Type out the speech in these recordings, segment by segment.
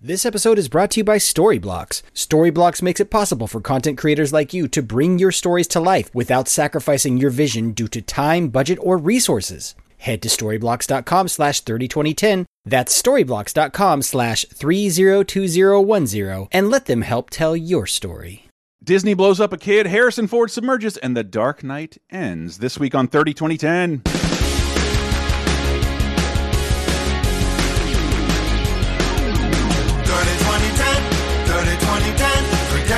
This episode is brought to you by Storyblocks. Storyblocks makes it possible for content creators like you to bring your stories to life without sacrificing your vision due to time, budget, or resources. Head to storyblocks.com slash 302010. That's storyblocks.com slash 302010 and let them help tell your story. Disney blows up a kid, Harrison Ford submerges, and The Dark Knight ends. This week on 30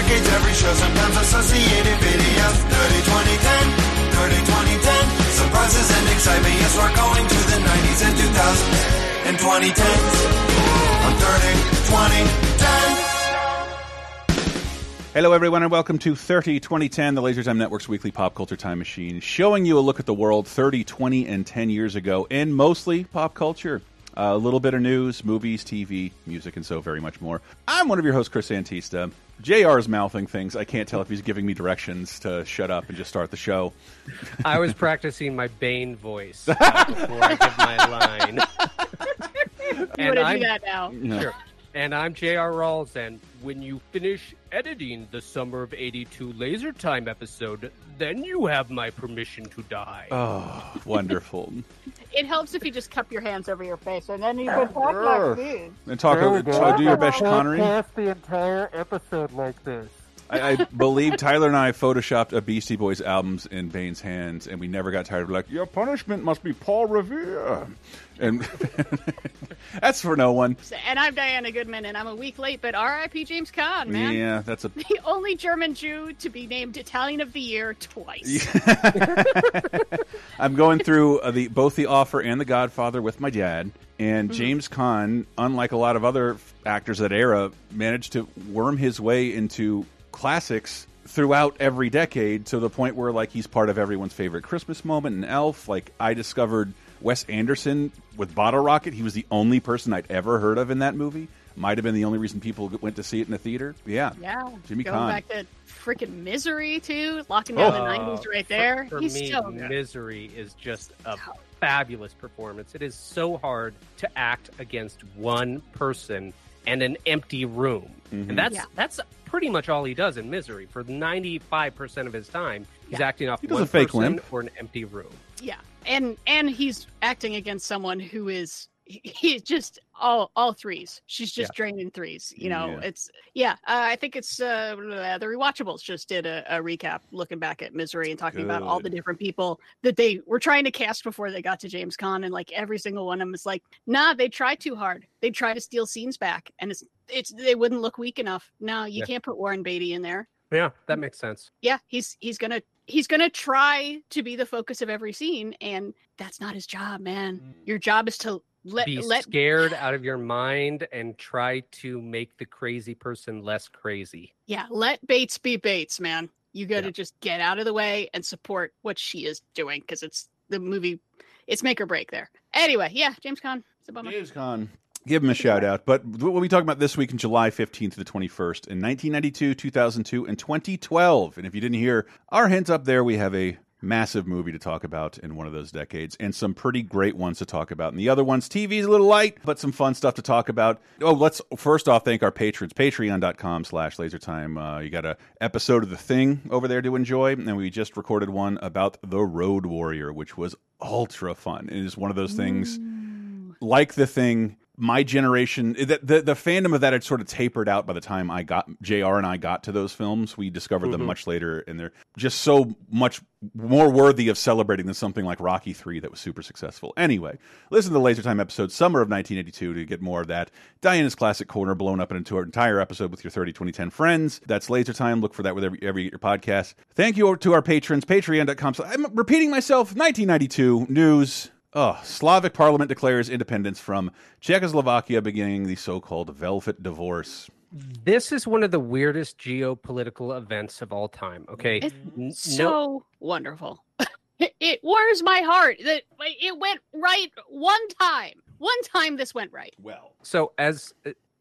decades, every show, sometimes associated videos. 30, 2010, 30, 2010. Surprises and excitement, yes, we're going to the 90s and 2000s and 2010s. On 30, 2010. Hello, everyone, and welcome to 30 2010, the Laser Time Network's weekly pop culture time machine, showing you a look at the world 30, 20, and 10 years ago in mostly pop culture. A little bit of news, movies, TV, music, and so very much more. I'm one of your hosts, Chris Antista. JR is mouthing things. I can't tell if he's giving me directions to shut up and just start the show. I was practicing my Bane voice uh, before I give my line. You want to do that now? Sure. And I'm J.R. Rawls, and when you finish editing the Summer of 82 Laser Time episode, then you have my permission to die. Oh, wonderful. It helps if you just cup your hands over your face and then you can talk like this. And talk, uh, do your best, Connery. Cast the entire episode like this. I, I believe Tyler and I photoshopped a Beastie Boys albums in Bane's hands, and we never got tired of like, your punishment must be Paul Revere. And that's for no one. And I'm Diana Goodman, and I'm a week late, but R.I.P. James Caan, man. Yeah, that's a. The only German Jew to be named Italian of the Year twice. I'm going through uh, the both the Offer and the Godfather with my dad, and Mm-hmm. James Caan, unlike a lot of other actors that era, managed to worm his way into classics throughout every decade to the point where like he's part of everyone's favorite Christmas moment and Elf. Like I discovered Wes Anderson with Bottle Rocket. He was the only person I'd ever heard of in that movie. Might have been the only reason people went to see it in the theater. Yeah, Yeah. Jimmy Going Caan. back to freaking Misery, too. Locking down the Oh, 90s right there. For, He's me, so good. Misery is just a fabulous performance. It is so hard to act against one person and an empty room, Mm-hmm. and that's Yeah. that's pretty much all he does in Misery. For ninety five percent of his time, he's Yeah. acting off He one a fake person limp. or an empty room. Yeah. And and he's acting against someone who is he's just all all threes. She's just draining threes. You know, Yeah. it's yeah. Uh, I think it's uh, the rewatchables just did a, a recap looking back at Misery and talking about all the different people that they were trying to cast before they got to James Caan, and like every single one of them is like, nah, they tried too hard. They tried to steal scenes back, and it's it's they wouldn't look weak enough. No, you Yeah. can't put Warren Beatty in there Yeah, that makes sense. yeah he's he's gonna he's gonna try to be the focus of every scene and that's not his job man your job is to let Be let scared out of your mind and try to make the crazy person less crazy. yeah let bates be bates man you gotta Yeah. just get out of the way and support what she is doing because it's the movie it's make or break there anyway yeah james Caan. it's a bummer James Caan. Give him a shout out. But what we talking about this week in July 15th to the 21st in 1992, 2002, and 2012. And if you didn't hear our hint up there, we have a massive movie to talk about in one of those decades and some pretty great ones to talk about. And the other ones, TV's a little light, but some fun stuff to talk about. Oh, let's first off thank our patrons, patreon.com slash lasertime. Uh, you got a episode of The Thing over there to enjoy. And we just recorded one about The Road Warrior, which was ultra fun. It is one of those things like the thing my generation the, the the fandom of that had sort of tapered out by the time I got JR and I got to those films. We discovered them mm-hmm. much later and they're just so much more worthy of celebrating than something like Rocky 3 that was super successful. Anyway listen to the laser time episode summer of 1982 to get more of that. Diana's classic corner blown up into an entire episode with your 30 2010 friends. That's laser time. Look for that with every every your podcast. Thank you to our patrons patreon.com so I'm repeating myself 1992 news Oh, Slavic parliament declares independence from Czechoslovakia, beginning the so-called Velvet Divorce. This is one of the weirdest geopolitical events of all time. Okay, it's N- so wonderful it, it warms my heart that it went right one time one time this went right Well, So as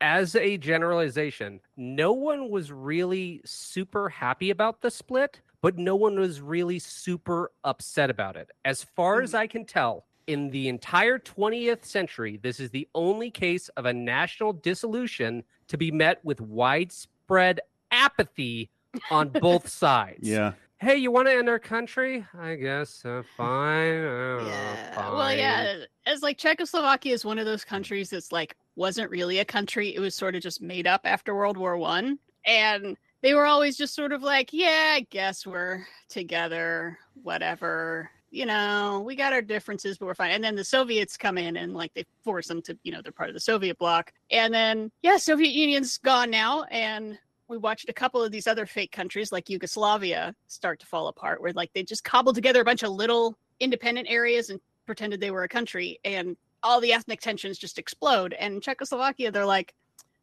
as a generalization, no one was really super happy about the split, but no one was really super upset about it. As far hmm. as I can tell, in the entire 20th century, this is the only case of a national dissolution to be met with widespread apathy on both sides. Yeah. Hey, you want to end our country? I guess uh, fine. uh, Yeah. fine. Well, yeah. As like Czechoslovakia is one of those countries that's like wasn't really a country. It was sort of just made up after World War One, and they were always just sort of like, yeah, I guess we're together, whatever. You know, we got our differences, but we're fine. And then the Soviets come in and like they force them to, you know, they're part of the Soviet bloc. And then, yeah, Soviet Union's gone now, and we watched a couple of these other fake countries like Yugoslavia start to fall apart, where like they just cobbled together a bunch of little independent areas and pretended they were a country, and all the ethnic tensions just explode. And Czechoslovakia, they're like,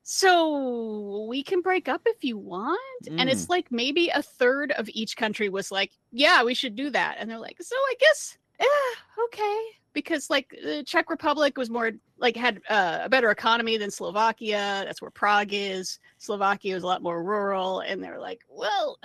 so we can break up if you want. And it's like maybe a third of each country was like, yeah, we should do that. And they're like, so I guess, yeah, okay. Because like the Czech Republic was more like had uh, a better economy than Slovakia. That's where Prague is. Slovakia was a lot more rural. And they're like, well,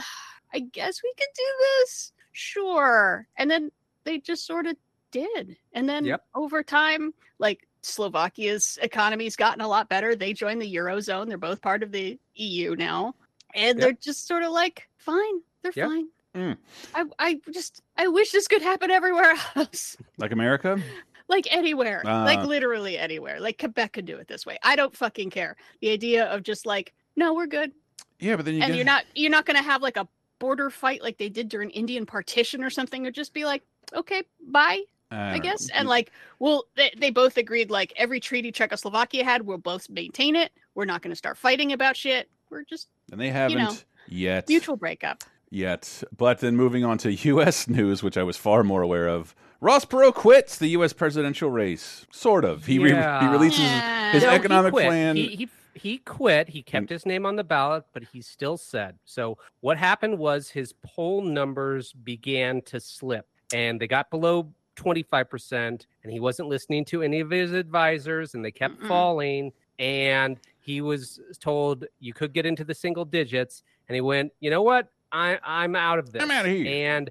I guess we could do this. Sure. And then they just sort of did. And then Yep. over time, like Slovakia's economy's gotten a lot better. They joined the Eurozone. They're both part of the EU now. And Yep. they're just sort of like, fine, they're Yep. fine. Mm. I, I just I wish this could happen everywhere else. Like America? like anywhere. like Uh. literally anywhere. Like Quebec could do it this way. I don't fucking care. The idea of just like, no, we're good. Yeah, but then you and get you're not you're not gonna have like a border fight like they did during Indian partition or something, or just be like, okay, bye. Uh, I don't guess. know. And like, well, they, they both agreed like every treaty Czechoslovakia had, we'll both maintain it. We're not going to start fighting about shit. We're just and they haven't know, yet. mutual breakup. yet. But then moving on to U.S. news, which I was far more aware of. Ross Perot quits the U.S. presidential race. Sort of. He re- he releases Yeah. his No, economic quit. plan. He, he he quit. He kept his name on the ballot, but he still said. So what happened was his poll numbers began to slip, and they got below twenty five percent, and he wasn't listening to any of his advisors, and they kept Mm-mm. falling. And he was told you could get into the single digits, and he went, you know what? I I'm out of this. I'm out of here. And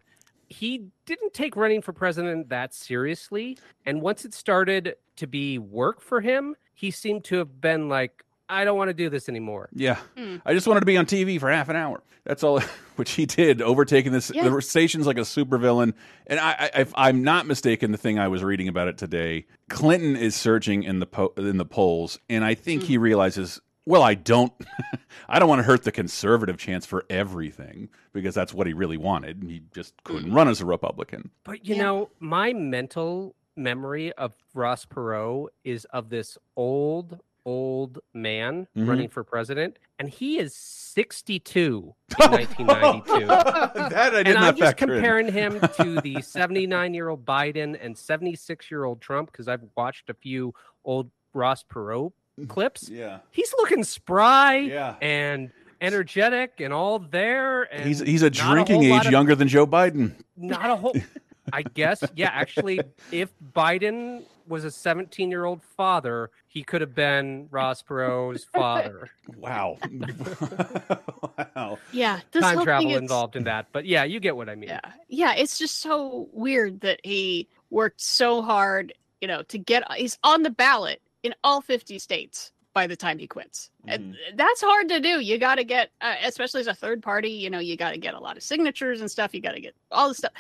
he didn't take running for president that seriously. And once it started to be work for him, he seemed to have been like, I don't want to do this anymore. yeah. Hmm. I just wanted to be on TV for half an hour. That's all, which he did, overtaking this Yeah. the station's like a supervillain. And I, I, if I'm not mistaken, the thing I was reading about it today, Clinton is surging in the po in the polls, and I think Hmm. he realizes, well, I don't, I don't want to hurt the conservative chance for everything because that's what he really wanted. He just couldn't run as a Republican. But you Yeah. know, my mental memory of Ross Perot is of this old, old man Mhm. running for president, and he is 62 in 1992. that I did and not I'm just factor in. comparing him to the 79 year old Biden and 76 year old Trump because I've watched a few old Ross Perot clips. Yeah, He's looking spry yeah. and energetic and all there. And He's he's a not a drinking age of- younger than Joe Biden. not a whole. I guess, yeah. Actually, if Biden was a 17 year old father, he could have been Ross Perot's father. Wow, wow. Yeah. This Time travel involved in that, but yeah, you get what I mean. Yeah. Yeah. It's just so weird that he worked so hard, you know, to get, he's on the ballot in all 50 states by the time he quits. And that's hard to do. You got to get, uh, especially as a third party, you know, you got to get a lot of signatures and stuff. You got to get all the stuff.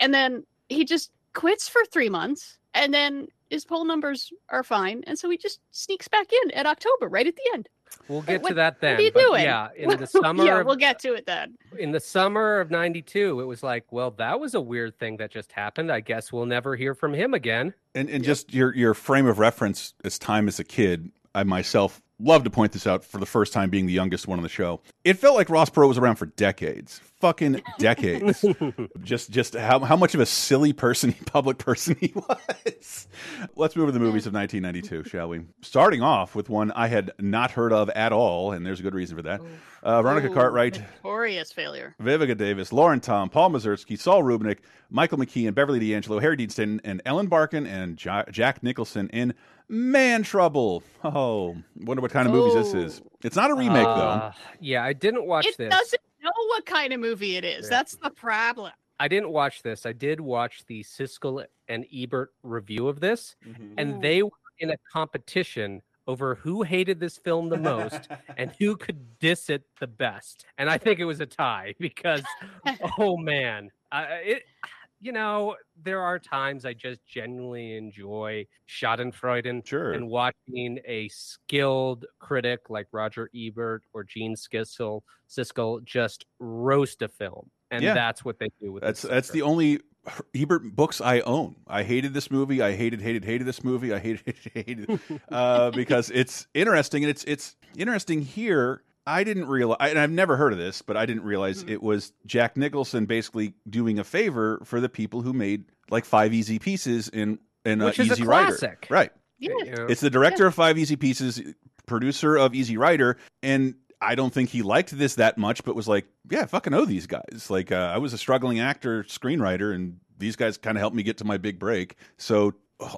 And then he just quits for three months and then his poll numbers are fine. And so he just sneaks back in at October, right at the end. We'll get What- to that then. What are you doing? Yeah, in the summer, yeah, of, we'll get to it then. in the summer of '92, it was like, well, that was a weird thing that just happened. I guess we'll never hear from him again. And and just your your frame of reference as time as a kid, I myself love to point this out for the first time being the youngest one on the show. It felt like Ross Perot was around for decades. Fucking decades. just just how how much of a silly person, public person he was. Let's move to the movies of 1992, shall we? Starting off with one I had not heard of at all, and there's a good reason for that. Uh, Veronica Ooh, Cartwright, Notorious failure. Viveka Davis, Lauren Tom, Paul Mazursky, Saul Rubinek, Michael McKean, Beverly D'Angelo, Harry Dean Stanton, and Ellen Barkin and Ja- Jack Nicholson in Man Trouble. Oh, wonder what kind of movie this is. It's not a remake though. Uh, yeah, I didn't watch it this. doesn't know what kind of movie it is. Yeah. That's the problem. I didn't watch this. I did watch the Siskel and Ebert review of this, and they were in a competition over who hated this film the most and who could diss it the best. And I think it was a tie because, oh man, I it. You know, there are times I just genuinely enjoy Schadenfreude Sure. and watching a skilled critic like Roger Ebert or Gene Siskel, Siskel just roast a film, and Yeah. that's what they do with That's that's the only Ebert books I own. I hated this movie. I hated, hated, hated this movie. I hated, hated, hated uh, because it's interesting and it's it's interesting here. I didn't realize, and I've never heard of this, but I didn't realize it was Jack Nicholson basically doing a favor for the people who made like Five Easy Pieces in in uh, Which is a Easy Rider. Right. Yeah. It's the director of Five Easy Pieces, producer of Easy Rider, and I don't think he liked this that much, but was like, yeah, I fucking owe these guys. Like, uh, I was a struggling actor, screenwriter, and these guys kind of helped me get to my big break. So,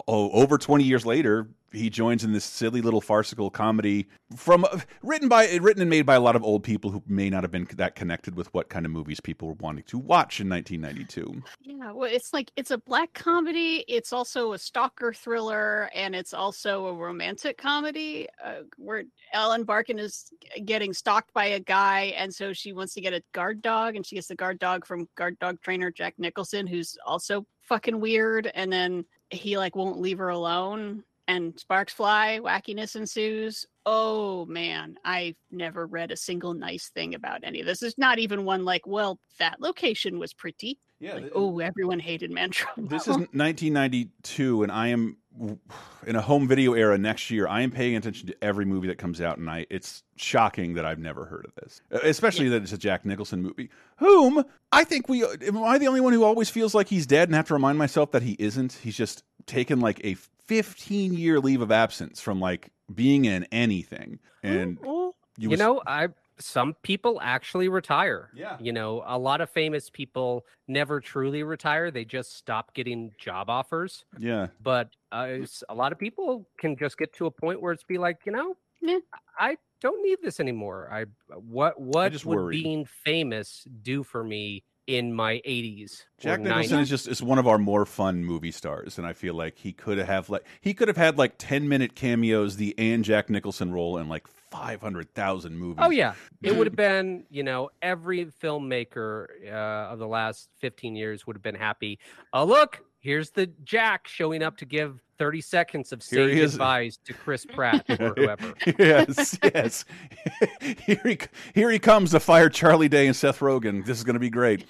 oh, over 20 years later, he joins in this silly little farcical comedy from written by written and made by a lot of old people who may not have been that connected with what kind of movies people were wanting to watch in 1992. Yeah, well, it's like it's a black comedy. It's also a stalker thriller, and it's also a romantic comedy uh, where Ellen Barkin is getting stalked by a guy, and so she wants to get a guard dog, and she gets the guard dog from guard dog trainer Jack Nicholson, who's also fucking weird, and then he like won't leave her alone, and sparks fly, wackiness ensues. Oh man, I've never read a single nice thing about any of this. There's not even one like, well, that location was pretty. Yeah, Like, oh, everyone hated Man Trouble. This is 1992, and I am in a home video era next year. I am paying attention to every movie that comes out, and I it's shocking that I've never heard of this, uh, especially that it's a Jack Nicholson movie. Whom I think we am I the only one who always feels like he's dead, and have to remind myself that he isn't. He's just taken like a 15 year leave of absence from like being in anything, and Well, you, you was- know, I some people actually retire. Yeah. You know, a lot of famous people never truly retire. They just stop getting job offers. yeah, But uh, s- a lot of people can just get to a point where it's be like, you know, Yeah. I don't need this anymore. I what what just would worry. being famous do for me in my 80s? Jack Nicholson 90s? is just is one of our more fun movie stars, and I feel like he could have like he could have had like ten minute cameos, the and Jack Nicholson role in like five hundred thousand movies. Oh yeah, it would have been you know every filmmaker uh, of the last fifteen years would have been happy. Oh look, here's the Jack showing up to give thirty seconds of Here he sage advice to Chris Pratt or whoever. yes, yes. here he here he comes to fire Charlie Day and Seth Rogen. This is going to be great.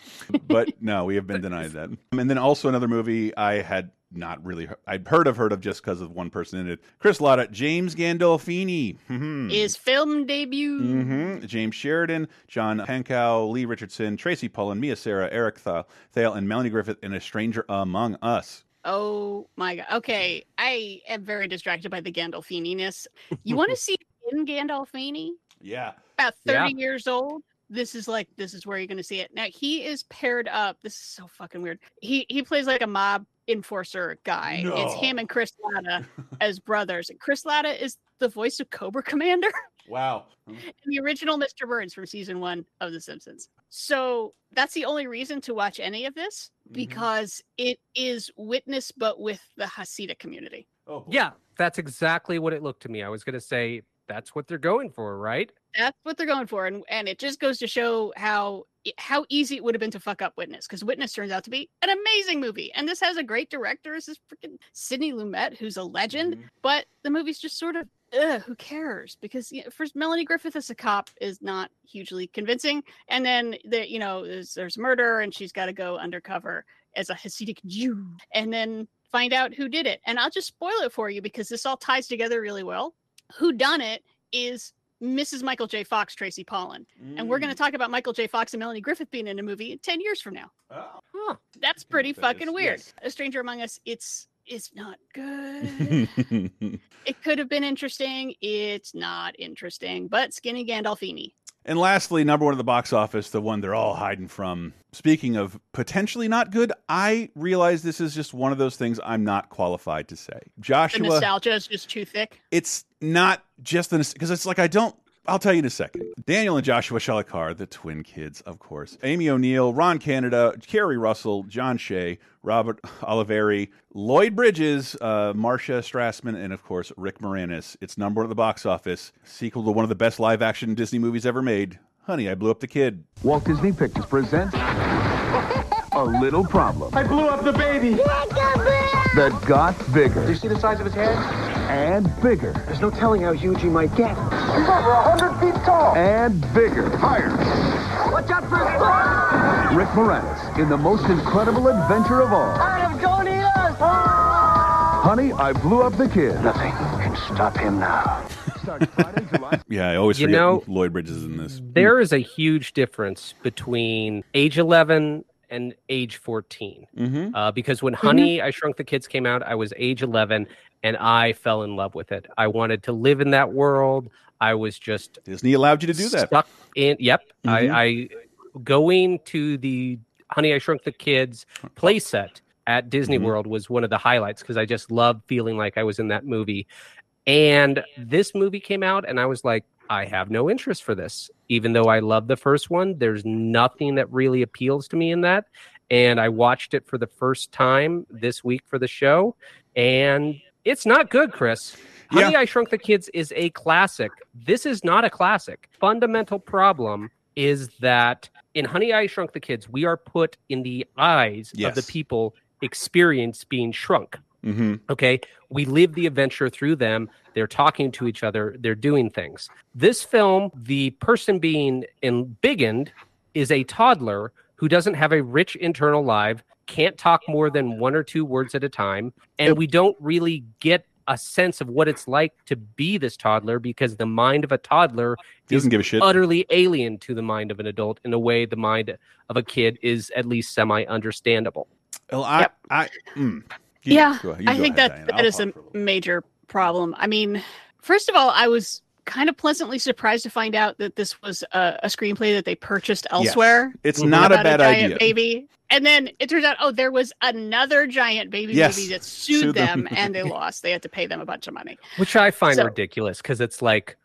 But no, we have been denied that. And then also another movie I had not really he- I'd heard of heard of just because of one person in it. Chris Latta, James Gandolfini. Mhm. His film debut. hmm Jamey Sheridan, John Pankow, Lee Richardson, Tracy Pollan, Mia Sara, Eric Thal, Thale, and Melanie Griffith in A Stranger Among Us. Oh my god. Okay, I am very distracted by the Gandolfini-ness. You want to see in Gandolfini? Yeah. About Yeah. 30 years old. This is like this is where you're going to see it. Now he is paired up. This is so fucking weird. He he plays like a mob enforcer guy. It's him and Chris Latta as brothers. And Chris Latta is the voice of Cobra Commander. Wow. the original Mr. Burns from season one of The Simpsons. So that's the only reason to watch any of this Mhm. because it is witness, but with the Hasidic community. Oh, boy. Yeah, that's exactly what it looked to me. I was going to say that's what they're going for, right? That's what they're going for, and and it just goes to show how how easy it would have been to fuck up Witness because Witness turns out to be an amazing movie, and this has a great director. This is freaking Sidney Lumet, who's a legend, Mhm. but the movie's just sort of. Ugh, who cares? Because you know, first, Melanie Griffith as a cop is not hugely convincing, and then the, you know there's, there's murder, and she's got to go undercover as a Hasidic Jew, and then find out who did it. And I'll just spoil it for you because this all ties together really well. Who done it is Mrs. Michael J. Fox, Tracy Pollan, and we're going Mm. to talk about Michael J. Fox and Melanie Griffith being in a movie ten years from now. Oh. Huh. That's pretty that fucking is, weird. yes. A Stranger Among Us, it's it's not good. It could have been interesting. It's not interesting, but Skinny Gandolfini. and lastly, number one at the box office, the one they're all hiding from. Speaking of potentially not good, I realize this is just one of those things I'm not qualified to say. The Joshua, nostalgia is just too thick. it's not just the because it's like I don't I'll tell you in a second. Daniel and Joshua Shalikar, the twin kids, of course. Amy O'Neill, Ron Canada, Keri Russell, John Shea, Robert Oliveri, Lloyd Bridges, uh, Marcia Strassman, and of course Rick Moranis. It's number one at the box office. Sequel to one of the best live action Disney movies ever made. Honey, I blew up the kid. Walt Disney Pictures presents A Little Problem I blew up the baby. that got Do bigger you see the size of his head? And bigger There's no telling how huge he might get. He's over hundred feet tall. and bigger. Higher. Watch out for his butt. Rick Moranis in the most incredible adventure of all. I am going to eat us. Honey, I blew up the kid. Nothing can stop him now. Starts Friday, July Yeah, I always You forget know- Lloyd Bridges is in this. There is a huge difference between age 11 and age 14. Mm-hmm. Uh, because when Honey, I Shrunk the Kids came out, I was age 11 and I fell in love with it. I wanted to live in that world. I was just Disney allowed you to do that. Stuck in. Yep. Mhm. I, I going to the Honey I Shrunk the Kids playset at Disney Mhm. World was one of the highlights because I just loved feeling like I was in that movie. And this movie came out, and I was like, I have no interest for this. Even though I love the first one, there's nothing that really appeals to me in that. And I watched it for the first time this week for the show, and it's not good, Chris. Yeah. Honey, I Shrunk the Kids is a classic. This is not a classic. Fundamental problem is that in Honey, I Shrunk the Kids, we are put in the eyes of the people experience being shrunk. Mm-hmm. Okay. We live the adventure through them. They're talking to each other. They're doing things. This film, the person being embiggened is a toddler who doesn't have a rich internal life, can't talk more than one or two words at a time. And we don't really get a sense of what it's like to be this toddler because the mind of a toddler He doesn't give a shit. utterly alien to the mind of an adult in a way the mind of a kid is at least semi understandable. Well, I, Yep. I, mm. You- yeah, go I think ahead, that Diana. that I'll is a talk for little bit. major problem. I mean, first of all, I was kind of pleasantly surprised to find out that this was a, a screenplay that they purchased elsewhere. It's Mhm. not a bad giant idea. baby. And then it turns out, oh, there was another giant baby Yes, movie that sued, sued them. them, and they lost. They had to pay them a bunch of money. Which I find So- ridiculous because it's like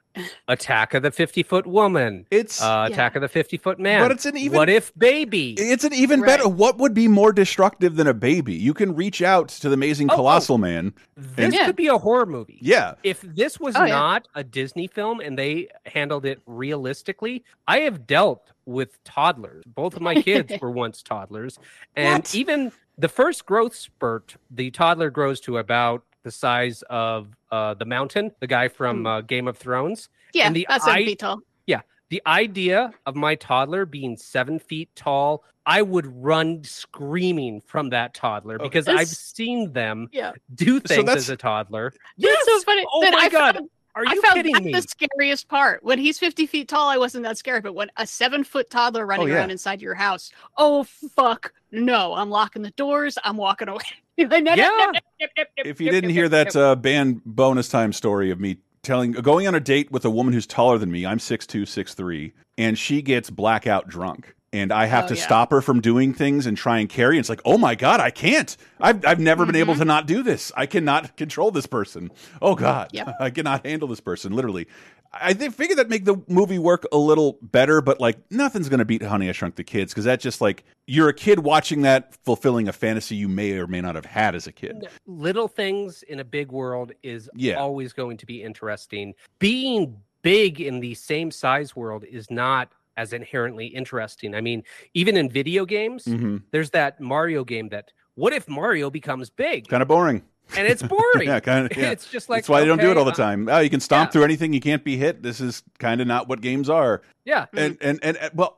Attack of the 50 Foot Woman, It's uh, Yeah. Attack of the 50 Foot Man. But it's an even- What if Baby? it's an even Right. better. What would be more destructive than a baby? You can reach out to the amazing Oh, oh. colossal man. This Yeah. could be a horror movie. Yeah, If this was Oh, yeah. not a Disney film and they handled it realistically, I have dealt with toddlers. Both of my kids were once toddlers. And What? even the first growth spurt, the toddler grows to about the size of uh, the mountain, the guy from Hmm. uh, Game of Thrones. Yeah, And the that's seven eye- feet tall. the idea of my toddler being seven feet tall, I would run screaming from that toddler Okay. because This- I've seen them Yeah. do things that's- as a toddler. That's so funny. Oh that my I god. Found, Are I you found kidding that me? the scariest part. When he's 50 feet tall, I wasn't that scared. But when a seven foot toddler running yeah. around inside your house, oh, fuck. No, I'm locking the doors. I'm walking away. Yeah. if you didn't hear that uh, band bonus time story of me telling going on a date with a woman who's taller than me i'm 6'2 6'3 and she gets blackout drunk and i have Oh, to yeah. stop her from doing things and try and carry and it's like oh my god i can't i've, I've never been able Mhm. to not do this i cannot control this person oh god Yep. i cannot handle this person literally I think figure that make the movie work a little better, but like nothing's gonna beat Honey I Shrunk the Kids because that's just like you're a kid watching that, fulfilling a fantasy you may or may not have had as a kid. little things in a big world is Yeah. always going to be interesting. Being big in the same size world is not as inherently interesting. I mean, even in video games, hmm there's that Mario game that what if Mario becomes big? Kind of boring. And it's boring. yeah, kind of. Yeah. It's just like That's why they don't do it all the okay, uh, time. Oh, you can stomp yeah. through anything. You can't be hit. This is kind of not what games are. Yeah. And and and uh, well,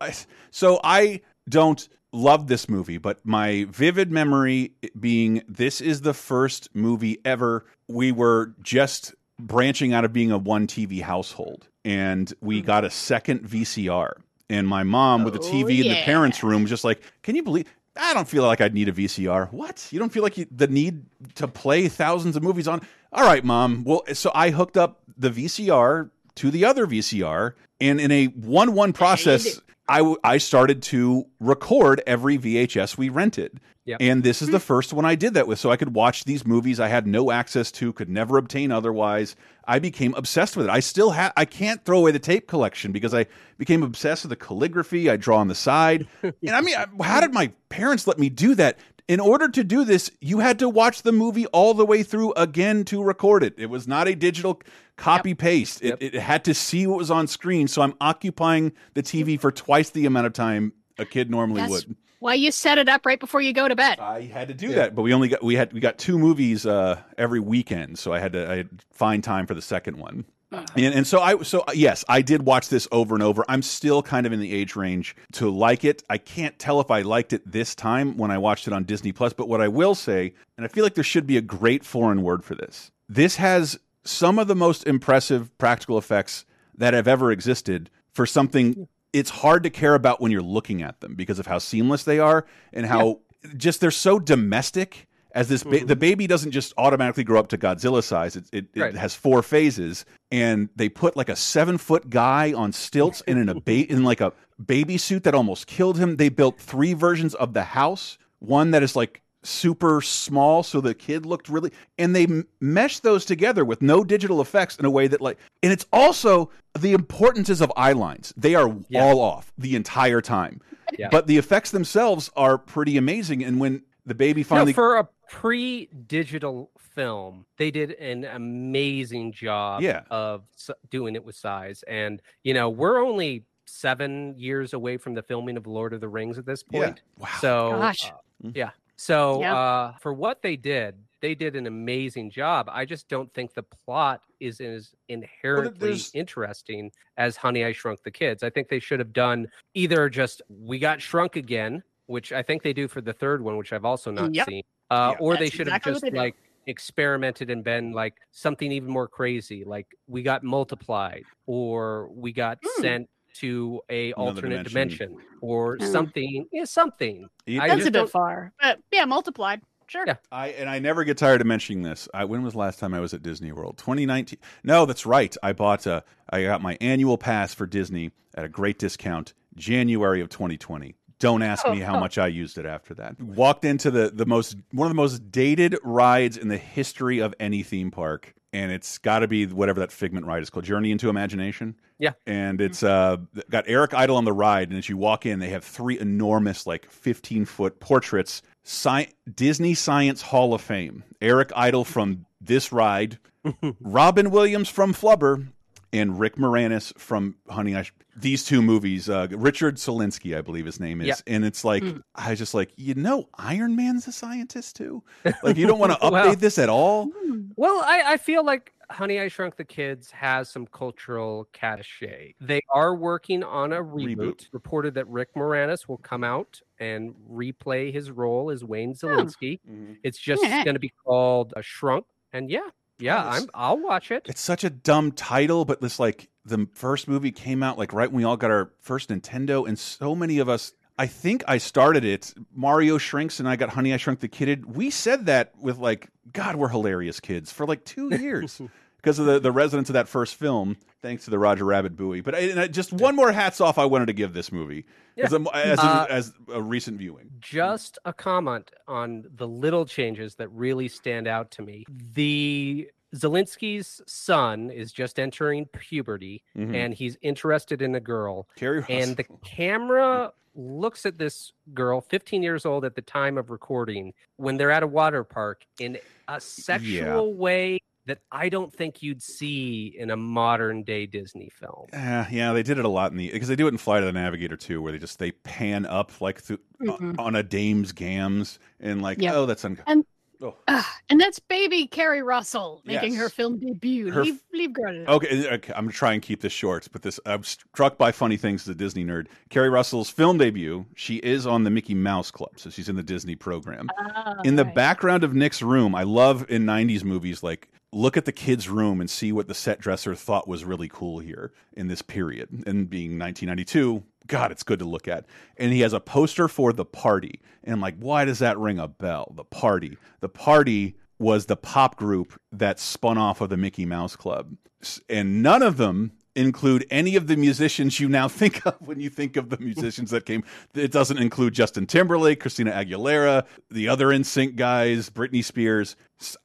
so I don't love this movie, but my vivid memory being this is the first movie ever we were just branching out of being a one TV household, and we got a second VCR. And my mom with the Oh, TV in the parents' room, was just like, can you believe? I don't feel like I'd need a VCR. What? You don't feel like you, the need to play thousands of movies on? All right, mom. Well, so I hooked up the VCR to the other VCR, and in a one-one process, I, w- I started to record every VHS we rented. Yep. And this is the hmm. first one I did that with. So I could watch these movies I had no access to, could never obtain otherwise. I became obsessed with it. I still have, I can't throw away the tape collection because I became obsessed with the calligraphy I draw on the side. and I mean, I- how did my parents let me do that? In order to do this, you had to watch the movie all the way through again to record it. It was not a digital copy paste. It, it had to see what was on screen. So I'm occupying the TV for twice the amount of time a kid normally That's would. why you set it up right before you go to bed. I had to do that, but we only got we had we got two movies uh, every weekend, so I had to I had to find time for the second one. And, and so I so uh, yes, I did watch this over and over. I'm still kind of in the age range to like it. I can't tell if I liked it this time when I watched it on Disney Plus, but what I will say, and I feel like there should be a great foreign word for this. This has some of the most impressive practical effects that have ever existed for something it's hard to care about when you're looking at them because of how seamless they are and how just they're so domestic as this ba the mm-hmm. baby doesn't just automatically grow up to Godzilla size. It, it, Right. it has four phases, and they put like a seven foot guy on stilts and in a ba in like a baby suit that almost killed him. They built three versions of the house. One that is like super small, so the kid looked really, and they m- meshed those together with no digital effects in a way that like, and it's also the importances of eye lines. They are Yeah. all off the entire time, Yeah. but the effects themselves are pretty amazing. And when the baby finally No, for a pre-digital film, they did an amazing job Yeah. of doing it with size. And you know, we're only seven years away from the filming of Lord of the Rings at this Yeah. point. Wow. So, Gosh. uh, yeah. So, Yeah. uh, for what they did, they did an amazing job. I just don't think the plot is as inherently there's- interesting as Honey I Shrunk the Kids. I think they should have done either just we got shrunk again, which I think they do for the third one, which I've also not Yep. seen. Uh, Yeah. or they should exactly have just like experimented and been like something even more crazy, like we got multiplied, or we got Hmm. sent to a Another alternate dimension. dimension, or Hmm. something. Yeah, something. You- I That's a bit far, but yeah, multiplied. Sure. Yeah. I and I never get tired of mentioning this. I, when was the last time I was at Disney World? 2019. No, that's right. I bought a. I got my annual pass for Disney at a great discount, January of 2020. Don't ask me how much I used it after that. Walked into the the most one of the most dated rides in the history of any theme park, and it's got to be whatever that Figment ride is called, Journey into Imagination. Yeah. and it's uh got Eric Idle on the ride, and as you walk in, they have three enormous, like 15 foot portraits. Sci- Disney Science Hall of Fame. Eric Idle from this ride, Robin Williams from Flubber, and Rick Moranis from Honey I. Sh- these two movies, uh, Richard Szalinski, I believe his name is, Yeah. and it's like Mm. I was just like, you know, Iron Man's a scientist too. Like you don't want to update Well- this at all. Well, I, I feel like Honey I Shrunk the Kids has some cultural cachet. They are working on a reboot. Reboot. Reported that Rick Moranis will come out and replay his role as Wayne Szalinski. It's just Yeah. going to be called a Shrunk, and yeah, yeah, I'm I'll watch it. It's such a dumb title, but this like the first movie came out like right when we all got our first Nintendo, and so many of us. I think I started it. Mario shrinks, and I got Honey I Shrunk the Kid. We said that with like, God, we're hilarious kids for like two years because of the the resonance of that first film. Thanks to the Roger Rabbit buoy. But I, and I, just one more hats off I wanted to give this movie as, a, as, a, Uh, as a recent viewing. just a comment on the little changes that really stand out to me. The Szalinski's son is just entering puberty Mhm. and he's interested in a girl. Keri And the camera looks at this girl, 15 years old at the time of recording, when they're at a water park in a sexual way that I don't think you'd see in a modern day Disney film. Uh, yeah, they did it a lot in the because they do it in Flight of the Navigator too, where they just they pan up like through, Mhm. on a dame's gams and like Yep. oh that's un- And- oh. Ugh, and that's baby Keri Russell making her film debut. Her f- leave, leave girl. Okay, okay, I'm gonna try and keep this short, but this I'm struck by funny things as a Disney nerd. Keri Russell's film debut, she is on the Mickey Mouse Club, so she's in the Disney program. Ah, in the right. background of Nick's room, I love in '90s movies like look at the kid's room and see what the set dresser thought was really cool here in this period. And being 1992, God, it's good to look at. And he has a poster for the party, and I'm like, why does that ring a bell? The party, the party was the pop group that spun off of the Mickey Mouse Club, and none of them include any of the musicians you now think of when you think of the musicians that came. It doesn't include Justin Timberlake, Christina Aguilera, the other NSYNC guys, Britney Spears.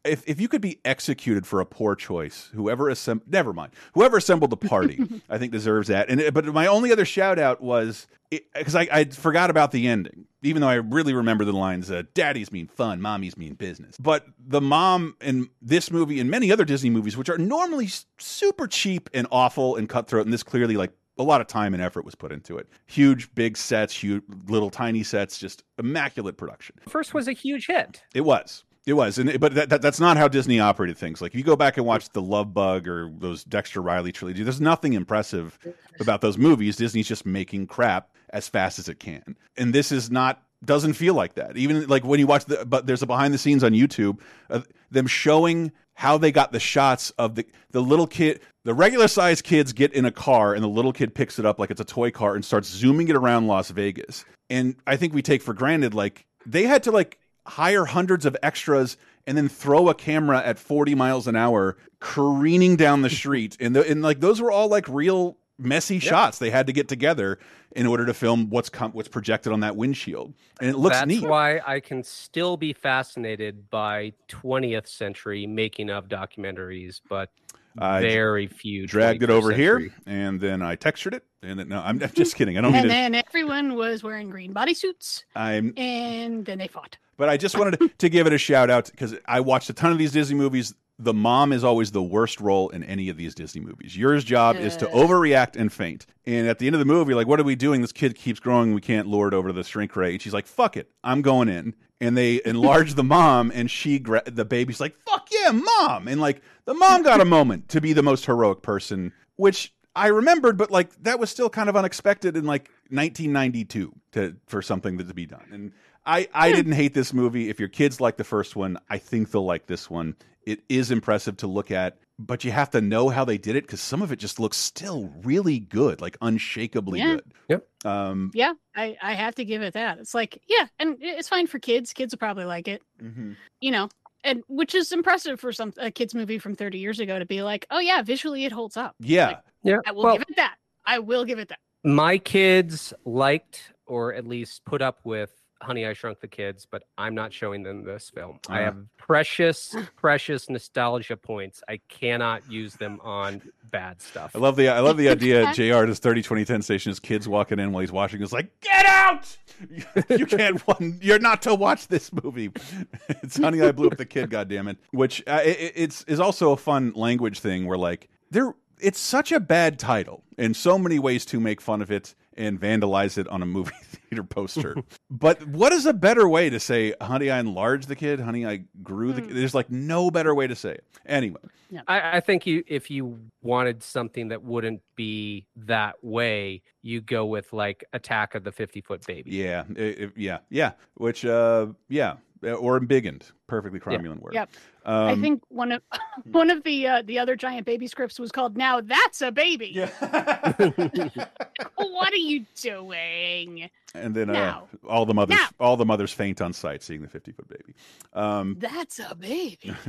If if you could be executed for a poor choice, whoever assembled, never mind, whoever assembled the party, I think deserves that. And but my only other shout out was because I, I forgot about the ending, even though I really remember the lines uh, "Daddies mean fun, mommies mean business." But the mom in this movie and many other Disney movies, which are normally super cheap and awful and cutthroat, and this clearly like a lot of time and effort was put into it. Huge, big sets, huge, little tiny sets, just immaculate production. First was a huge hit. It was. It was, and but that, that, that's not how Disney operated things. Like if you go back and watch the Love Bug or those Dexter Riley trilogy, there's nothing impressive about those movies. Disney's just making crap as fast as it can, and this is not doesn't feel like that. Even like when you watch the, but there's a behind the scenes on YouTube, of them showing how they got the shots of the the little kid, the regular sized kids get in a car, and the little kid picks it up like it's a toy car and starts zooming it around Las Vegas. And I think we take for granted like they had to like hire hundreds of extras and then throw a camera at 40 miles an hour careening down the street. And, the, and like those were all like real messy shots they had to get together in order to film what's com what's projected on that windshield. And it looks That's neat. why I can still be fascinated by 20th century making of documentaries, but I very few. dragged it 21st over here and then i textured it and then, no i'm I'm just kidding i don't mean And to then everyone was wearing green bodysuits, i'm and then they fought. But I just wanted to, to give it a shout out because I watched a ton of these Disney movies. The mom is always the worst role in any of these Disney movies. Your job is to overreact and faint. And at the end of the movie, like, what are we doing? This kid keeps growing. We can't lure it over to the shrink ray. And she's like, fuck it. I'm going in. And they enlarge the mom, and she, gra- the baby's like, fuck yeah, mom. And like, the mom got a moment to be the most heroic person, which I remembered, but like, that was still kind of unexpected in like 1992 to, for something that to be done. And I, I didn't hate this movie. If your kids like the first one, I think they'll like this one. It is impressive to look at, but you have to know how they did it because some of it just looks still really good, like unshakably Yeah. good. Yep. Um, Yeah, I, I have to give it that. It's like, yeah, and it's fine for kids. Kids will probably like it, you know, and which is impressive for some a kids movie from 30 years ago to be like, oh yeah, visually it holds up. Yeah. Yeah. I will well, give it that. I will give it that. my kids liked or at least put up with Honey I Shrunk the Kids, but I'm not showing them this film. I Uh. have precious, precious nostalgia points. I cannot use them on bad stuff. I love the I love the idea. Jr. at his 30 2010 station, his kids walking in while he's watching. Is like, get out! you can't. One, you're not to watch this movie. it's Honey, I Blew Up the Kid. God damn it! Which uh, it, it's is also a fun language thing where like there. It's such a bad title, and so many ways to make fun of it and vandalize it on a movie theater poster. but what is a better way to say, "Honey, I enlarged the kid"? "Honey, I grew the"? kid? There's like no better way to say it. Anyway, I, I think you if you wanted something that wouldn't be that way, you go with like Attack of the Fifty Foot Baby. Yeah, it- it- yeah, yeah. Which, uh, yeah, or embiggened, perfectly cromulent word. Yep. Um, I think one of one of the uh, the other giant baby scripts was called "Now That's a Baby." what are you doing? and then uh, all the mothers, Now. all the mothers faint on sight seeing the fifty foot baby. Um, That's a baby.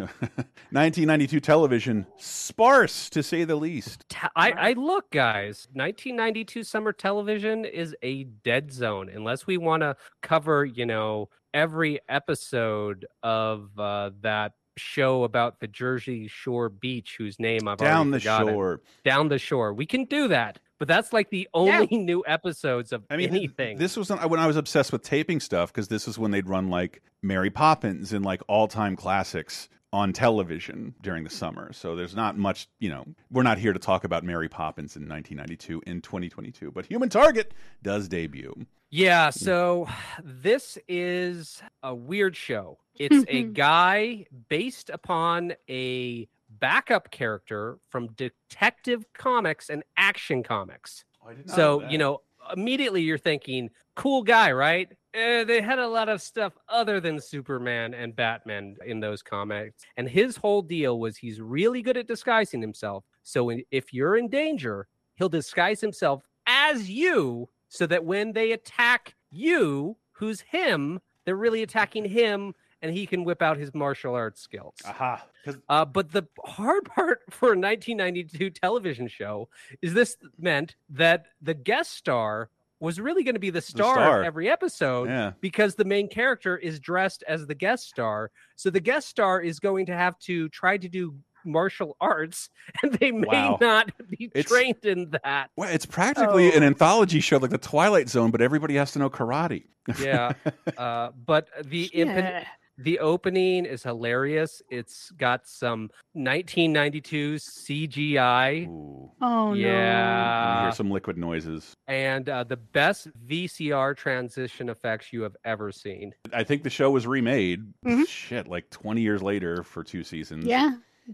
1992 television, sparse to say the least. I, I look, guys. 1992 summer television is a dead zone unless we want to cover, you know, every episode of uh, that show about the Jersey Shore beach, whose name I've Down already the forgotten. shore. Down the shore. We can do that, but that's like the only new episodes of I mean, th- anything. this was when I was obsessed with taping stuff because this is when they'd run like Mary Poppins and like all time classics on television during the summer. So there's not much, you know, we're not here to talk about Mary Poppins in 1992 in 2022, but Human Target does debut. Yeah, hmm. so this is a weird show. It's a guy based upon a backup character from Detective Comics and Action Comics. Oh, so, you know, immediately you're thinking, cool guy, right? Eh, they had a lot of stuff other than Superman and Batman in those comics. And his whole deal was he's really good at disguising himself. So if you're in danger, he'll disguise himself as you so that when they attack you, who's him, they're really attacking him and he can whip out his martial arts skills. Aha. Uh, but the hard part for a 1992 television show is this meant that the guest star was really going to be the star, star. of every episode Yeah. because the main character is dressed as the guest star. So the guest star is going to have to try to do martial arts, and they may Wow. not be It's- trained in that. Well, it's practically Oh. an anthology show like the Twilight Zone, but everybody has to know karate. Yeah. uh, but the impen- Yeah. The opening is hilarious. It's got some 1992 CGI. Ooh. Oh You yeah. hear some liquid noises. and uh, the best VCR transition effects you have ever seen. I think the show was remade. Mhm. Shit, like 20 years later for two seasons. Yeah.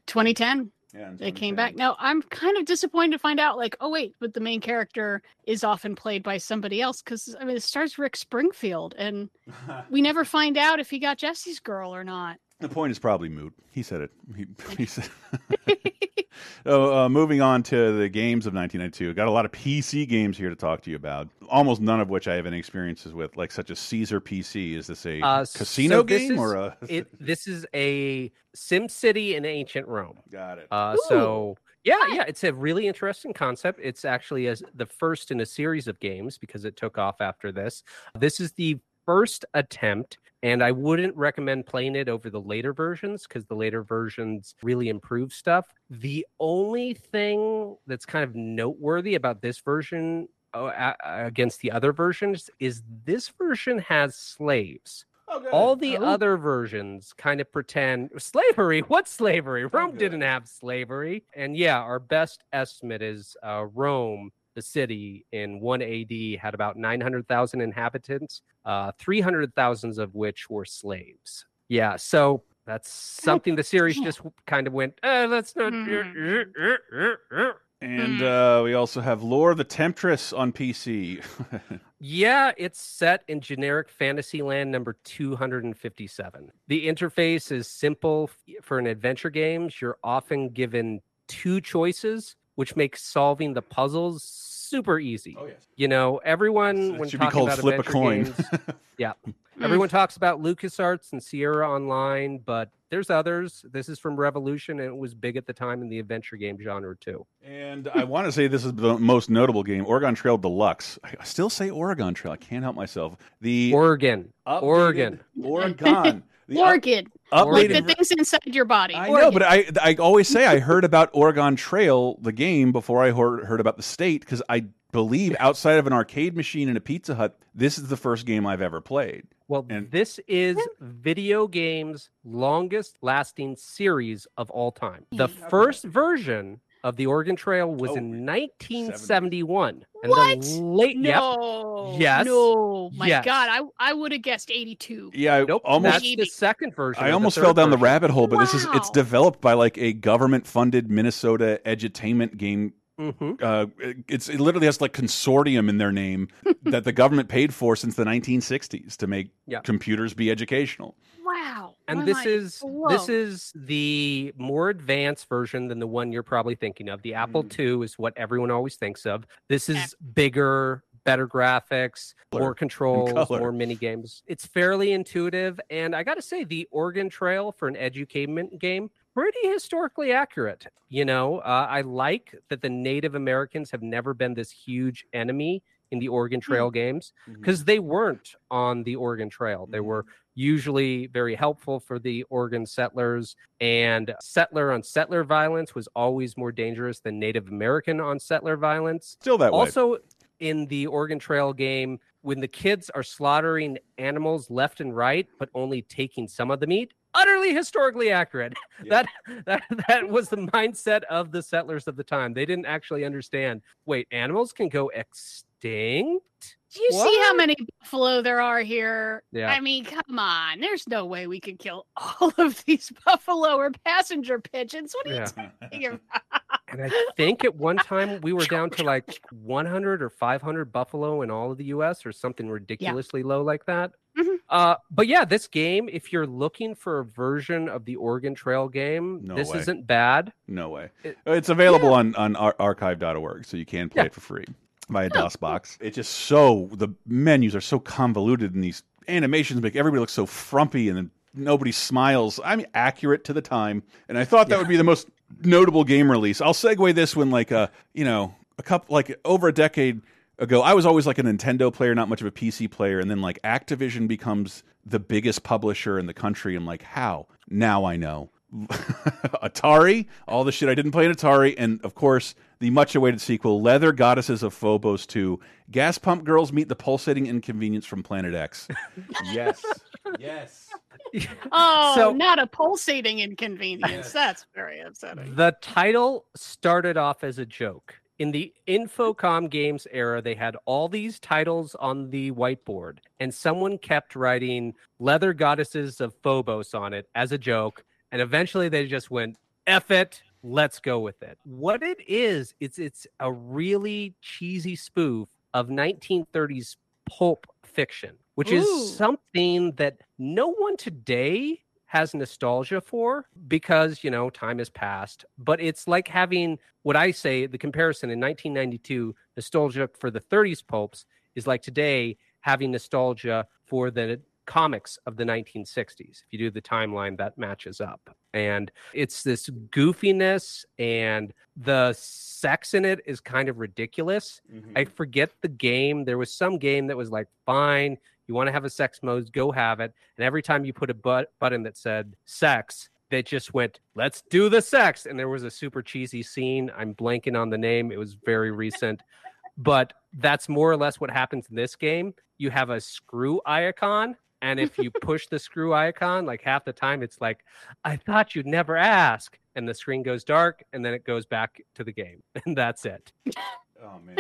2010. Yeah, They came back. Now I'm kind of disappointed to find out, like, oh wait, but the main character is often played by somebody else because I mean it stars Rick Springfield, and we never find out if he got Jesse's girl or not. The point is probably moot. He said it. He, he said. oh, uh, moving on to the games of 1992. Got a lot of PC games here to talk to you about. Almost none of which I have any experiences with, like such as Caesar PC. Is this a Uh, casino so this game is- or a? It this is a Sim City in ancient Rome. Got it. Uh, so yeah, yeah, it's a really interesting concept. It's actually as the first in a series of games because it took off after this. This is the first attempt, and I wouldn't recommend playing it over the later versions because the later versions really improve stuff. The only thing that's kind of noteworthy about this version uh, against the other versions is this version has slaves. All the Oh. other versions kind of pretend slavery. What slavery? Rome good. didn't have slavery. And yeah, our best estimate is uh, Rome, the city in 1 AD, had about 900,000 inhabitants, uh, 300,000 of which were slaves. Yeah, so that's something the series just kind of went, uh, let's not. And Hmm. uh, we also have Lure the Temptress on PC. Yeah, it's set in generic Fantasyland number 257. The interface is simple for an adventure games. You're often given two choices, which makes solving the puzzles super easy. Oh, yes. You know, everyone It when should be talking called about Flip a Coin. games, yeah, Mm. everyone talks about LucasArts and Sierra Online, but there's others. This is from Revolution, and it was big at the time in the adventure game genre too. And I want to say this is the most notable game, Oregon Trail Deluxe. I still say Oregon Trail. I can't help myself. The Oregon, updated- Oregon. Oregon. The up- Orchid, updated like the things inside your body. I know, but I I always say I heard about Oregon Trail, the game, before I heard, heard about the state, because I believe outside of an arcade machine and a Pizza Hut, this is the first game I've ever played. Well, And- this is video games longest lasting series of all time. The first version of the Oregon Trail was Oh, in 1971. And What? the late yep. No. Yes. No. My Yes. God, I I would have guessed 82. Yeah, I Nope. almost that's the second version. I almost fell down the rabbit hole, but this is it's developed by like a government funded Minnesota edutainment game Mhm. uh, it's it literally has like consortium in their name that the government paid for since the 1960s to make Yeah. computers be educational. Wow. And Why this I is this is the more advanced version than the one you're probably thinking of. The Apple II is what everyone always thinks of. This is bigger, better graphics, Color. more controls, more mini games. It's fairly intuitive, and I got to say, the Oregon Trail for an edutainment game pretty historically accurate. You know, uh, I like that the Native Americans have never been this huge enemy in the Oregon Trail games because they weren't on the Oregon Trail. They Mhm. were usually very helpful for the Oregon settlers, and settler on settler violence was always more dangerous than Native American on settler violence. Still that way. Also, in the Oregon Trail game, when the kids are slaughtering animals left and right, but only taking some of the meat, utterly historically accurate. Yeah. That that that was the mindset of the settlers of the time. They didn't actually understand. Wait, animals can go extinct. Do you see how many buffalo there are here? Yeah. I mean, come on. There's no way we could kill all of these buffalo or passenger pigeons. What are Yeah. you talking about? And I think at one time we were down to like 100 or 500 buffalo in all of the U.S. or something ridiculously low like that. Mhm. Uh, but yeah, this game, if you're looking for a version of the Oregon Trail game, No this way. isn't bad. no way. It- it's available on on ar- archive.org, so you can play Yeah. it for free via DOS box. It's just so the menus are so convoluted, and these animations make everybody look so frumpy and nobody smiles. I'm accurate to the time, and I thought that would be the most notable game release. I'll segue this when like uh you know a couple like over a decade ago, I was always like a Nintendo player, not much of a PC player, and then like Activision becomes the biggest publisher in the country. I'm like, how? Now I know. Atari, all the shit I didn't play in Atari, and of course the much awaited sequel, Leather Goddesses of Phobos 2. Gas Pump Girls meet the pulsating inconvenience from Planet X. yes. Yes. Oh, So- not a pulsating inconvenience. That's very upsetting. The title started off as a joke. In the Infocom Games era, they had all these titles on the whiteboard, and someone kept writing Leather Goddesses of Phobos on it as a joke. And eventually they just went, F it, let's go with it. What it is, it's it's a really cheesy spoof of 1930s pulp fiction, which Ooh. is something that no one today has nostalgia for because you know time has passed but it's like having what i say the comparison in 1992 nostalgia for the 30s pulps is like today having nostalgia for the comics of the 1960s if you do the timeline that matches up and it's this goofiness and the sex in it is kind of ridiculous I mm-hmm. forget the game. There was some game that was like, fine, you want to have a sex mode, go have it. And every time you put a but- button that said sex, they just went, let's do the sex. And there was a super cheesy scene. I'm blanking on the name. It was very recent. but that's more or less what happens in this game. You have a screw icon. And if you push the screw icon, like half the time, it's like, I thought you'd never ask. And the screen goes dark and then it goes back to the game. And that's it. Oh man.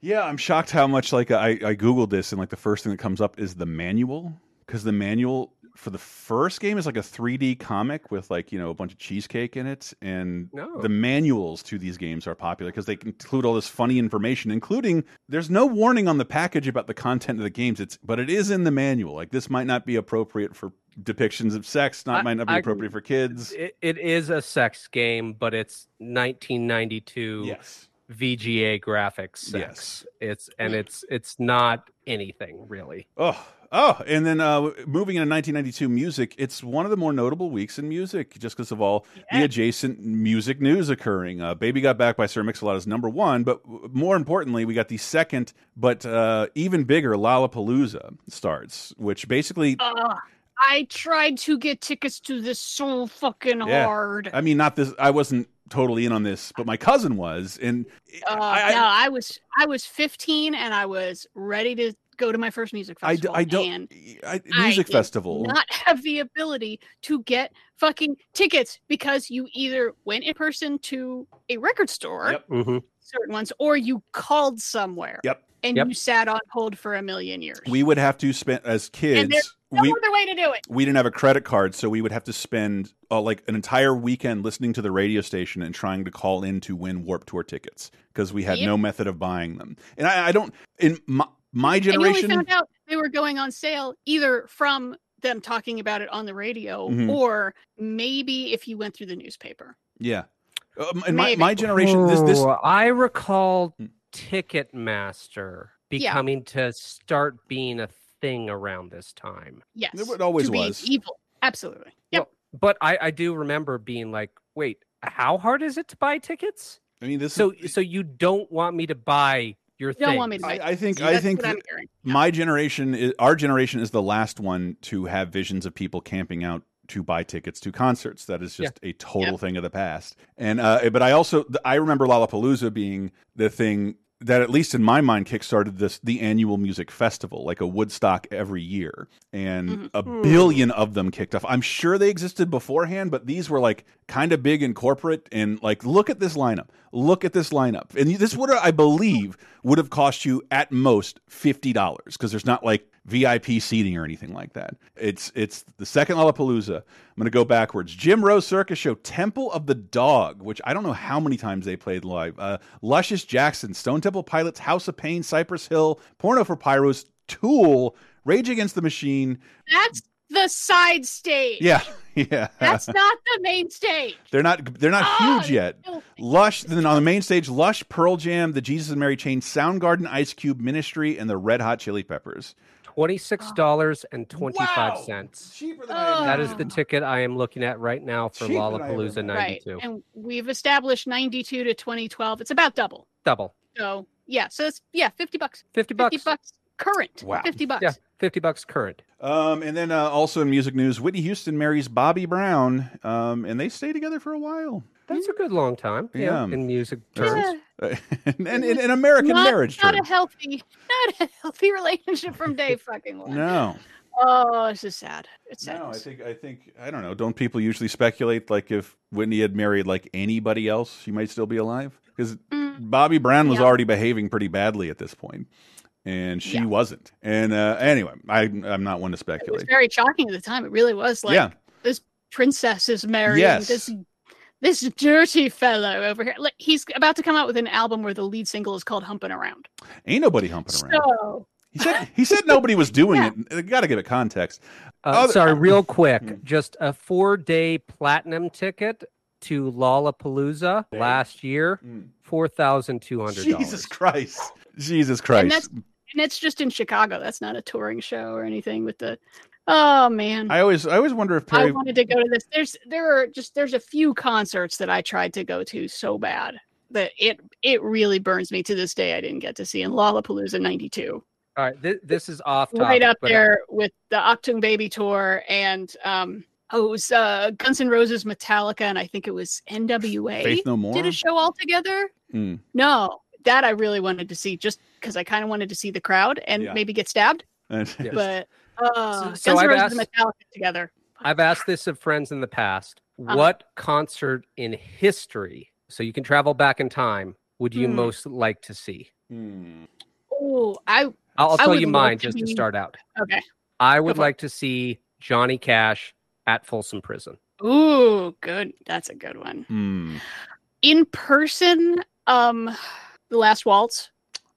yeah, I'm shocked how much like I, I googled this and like the first thing that comes up is the manual because the manual for the first game is like a 3D comic with like you know a bunch of cheesecake in it, and No. the manuals to these games are popular because they include all this funny information, including there's no warning on the package about the content of the games. It's but it is in the manual. Like this might not be appropriate for depictions of sex, not I- might not be I- appropriate for kids. It, it is a sex game, but it's 1992 yes. VGA graphics sex. Yes. It's and it's it's not anything really. Oh, oh, and then uh, moving into 1992 music, it's one of the more notable weeks in music just because of all the adjacent music news occurring. Uh, Baby Got Back by Sir Mix-a-Lot is number one, but more importantly, we got the second, but uh, even bigger, Lollapalooza starts, which basically, I tried to get tickets to this so fucking Yeah. hard. I mean, not this, I wasn't totally in on this, but my cousin was, and Uh, I, I, no, I was I was 15 and I was ready to go to my first music festival. I don't, and I, I music did festival. not have the ability to get fucking tickets because you either went in person to a record store, Yep. Mhm. certain ones, or you called somewhere. Yep. And Yep. you sat on hold for a million years. we would have to spend, as And kids, no we, other way to do it. we didn't have a credit card, so we would have to spend uh, like an entire weekend listening to the radio station and trying to call in to win Warp Tour tickets because we had Yep. no method of buying them. And I, I don't in my, my And you generation. only found out they were going on sale either from them talking about it on the radio Mhm. or maybe if you went through the newspaper. yeah, um, in my, Maybe. my generation, this this I recall Hmm. Ticketmaster Yeah. becoming to start being a thing around this time. Yes. It always to be was. evil. Absolutely. Yep. But I, I do remember being like, wait, how hard is it to buy tickets? I mean, this. So so you don't want me to buy your You thing? don't want me to I, I think See, I think what I'm my generation, is, our generation, is the last one to have visions of people camping out to buy tickets to concerts. That is just a total Yeah. thing of the past. And uh, but I also I remember Lollapalooza being the thing that at least in my mind kickstarted this the annual music festival like a woodstock every year. And a Hmm. billion of them kicked off. I'm sure they existed beforehand but these were like kind of big and corporate. And like look at this lineup. Look at this lineup. And this would i believe would have cost you at most $50 because there's not like vip seating or anything like that it's it's the second lollapalooza i'm going to go backwards jim rose circus show temple of the dog which i don't know how many times they played live uh, luscious jackson stone temple pilots house of pain cypress hill porno for pyros tool rage against the machine That's the side stage. yeah yeah That's not the main stage. they're not they're not Ah, huge yet. Lush, then on the main stage, Lush, Pearl Jam, the Jesus and Mary Chain, Soundgarden, Ice Cube, Ministry, and the Red Hot Chili Peppers. Twenty-six dollars and twenty-five cents. Cheaper than I That is the Oh. ticket I am looking at right now for Cheaper Lollapalooza remember. Right. '92. And we've established 92 to 2012. It's about double. Double. So yeah, so it's yeah, 50 bucks. Fifty bucks. 50 bucks. bucks current. Wow. 50 bucks. Yeah, fifty bucks current. Um, and then uh, also in music news, Whitney Houston marries Bobby Brown, um, and they stay together for a while. That's a good long time. Yeah, Yeah. in music terms. Uh, and in, in American not, marriage not terms. a healthy, not a healthy relationship from day fucking one. No, Oh, this is sad. It's sad. no. I think I think I don't know. Don't people usually speculate like if Whitney had married like anybody else, she might still be alive? Because Mm, Bobby Brown was Yeah. already behaving pretty badly at this point, and she Yeah. wasn't. And uh, anyway, I I'm not one to it was speculate. very shocking at the time. It really was like yeah, this princess is marrying Yes. this this dirty fellow over here. Like he's about to come out with an album where the lead single is called "Humping Around." ain't nobody humping around. So He said he said nobody was doing Yeah. it. Got to give it context. Uh, Other- sorry, real Hmm. quick. Just a four-day platinum ticket to Lollapalooza last year, Mm. four thousand two hundred Jesus. Christ. Jesus and Christ. that's and that's just in Chicago. That's not a touring show or anything with the. Oh man. I always I always wonder if I wanted to go to this. There's there are just there's a few concerts that I tried to go to so bad that it it really burns me to this day. I didn't get to see in Lollapalooza '92, All right, th- this is off topic. right up but- there with the Achtung Baby tour and um oh it was uh, Guns N' Roses, Metallica, and I think it was NWA Faith No More. did a show all together. Mm. No, that I really wanted to see just because I kind of wanted to see the crowd and Yeah. maybe get stabbed. But uh, So- so I've asked- Metallica together. I've asked this of friends in the past. Uh-huh. What concert in history, so you can travel back in time, would you Hmm. most like to see? Hmm. Oh, I I'll, I'll I tell you mine to just to be- start out. okay. I would like to see Johnny Cash at Folsom Prison. Ooh, good. That's a good one. Hmm. In person, um, The Last Waltz.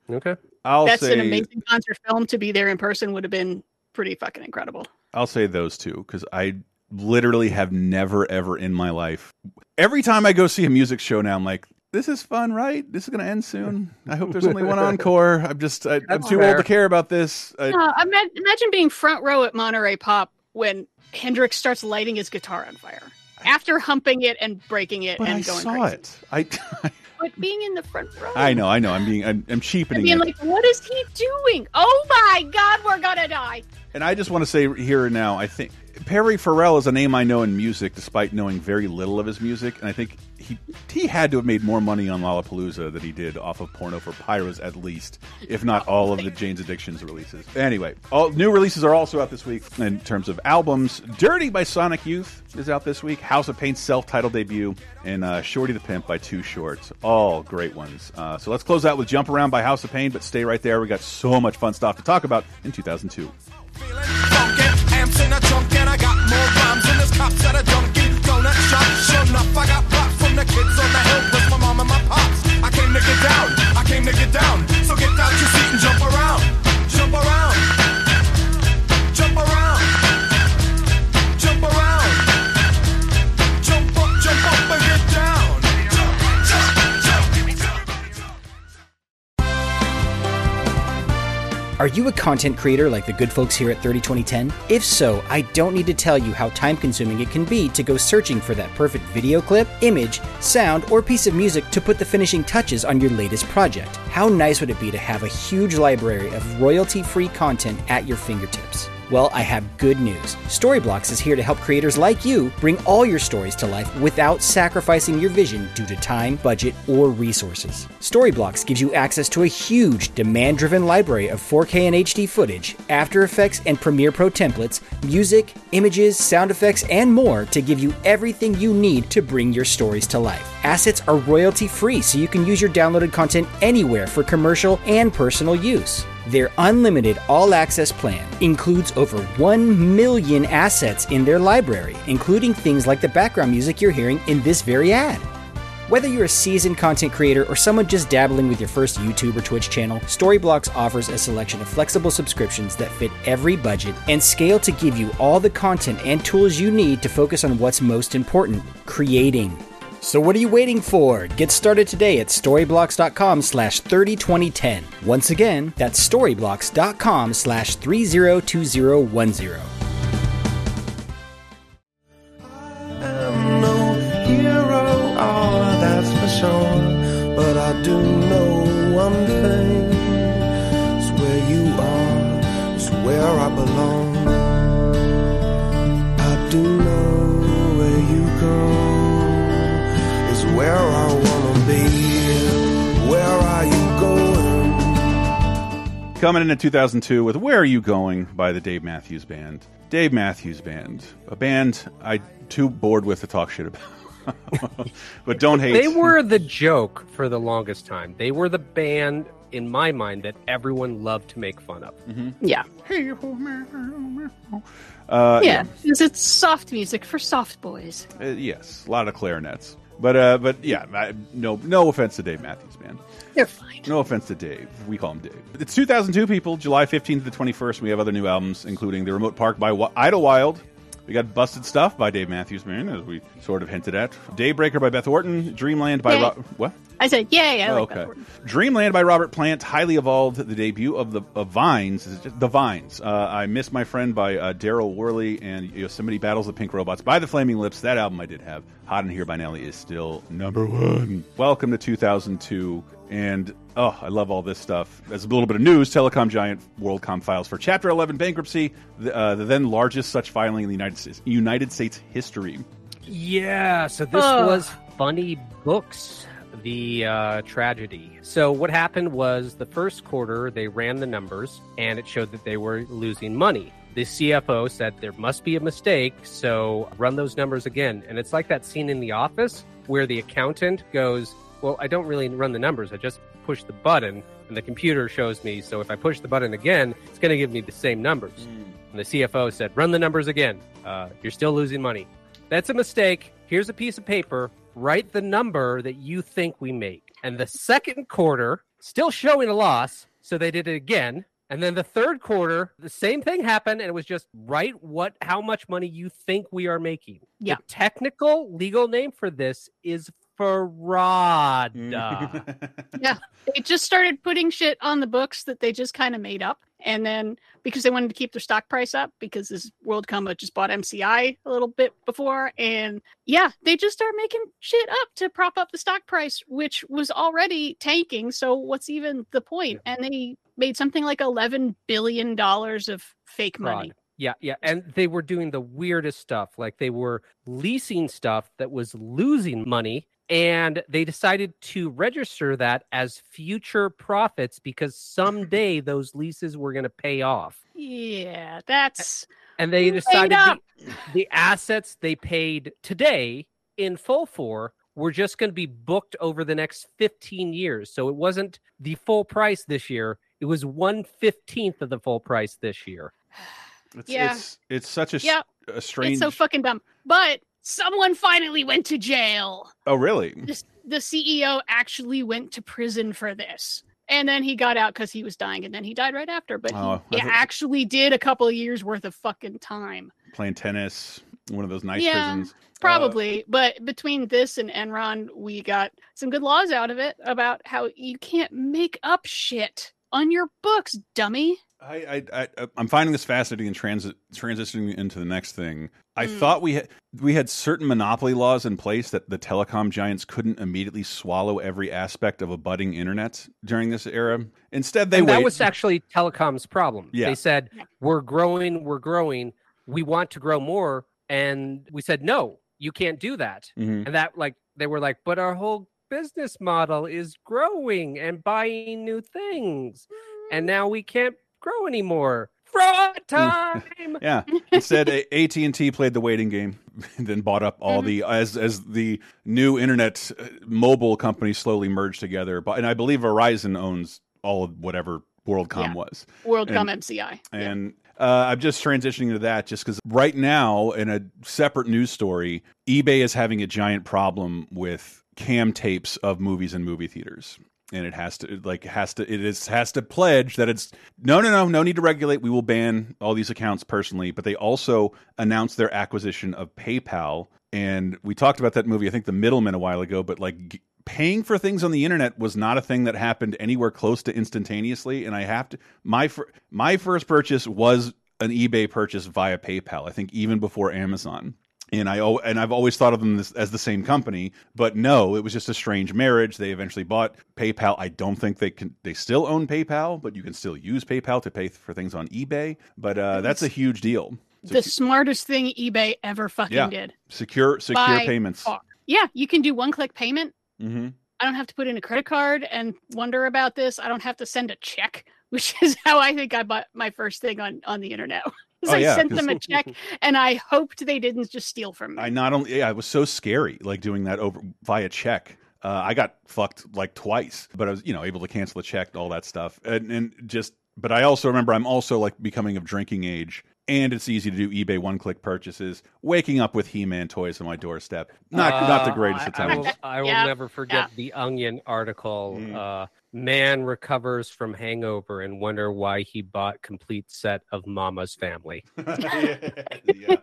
Okay. I'll That's say an amazing concert film. To be there in person would have been pretty fucking incredible. I'll say those two because I literally have never ever in my life. Every time I go see a music show now, I'm like, this is fun, right? This is going to end soon. I hope there's only one encore. I'm just, I, I'm That's too old to care about this. I, Uh, ima- imagine being front row at Monterey Pop when Hendrix starts lighting his guitar on fire after humping it and breaking it but and I going saw crazy. it. I, But being in the front row, I know, I know. I'm being, I'm, I'm cheapening it. like, what is he doing? Oh my God, we're gonna die! And I just want to say here and now, I think Perry Farrell is a name I know in music, despite knowing very little of his music. And I think he he had to have made more money on Lollapalooza than he did off of Porno for Pyros, at least, if not all of the Jane's Addictions releases. Anyway, all new releases are also out this week in terms of albums. Dirty by Sonic Youth is out this week. House of Pain's self-titled debut, and uh, Shorty the Pimp by Too Shorts. All great ones. Uh, so let's close out with Jump Around by House of Pain, but stay right there. We got so much fun stuff to talk about in 2002. Funky, in a trunk, and I got more rhymes than there's cops at a Dunkin' Donut shop. Sure enough, I got props from the kids on the hill with my mom and my pops. I came to get down, I came to get down. So get out your seat and jump around, Are you a content creator like the good folks here at 302010? If so, I don't need to tell you how time consuming it can be to go searching for that perfect video clip, image, sound, or piece of music to put the finishing touches on your latest project. How nice would it be to have a huge library of royalty free content at your fingertips? Well, I have good news. Storyblocks is here to help creators like you bring all your stories to life without sacrificing your vision due to time, budget, or resources. Storyblocks gives you access to a huge, demand driven library of 4K and HD footage, After Effects and Premiere Pro templates, music, images, sound effects, and more to give you everything you need to bring your stories to life. Assets are royalty free, so you can use your downloaded content anywhere for commercial and personal use. Their unlimited all access plan includes over 1 million assets in their library, including things like the background music you're hearing in this very ad. Whether you're a seasoned content creator or someone just dabbling with your first YouTube or Twitch channel, Storyblocks offers a selection of flexible subscriptions that fit every budget and scale to give you all the content and tools you need to focus on what's most important creating. So what are you waiting for? Get started today at storyblocks.com slash 302010. Once again, that's storyblocks.com slash 302010. am no hero, oh, that's for sure. But I do know one thing. It's where you are, it's where I belong. Coming in at 2002 with Where Are You Going by the Dave Matthews Band. Dave Matthews Band, a band I too bored with to talk shit about. but don't hate. They were the joke for the longest time. They were the band in my mind that everyone loved to make fun of. Yeah. Uh, yeah, because it's soft music for soft boys. Uh, yes, a lot of clarinets. But uh, but yeah, I, no no offense to Dave Matthews Band. They're fine. No offense to Dave. We call him Dave. It's 2002, people. July 15th to the 21st. We have other new albums, including The Remote Part by Idlewild. We got Busted Stuff by Dave Matthews Band, as we sort of hinted at. Daybreaker by Beth Orton. Dreamland by. Ro- what? I said, yay, I Oh, like okay. Dreamland by Robert Plant, highly evolved. The debut of the of Vines, the Vines. Uh, I miss my friend by uh, Darryl Worley and Yoshimi Battles of Pink Robots by the Flaming Lips. That album I did have. Hot in Here by Nelly is still number one. Welcome to 2002, and oh, I love all this stuff. As a little bit of news, telecom giant WorldCom files for Chapter 11 bankruptcy, the, uh, the then largest such filing in the United States, United States history. Yeah, so this Ugh. was Funny Books, the uh, tragedy. So what happened was the first quarter they ran the numbers and it showed that they were losing money. The CFO said there must be a mistake, so run those numbers again. And it's like that scene in The Office where the accountant goes, "Well, I don't really run the numbers. I just push the button and the computer shows me. So if I push the button again, it's going to give me the same numbers." And the CFO said, "Run the numbers again. Uh, you're still losing money." That's a mistake. Here's a piece of paper. Write the number that you think we make. And the second quarter, still showing a loss. So they did it again. And then the third quarter, the same thing happened. And it was just write what, how much money you think we are making. Yeah. The technical legal name for this is fraud. Mm. Yeah. They just started putting shit on the books that they just kind of made up. And then because they wanted to keep their stock price up, because this WorldCom had just bought MCI a little bit before. And yeah, they just started making shit up to prop up the stock price, which was already tanking. So what's even the point? And they made something like $11 billion of fake money. Yeah, yeah. And they were doing the weirdest stuff. Like they were leasing stuff that was losing money. And they decided to register that as future profits because someday those leases were going to pay off. Yeah, that's And they decided up. the, the assets they paid today in full for were just going to be booked over the next 15 years. So it wasn't the full price this year. It was one fifteenth of the full price this year. It's, Yeah. it's, it's such a, s- Yeah. a strange. it's so fucking dumb. But someone finally went to jail. oh, really? this, the CEO actually went to prison for this. And then he got out because he was dying, and then he died right after. But he, Oh, I he actually did a couple of years worth of fucking time. Playing tennis, one of those nice Yeah. prisons. Uh, probably. but between this and Enron, we got some good laws out of it about how you can't make up shit on your books, dummy. I, I, I, I'm finding this fascinating and transi transitioning into the next thing. I Mm. thought we had we had certain monopoly laws in place that the telecom giants couldn't immediately swallow every aspect of a budding internet during this era. Instead, they and wait. that was actually telecom's problem. Yeah. They said, We're growing, we're growing, we want to grow more. And we said, No, you can't do that. Mhm. And that like they were like, But our whole business model is growing and buying new things. And now we can't grow anymore. Fraud time. Yeah. Instead, AT and T played the waiting game, and then bought up all the as as the new internet uh, mobile companies slowly merged together. But and I believe Verizon owns all of whatever WorldCom Yeah. was. WorldCom And- MCI. And uh, I'm just transitioning to that just because right now, in a separate news story, eBay is having a giant problem with cam tapes of movies in movie theaters. And it has to like has to it is has to pledge that it's no no no no need to regulate. We will ban all these accounts personally. But they also announced their acquisition of PayPal and we talked about that movie. I think The Middleman a while ago, but like. Paying for things on the internet was not a thing that happened anywhere close to instantaneously, and I have to my my first purchase was an eBay purchase via PayPal. I think even before Amazon and I and I've always thought of them as, as the same company, but no, it was just a strange marriage. They eventually bought PayPal. I don't think they can. They still own PayPal, but you can still use PayPal to pay for things on eBay. But uh, that's a huge deal. the smartest thing eBay ever fucking Yeah. did. Secure, secure By payments. far. Yeah, you can do one click payment. hmm I don't have to put in a credit card and wonder about this. I don't have to send a check, which is how I think I bought my first thing on on the internet. Is Oh, I yeah, sent 'cause- them a check and I hoped they didn't just steal from me. I not only yeah, it was so scary like doing that over via check. Uh, I got fucked like twice, but I was you know able to cancel the check, all that stuff, and and just. But I also remember I'm also like becoming of drinking age, and it's easy to do eBay one click purchases. Waking up with He Man toys on my doorstep, not not the Uh, greatest I, of I will, I will Yeah, never forget the Onion article. Mm. Uh, man recovers from hangover and wonder why he bought complete set of Mama's Family. Yeah.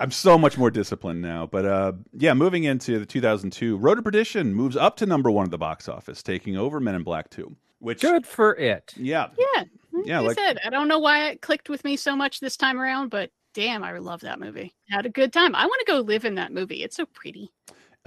I'm so much more disciplined now. But uh, yeah, moving into the 2002, Road to Perdition moves up to number one at the box office, taking over Men in Black 2. Which Good for it. yeah, yeah, Yeah, like like- I said, I don't know why it clicked with me so much this time around, but damn, I love that movie. Had a good time. I want to go live in that movie. It's so pretty.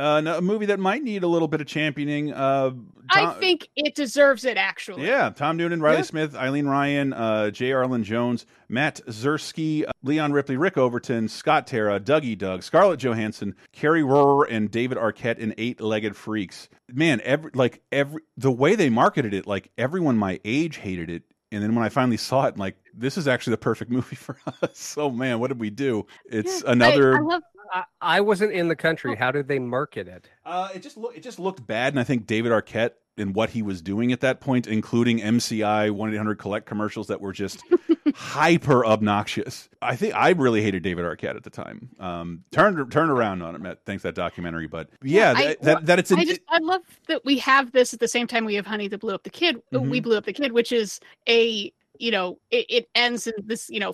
Uh, a movie that might need a little bit of championing. Uh, I think it deserves it. Actually, Yeah, Tom Noonan, Riley Yeah. Smith, Eileen Ryan, uh, J. Arlen Jones, Matt Zersky, uh, Leon Ripley, Rick Overton, Scott Terra, Dougie Doug, Scarlett Johansson, Kari Rohrer, and David Arquette in Eight Legged Freaks. Man, every like every the way they marketed it, like everyone my age hated it. And then when I finally saw it, I'm like, this is actually the perfect movie for us. So man, what did we do? It's Yeah, another. I, love. I, I wasn't in the country. How did they market it? Uh, it just look, it just looked bad, and I think David Arquette and what he was doing at that point, including MCI one eight hundred collect commercials that were just hyper obnoxious. I think I really hated David Arquette at the time. Um, turned turned around on it, Matt, thanks to that documentary. But yeah, I- that, that that it's an, I just I love that we have this at the same time we have Honey that blew up the kid. uh, We Mhm. blew up the kid, which is a you know it, it ends in this you know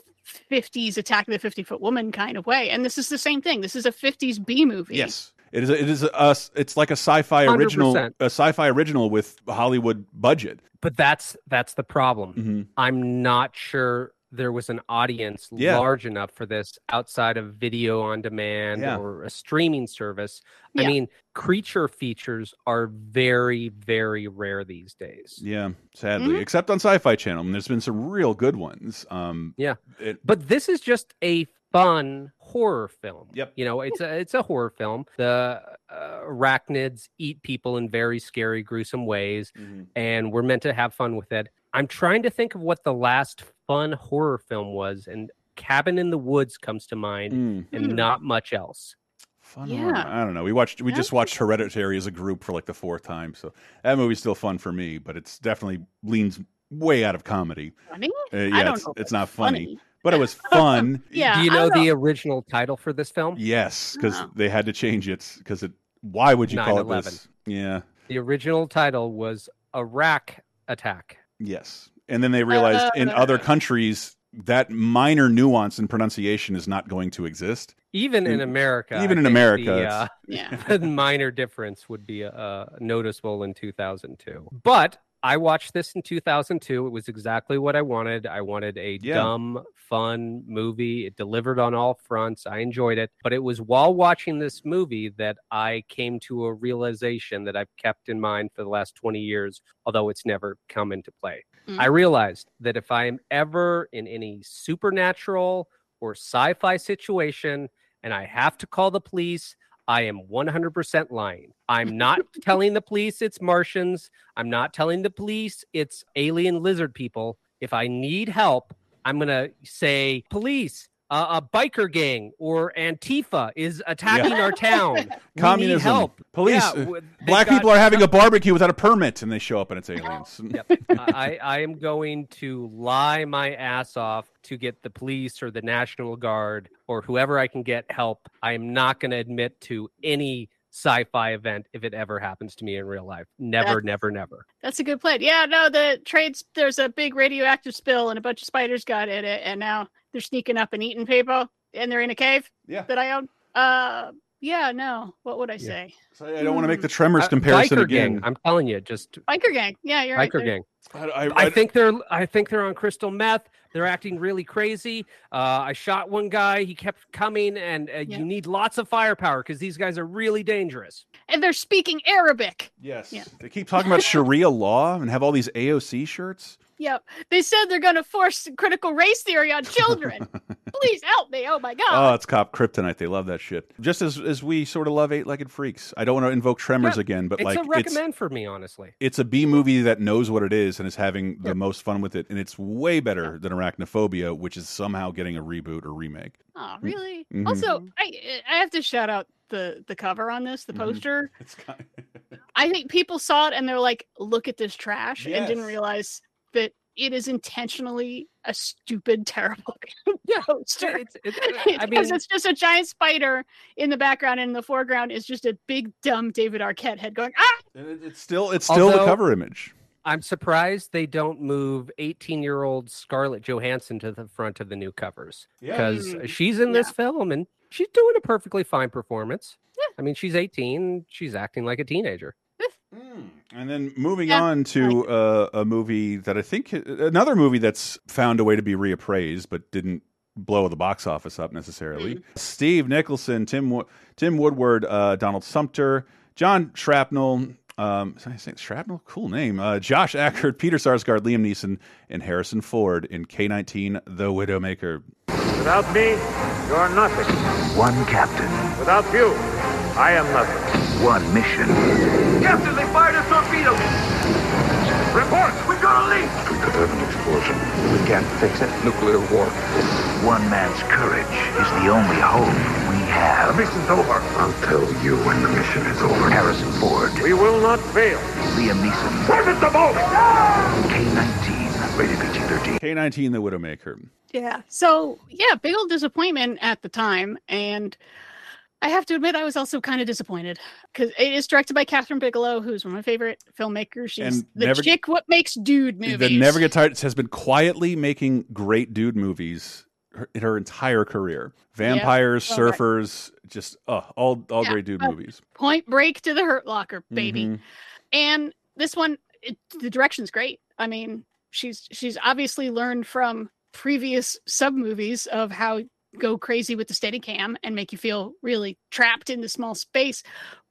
50s attack of the 50 foot woman kind of way, and this is the same thing. This is a 50s B movie. yes. It is. A, it is a. It's like a sci-fi original. 100%. A sci-fi original with Hollywood budget. But that's that's the problem. hmm I'm not sure there was an audience Yeah. large enough for this outside of video on demand Yeah. or a streaming service. I mean, creature features are very, very rare these days. Yeah, sadly, Mhm. except on Sci-Fi Channel, and there's been some real good ones. Um, Yeah. it, But this is just a fun horror film. Yep. You know, it's a it's a horror film. The uh, arachnids eat people in very scary, gruesome ways, and we're meant to have fun with it. I'm trying to think of what the last fun horror film was, and Cabin in the Woods comes to mind, Mm. and Hmm. not much else. Fun Yeah. horror. I don't know. We watched. We just watched Hereditary as a group for like the fourth time. So that movie's still fun for me, but it's definitely leans way out of comedy. Funny? Uh, yeah, I don't it's, know if it's not funny, funny. But it was fun. Yeah, Do you I know the original title for this film? Yes, because Oh. they had to change it. Because it. Why would you call it this? Yeah. The original title was Arac Attack. Yes. And then they realized in other Uh. countries that minor nuance in pronunciation is not going to exist. Even in In- America. I even in America, the, uh, Yeah. a minor difference would be uh, noticeable in 2002. But I watched this in 2002. It was exactly what I wanted. I wanted a Yeah. dumb, fun movie. It delivered on all fronts. I enjoyed it. But it was while watching this movie that I came to a realization that I've kept in mind for the last 20 years, although it's never come into play. Mm. I realized that if I am ever in any supernatural or sci fi situation and I have to call the police, I am 100% lying. I'm not telling the police it's Martians. I'm not telling the police it's alien lizard people. If I need help, I'm going to say, police, uh, a biker gang or Antifa is attacking our town. We need Communism. help. Police. Yeah, uh, Black got people are having a barbecue without a permit, and they show up and it's aliens. Yep. I, I am going to lie my ass off to get the police or the National Guard or whoever I can get help. I am not going to admit to any sci-fi event if it ever happens to me in real life. Never, That's- never, never. That's a good plan. Yeah, no, the trades there's a big radioactive spill and a bunch of spiders got in it, and now they're sneaking up and eating people, and they're in a cave Yeah. that I own. Uh, Yeah, no. What would I say? So I don't want to make the Tremors Uh, comparison Biker again. Gang. I'm telling you, just Biker gang. Yeah, you're right. biker They're- gang. I, I, I think they're I think they're on crystal meth. They're acting really crazy. Uh, I shot one guy. He kept coming, and uh, Yeah. you need lots of firepower because these guys are really dangerous. And they're speaking Arabic. yes. Yeah. They keep talking about Sharia law and have all these AOC shirts. Yep. They said they're going to force critical race theory on children. Please help me. Oh my God. Oh, it's cop kryptonite. They love that shit. Just as as we sort of love eight legged freaks. I don't want to invoke Tremors Yeah, again, but it's like a it's recommend for me, honestly. it's a B movie that knows what it is and is having the most fun with it, and it's way better than Arachnophobia, which is somehow getting a reboot or remake. Oh, really? Mhm. Also, I I have to shout out the the cover on this, the Mhm. poster. It's kind I think people saw it and they're like, "Look at this trash," and didn't realize that it is intentionally a stupid, terrible Yeah, poster. It's, it's, I because mean, it's just a giant spider in the background, and in the foreground is just a big dumb David Arquette head going, "Ah!" And it's still it's still the cover image. I'm surprised they don't move 18 year old Scarlett Johansson to the front of the new covers because Mm, she's in this film and she's doing a perfectly fine performance. Yeah. I mean, she's 18, she's acting like a teenager. And then moving Yeah, on to uh, a movie that I think another movie that's found a way to be reappraised, but didn't blow the box office up necessarily. Hmm. Steve Nicolson, Tim Tim Woodward, uh, Donald Sumpter, John Shrapnel. Um, is I saying Shrapnel? Cool name. Uh, Josh Ackard, Peter Sarsgaard, Liam Neeson, and Harrison Ford in K-19, The Widowmaker. Without me, you're nothing. One captain, Without you, I am nothing. one mission. Captain, they fired a torpedo! Report! We've got a leak! We could have an explosion. We can't fix it. Nuclear war. One man's courage is the only hope we have. The mission's over. I'll tell you when the mission is over. Harrison Ford, We will not fail. Liam Neeson, Where's the boat? K-19, rated PG-13. K-19, The Widowmaker. Yeah. So yeah, big old disappointment at the time, and I have to admit I was also kind of disappointed because it is directed by Kathryn Bigelow, who's one of my favorite filmmakers. She's And the never- chick what makes dude movies. That never get tired. Has been quietly making great dude movies her, in her entire career. Vampires, right. surfers, just uh, all all Yeah, great dude uh, movies. Point Break to the Hurt Locker, baby. Mhm. And this one, it, the direction's great. I mean, she's she's obviously learned from previous sub movies of how go crazy with the steady cam and make you feel really trapped in the small space.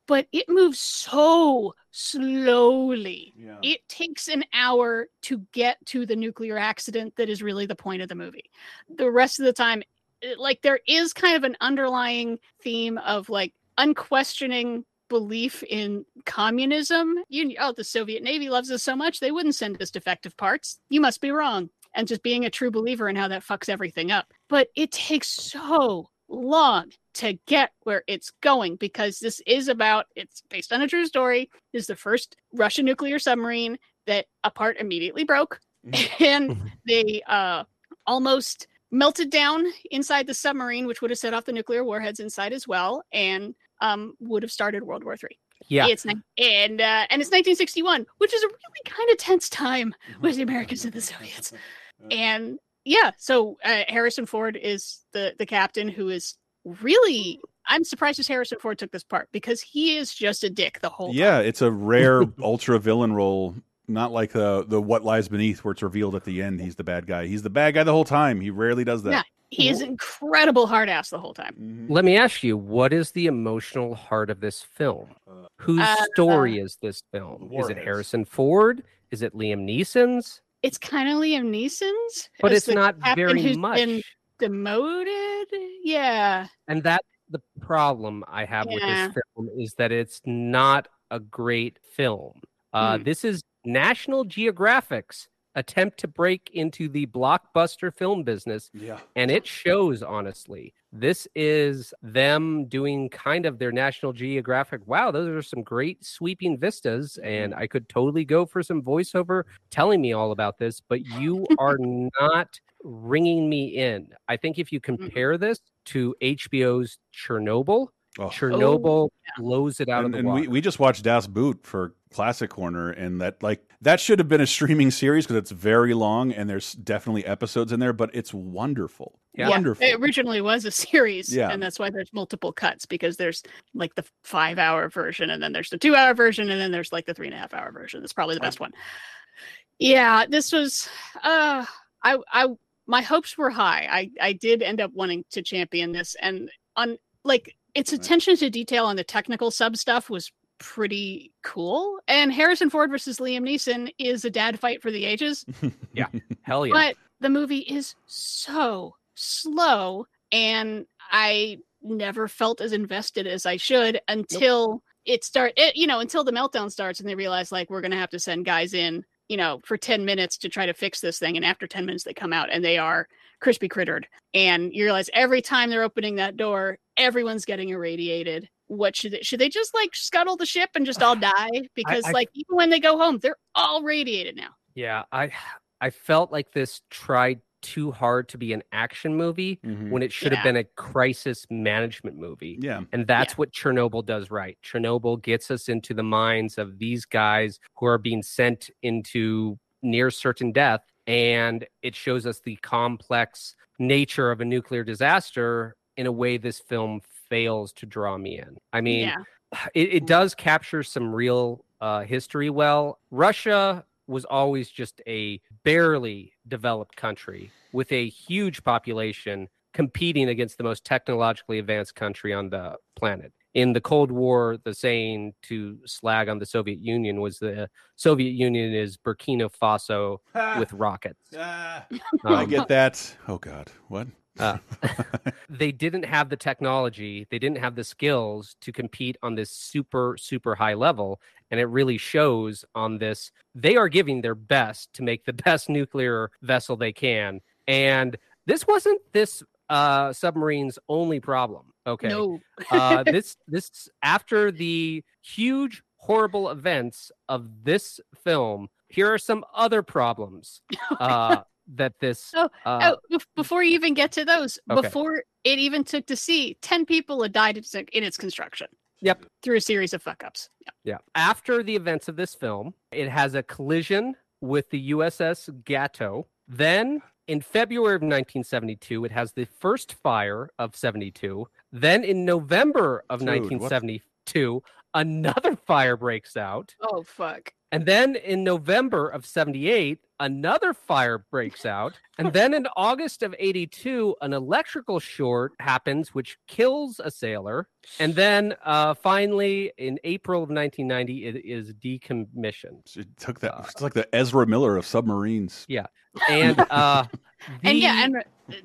But it moves so slowly. Yeah. It takes an hour to get to the nuclear accident that is really the point of the movie. The rest of the time, it- like there is kind of an underlying theme of like unquestioning belief in communism. You oh, the Soviet Navy loves us so much they wouldn't send us defective parts. You must be wrong. And just being a true believer in how that fucks everything up. But it takes so long to get where it's going because this is about it's based on a true story. This is the first Russian nuclear submarine that a part immediately broke and they uh almost melted down inside the submarine, which would have set off the nuclear warheads inside as well, and um, would have started World War Three. Yeah. It's and uh, and it's 1961, which is a really kind of tense time with the Americans and the Soviets. And yeah, so uh, Harrison Ford is the the captain who is really. I'm surprised as Harrison Ford took this part because he is just a dick the whole Yeah, time. Yeah, it's a rare ultra villain role. Not like the the What Lies Beneath, where it's revealed at the end he's the bad guy. He's the bad guy the whole time. He rarely does that. Yeah, he is incredible hard ass the whole time. Let me ask you, what is the emotional heart of this film? Whose Uh, story is this film? Is it Harrison Ford? Is it Liam Neeson's? It's kind of Liam Neeson's, But it's not very much. been demoted. Yeah, And that's the problem I have with this film is that it's not a great film. Uh, Hmm. This is National Geographic's attempt to break into the blockbuster film business, Yeah. and it shows honestly. This is them doing kind of their National Geographic. Wow, those are some great sweeping vistas, mm-hmm. and I could totally go for some voiceover telling me all about this, but you are not ringing me in. I think if you mm-hmm. compare this to HBO's Chernobyl, Oh. Chernobyl oh, blows it out and, of the and water. we, we just watched Das Boot for classic corner, and that like that should have been a streaming series because it's very long and there's definitely episodes in there, but it's wonderful, Yeah, wonderful. It originally was a series, Yeah. and that's why there's multiple cuts because there's like the five hour version, and then there's the two hour version, and then there's like the three and a half hour version. That's probably the best one. Yeah, this was. uh I I my hopes were high. I I did end up wanting to champion this, and on like its attention to detail on the technical sub stuff was pretty cool. And Harrison Ford versus Liam Neeson is a dad fight for the ages. Yeah, hell yeah. But the movie is so slow, and I never felt as invested as I should until it start. It, you know, until the meltdown starts, and they realize like we're gonna have to send guys in, you know, for ten minutes to try to fix this thing. And after ten minutes, they come out and they are crispy crittered, and you realize every time they're opening that door, everyone's getting irradiated. What should they, should they just like scuttle the ship and just all die? Because I- like even when they go home, they're all radiated now. Yeah, I I felt like this tried too hard to be an action movie Mhm. when it should have been a crisis management movie. Yeah. And that's what Chernobyl does right. Chernobyl gets us into the minds of these guys who are being sent into near certain death and it shows us the complex nature of a nuclear disaster in a way this film fails to draw me in. I mean, yeah. it, it does capture some real uh, history well. Russia was always just a barely developed country with a huge population competing against the most technologically advanced country on the planet. In the Cold War, the saying to slag on the Soviet Union was the Soviet Union is Burkina Faso with rockets. I Um, get that. Oh God, what? Uh, they didn't have the technology, they didn't have the skills to compete on this super, super high level. And it really shows on this. They are giving their best to make the best nuclear vessel they can. And this wasn't this uh, submarine's only problem. Okay. No. uh, this this after the huge horrible events of this film here are some other problems uh, that this Oh, uh, oh, before you even get to those, Okay. before it even took to sea, 10 people had died in its- construction yep through a series of fuck ups. Yep. Yeah. After the events of this film, it has a collision with the USS Gato. Then in February of 1972, it has the first fire of 72. Then in November of Dude, what- 1972, another fire breaks out. Oh, fuck. And then in November of 78, another fire breaks out. And then in August of 82, an electrical short happens, which kills a sailor. And then uh, finally, in April of 1990, it is decommissioned. It took that. It's like the Ezra Miller of submarines. Yeah. And uh, And yeah, and uh,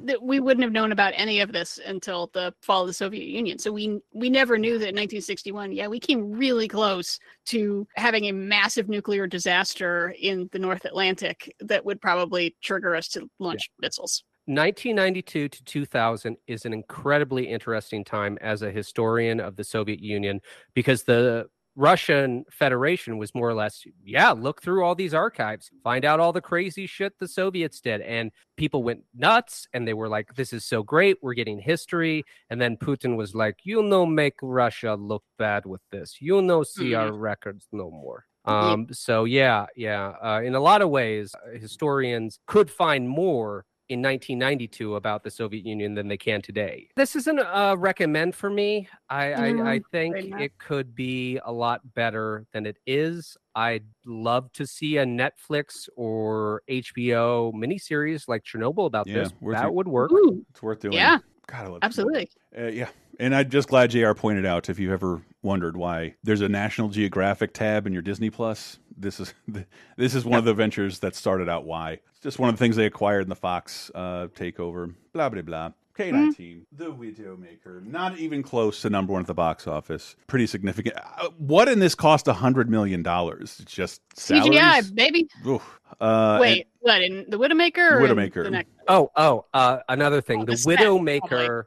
th- we wouldn't have known about any of this until the fall of the Soviet Union. So we we never knew that in 1961. Yeah, we came really close to having a massive nuclear disaster in the North Atlantic that would probably trigger us to launch missiles. 1992 to 2000 is an incredibly interesting time as a historian of the Soviet Union because the Russian Federation was more or less, yeah, look through all these archives, find out all the crazy shit the Soviets did. And people went nuts and they were like, this is so great. We're getting history. And then Putin was like, you know, make Russia look bad with this. You know, see our records no more. Um, so yeah, yeah. Uh, in a lot of ways, uh, historians could find more in 1992 about the Soviet Union than they can today. This isn't a recommend for me. I, I, No, I think it could be a lot better than it is. I'd love to see a Netflix or HBO miniseries like Chernobyl about Yeah, this. That it. would work. Ooh, It's worth doing. yeah, God, I love absolutely. Uh, yeah, and I'm just glad Jr. pointed out. If you ever wondered why there's a National Geographic tab in your Disney Plus, this is this is one of the ventures that started out. Why? It's just one of the things they acquired in the Fox uh, takeover. Blah blah blah. K19, The Widowmaker, not even close to number one at the box office. Pretty significant. Uh, what in this cost a hundred million dollars? It's just salaries. CGI, baby. Oof. Uh, Wait, what in the Widowmaker? Or in Widowmaker. The next? Oh, oh, uh, another thing. Oh, the the spec, Widowmaker,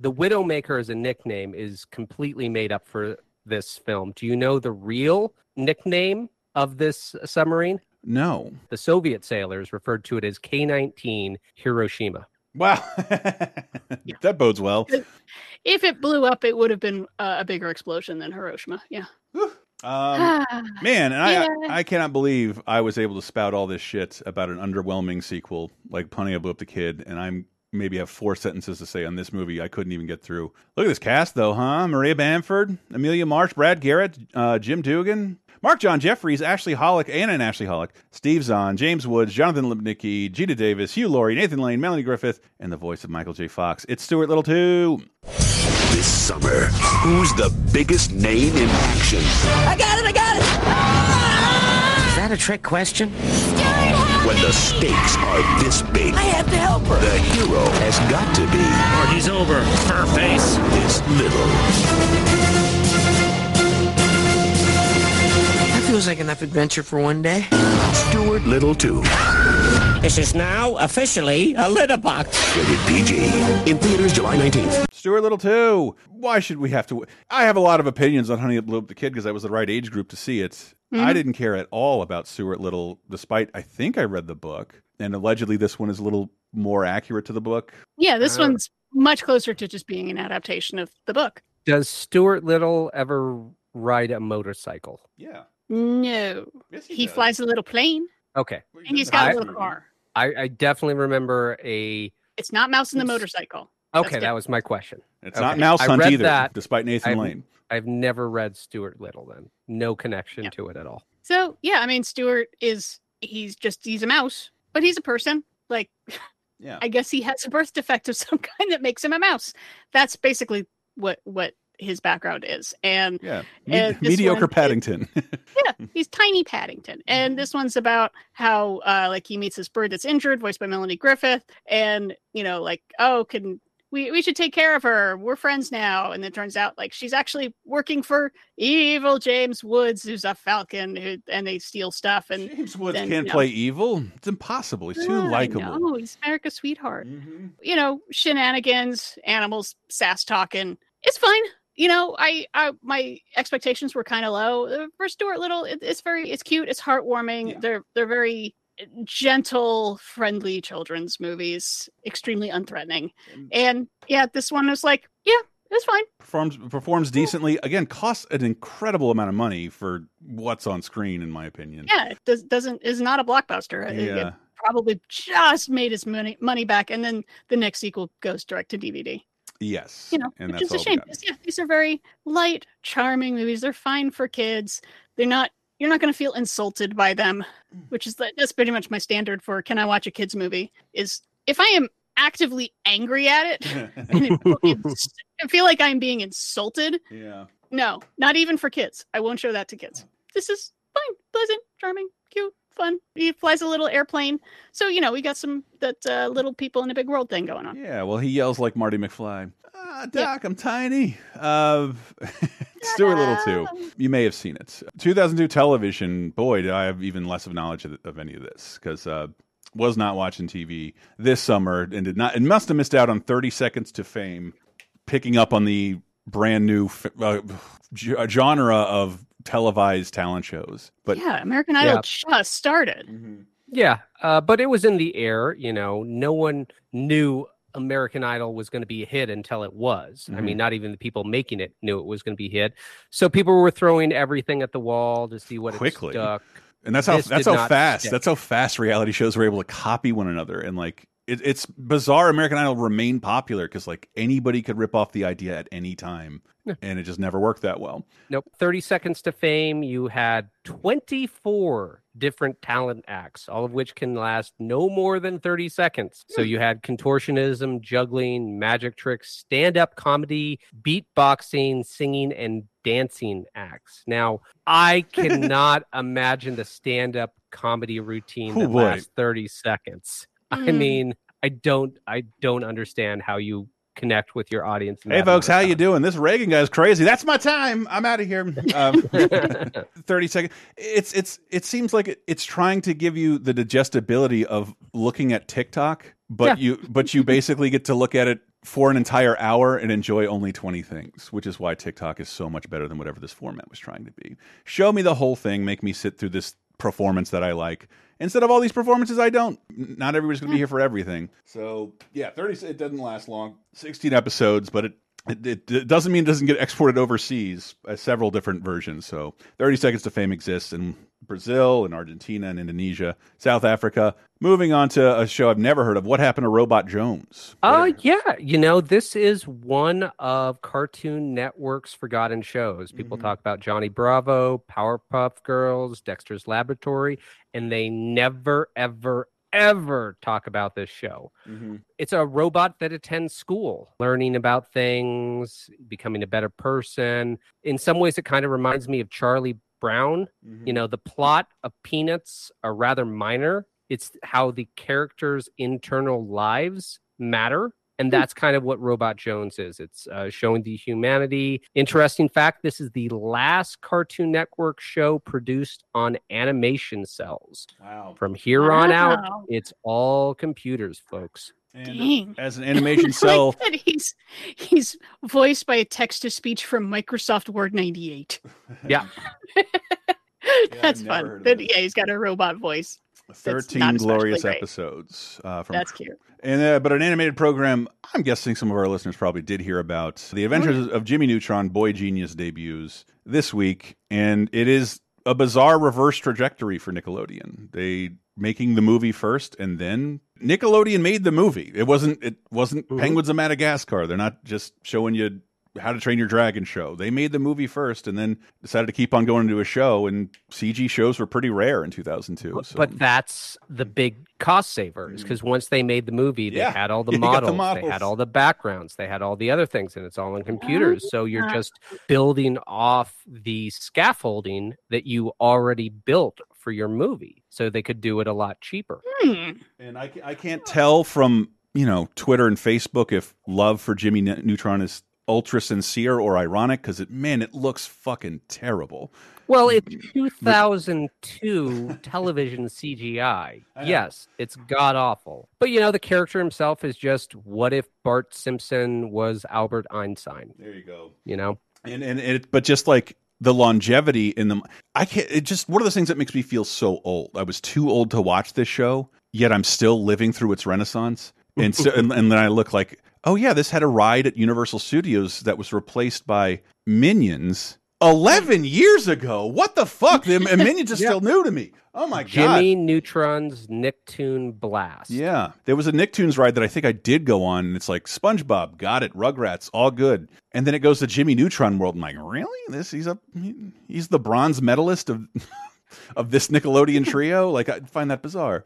the Widowmaker as a nickname is completely made up for this film. Do you know the real nickname of this submarine? No. The Soviet sailors referred to it as K 19 Hiroshima. Wow. that bodes well. If it blew up, it would have been uh, a bigger explosion than Hiroshima. Yeah. Um, man, and I Yeah. I cannot believe I was able to spout all this shit about an underwhelming sequel like Honey I Blew Up the Kid, and I'm maybe have four sentences to say on this movie I couldn't even get through. Look at this cast though, huh? Maria Bamford, Amelia Marsh, Brad Garrett, uh, Jim Doughan. Marc John Jefferies, Ashley Hoelck, Anna and Ashley Hoelck, Steve Zahn, James Woods, Jonathan Lipnicki, Geena Davis, Hugh Laurie, Nathan Lane, Melanie Griffith, and the voice of Michael J. Fox. It's Stuart Little too. This summer, who's the biggest name in action? I got it, I got it! Is that a trick question? When the stakes are this big, I have to help her. the hero has got to be. Party's over. Fur face. This little. That feels like enough adventure for one day. Stuart Little 2. This is now officially a litter box. Rated PG. In theaters July 19th. Stuart Little too. Why should we have to? I have a lot of opinions on Honey That Blew Up the Kid because I was the right age group to see it. Mhm. I didn't care at all about Stuart Little, despite I think I read the book, and allegedly this one is a little more accurate to the book. Yeah, this Uh, one's much closer to just being an adaptation of the book. Does Stuart Little ever ride a motorcycle? Yeah. No. he flies a little plane Okay. and he's got I- a little car. I, I definitely remember a. It's not Mouse and the Motorcycle. Okay, that was my question. It's Okay. not Mouse I Hunt read either, that. despite Nathan I've, Lane. I've never read Stuart Little. Then no connection to it at all. So yeah, I mean Stuart is he's just he's a mouse, but he's a person. Like Yeah. I guess he has a birth defect of some kind that makes him a mouse. That's basically what what his background is. And Yeah. and Me- this mediocre one- Paddington. yeah, he's tiny Paddington. And this one's about how uh like he meets this bird that's injured, voiced by Melanie Griffith, and you know, like, oh, can we we should take care of her. We're friends now. And it turns out like she's actually working for evil James Woods, who's a falcon, who, and they steal stuff. And James Woods then, can't you know, play evil. It's impossible. He's too likable. know, he's America's sweetheart. Mm-hmm. You know, shenanigans, animals, sass talking. It's fine. You know, I, I my expectations were kind of low Uh, for Stuart Little. It, it's very, it's cute. It's heartwarming. They're they're very gentle, friendly children's movies. Extremely unthreatening. Mm. And yeah, this one was like, yeah, it's fine. Performs performs decently. Again, costs an incredible amount of money for what's on screen, in my opinion. Yeah, it does, doesn't is not a blockbuster. It- it Yeah. probably just made its money money back, and then the next sequel goes direct to DVD. Yes. you know, and which that's is a shame. Yeah, these are very light, charming movies. They're fine for kids. They're not. You're not going to feel insulted by them, Mm. which is the, that's pretty much my standard for can I watch a kids movie? Is if I am actively angry at it and it, I feel like I'm being insulted. Yeah. No, not even for kids. I won't show that to kids. This is fine, pleasant, charming, cute, fun. He flies a little airplane, so you know we got some that uh, little people in a big world thing going on. Yeah, well, he yells like Marty McFly. Ah, Doc, I'm tiny. Uh, Stuart Little too. You may have seen it. 2002 television. Boy, did I have even less of knowledge of, of any of this because uh, was not watching TV this summer and did not. And must have missed out on 30 Seconds to Fame, picking up on the brand new f- uh, g- genre of televised talent shows. But yeah, American Idol Yeah. just started. Yeah, uh, but it was in the air. You know, no one knew American Idol was going to be a hit until it was. I mean, Mhm. not even the people making it knew it was going to be a hit. So people were throwing everything at the wall to see what quickly. it stuck. And that's how This that's how fast stick. that's how fast reality shows were able to copy one another and like it, it's bizarre. American Idol remained popular because like anybody could rip off the idea at any time, and it just never worked that well. Nope. 30 Seconds to Fame, you had 24 different talent acts, all of which can last no more than 30 seconds. So you had contortionism, juggling, magic tricks, stand up comedy, beatboxing, singing, and dancing acts. Now, I cannot imagine the stand up comedy routine Oh, that boy. lasts 30 seconds. I Mm. mean, I don't I don't understand how you connect with your audience. Hey folks, how of you doing? This Reagan guy's crazy. That's my time. I'm out of here. Um, Thirty seconds. It's it's it seems like it, it's trying to give you the digestibility of looking at TikTok, but Yeah. you but you basically get to look at it for an entire hour and enjoy only 20 things, which is why TikTok is so much better than whatever this format was trying to be. Show me the whole thing, make me sit through this performance that I like instead of all these performances I don't. Not everybody's going to be here for everything. So, yeah, 30 it doesn't last long. 16 episodes, but it It, it, doesn't mean it doesn't get exported overseas. Uh, several different versions. So, Thirty Seconds to Fame exists in Brazil and Argentina and Indonesia, South Africa. Moving on to a show I've never heard of. What happened to Robot Jones? Uh yeah, you know, this is one of Cartoon Network's forgotten shows. People Mm-hmm. talk about Johnny Bravo, Powerpuff Girls, Dexter's Laboratory, and they never ever ever talk about this show. Mm-hmm. It's a robot that attends school, learning about things, becoming a better person. In some ways it kind of reminds me of Charlie Brown. Mm-hmm. You know, the plot of Peanuts are rather minor. It's how the characters' internal lives matter. And that's kind of what Robot Jones is. It's uh, showing the humanity. Interesting fact this is the last Cartoon Network show produced on animation cels. Wow. From here on out, Wow. it's all computers, folks. Dang. As an animation I cel, like he's he's voiced by a text to speech from Microsoft Word 98. Yeah. That's fun. of But this. yeah, he's got a robot voice. 13 glorious great. episodes uh, from That's cute. And uh, but an animated program, I'm guessing some of our listeners probably did hear about the Adventures of Jimmy Neutron Boy Genius debuts this week, and it is a bizarre reverse trajectory for Nickelodeon. They making the movie first, and then Nickelodeon made the movie. It wasn't it wasn't mm-hmm. Penguins of Madagascar. They're not just showing you how to train your dragon show. They made the movie first, and then decided to keep on going into a show. And CG shows were pretty rare in 2002. So. But that's the big cost savers because once they made the movie, they Yeah. had all the You got the models, they had all the backgrounds, they had all the other things, and it's all on computers. So you're just building off the scaffolding that you already built for your movie, so they could do it a lot cheaper. Hmm. And I, I can't tell from you know Twitter and Facebook if love for Jimmy Ne- Neutron is ultra sincere or ironic because it man it looks fucking terrible. Well, it's 2002 television CGI. Yes, it's god awful. But you know, the character himself is just what if Bart Simpson was Albert Einstein? There you go. You know? And and it, but just like the longevity in them, I can't. It just one of those things that makes me feel so old. I was too old to watch this show, yet I'm still living through its renaissance. And so, and, and then I look like, oh yeah, this had a ride at Universal Studios that was replaced by Minions. 11 years ago. What the fuck? The and Minions is still new to me. Oh my god. Jimmy Neutron's Nicktoon Blast. Yeah, there was a Nicktoons ride that I think I did go on, and it's like SpongeBob, got it, Rugrats, all good, and then it goes to Jimmy Neutron World. I'm like, really? This he's a he's the bronze medalist of of this Nickelodeon trio. Like I find that bizarre.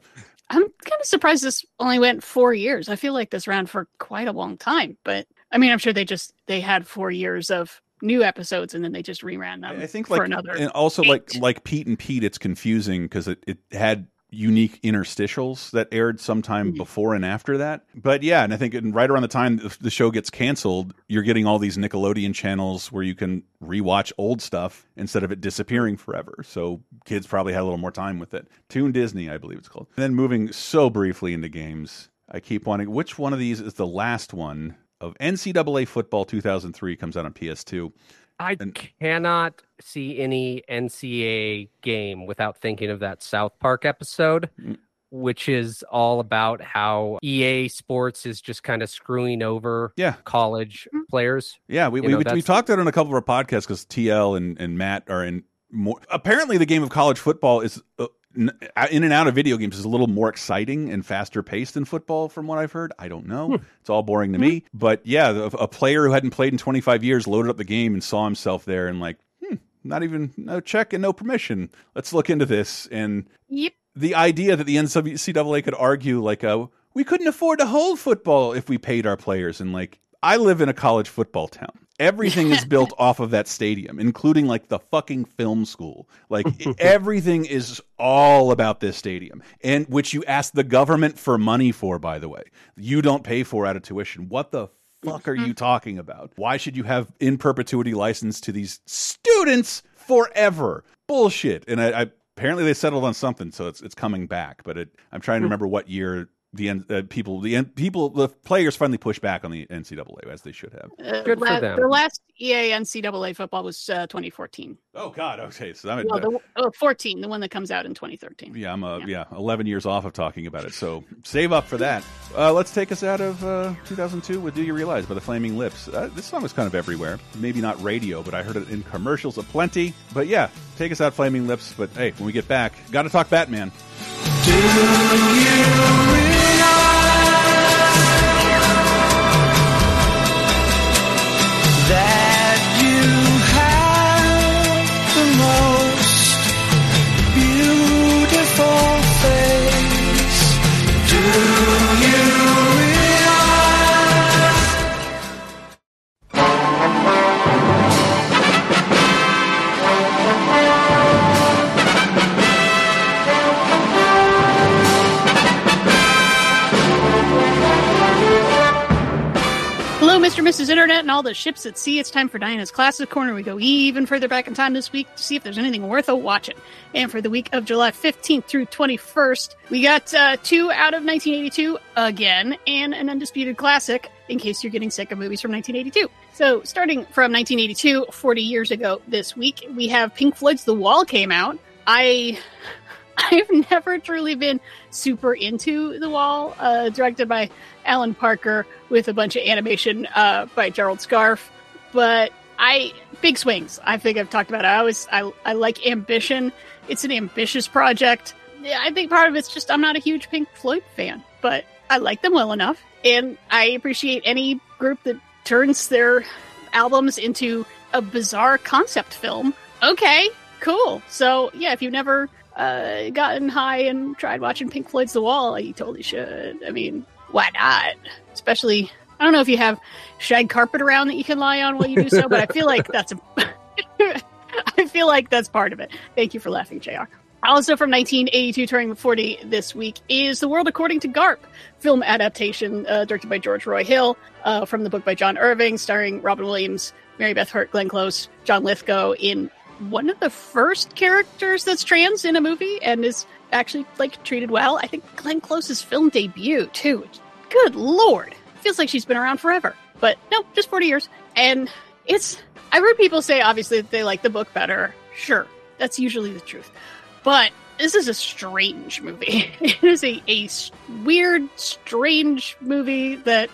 I'm kind of surprised this only went four years. I feel like this ran for quite a long time, but I mean, I'm sure they just they had four years of new episodes and then they just reran them. I think for like another. and also eight. like like Pete and Pete, it's confusing because it it had unique interstitials that aired sometime Mm-hmm. before and after that. But yeah, and I think in- right around the time the- the show gets canceled, you're getting all these Nickelodeon channels where you can rewatch old stuff instead of it disappearing forever. So kids probably had a little more time with it. Toon Disney, I believe it's called. And then moving so briefly into games, I keep wanting which one of these is the last one of NCAA football 2003 comes out on PS2. I cannot see any NCAA game without thinking of that South Park episode, Mm. which is all about how EA Sports is just kind of screwing over Yeah. college players. Yeah, we You we, know, we, we talked about it on a couple of our podcasts because TL and, and Matt are in more. Apparently, the game of college football is uh, n- in and out of video games is a little more exciting and faster paced than football, from what I've heard. I don't know. It's all boring to me. But yeah, a player who hadn't played in 25 years loaded up the game and saw himself there and like, hmm, not even no check and no permission. Let's look into this. And Yep. the idea that the NCAA could argue like, uh, we couldn't afford to hold football if we paid our players, and like, I live in a college football town. Everything is built off of that stadium, including like the fucking film school. Like everything is all about this stadium, and which you ask the government for money for, by the way. You don't pay for out of tuition. What the fuck are you mm-hmm. talking about? Why should you have in perpetuity license to these students forever? Bullshit. And I, I apparently they settled on something, so it's it's coming back. But it, I'm trying to mm. remember what year the N- uh, people, the N- people, the players finally push back on the NCAA as they should have. Uh, Good for them. The last EA NCAA football was uh, 2014. Oh God, okay, so I'm Well, the, oh, 14, the one that comes out in 2013. yeah, I'm uh, yeah. 11 years off of talking about it, so save up for that. Uh, let's take us out of uh, 2002 with "Do You Realize" by the Flaming Lips. Uh, this song was kind of everywhere, maybe not radio, but I heard it in commercials aplenty. But yeah, take us out, Flaming Lips. But hey, when we get back, got to talk Batman. that Mrs. Internet and all the ships at sea. It's time for Diana's Classic Corner. We go even further back in time this week to see if there's anything worth a watching. And for the week of July 15th through 21st, we got uh, two out of 1982 again and an undisputed classic in case you're getting sick of movies from 1982. So, starting from 1982, 40 years ago this week, we have Pink Floyd's The Wall came out. I I've never truly been super into The Wall, uh, directed by Alan Parker with a bunch of animation uh, by Gerald Scarfe. But I big swings. I think I've talked about. It. I always I I like ambition. It's an ambitious project. I think part of it's just I'm not a huge Pink Floyd fan, but I like them well enough, and I appreciate any group that turns their albums into a bizarre concept film. Okay, cool. So yeah, if you've never uh, gotten high and tried watching Pink Floyd's The Wall, you totally should. I mean, why not? Especially, I don't know if you have shag carpet around that you can lie on while you do so, but I feel like that's a. I feel like that's part of it. Thank you for laughing, Jr. Also from 1982, turning 40 this week, is The World According to Garp, film adaptation uh, directed by George Roy Hill uh, from the book by John Irving, starring Robin Williams, Mary Beth Hurt, Glenn Close, John Lithgow in one of the first characters that's trans in a movie and is actually like treated well. I think Glenn Close's film debut too. Good lord, feels like she's been around forever, but no, just 40 years. And it's I've heard people say obviously that they like the book better. Sure, that's usually the truth, but this is a strange movie. It is a weird, strange movie that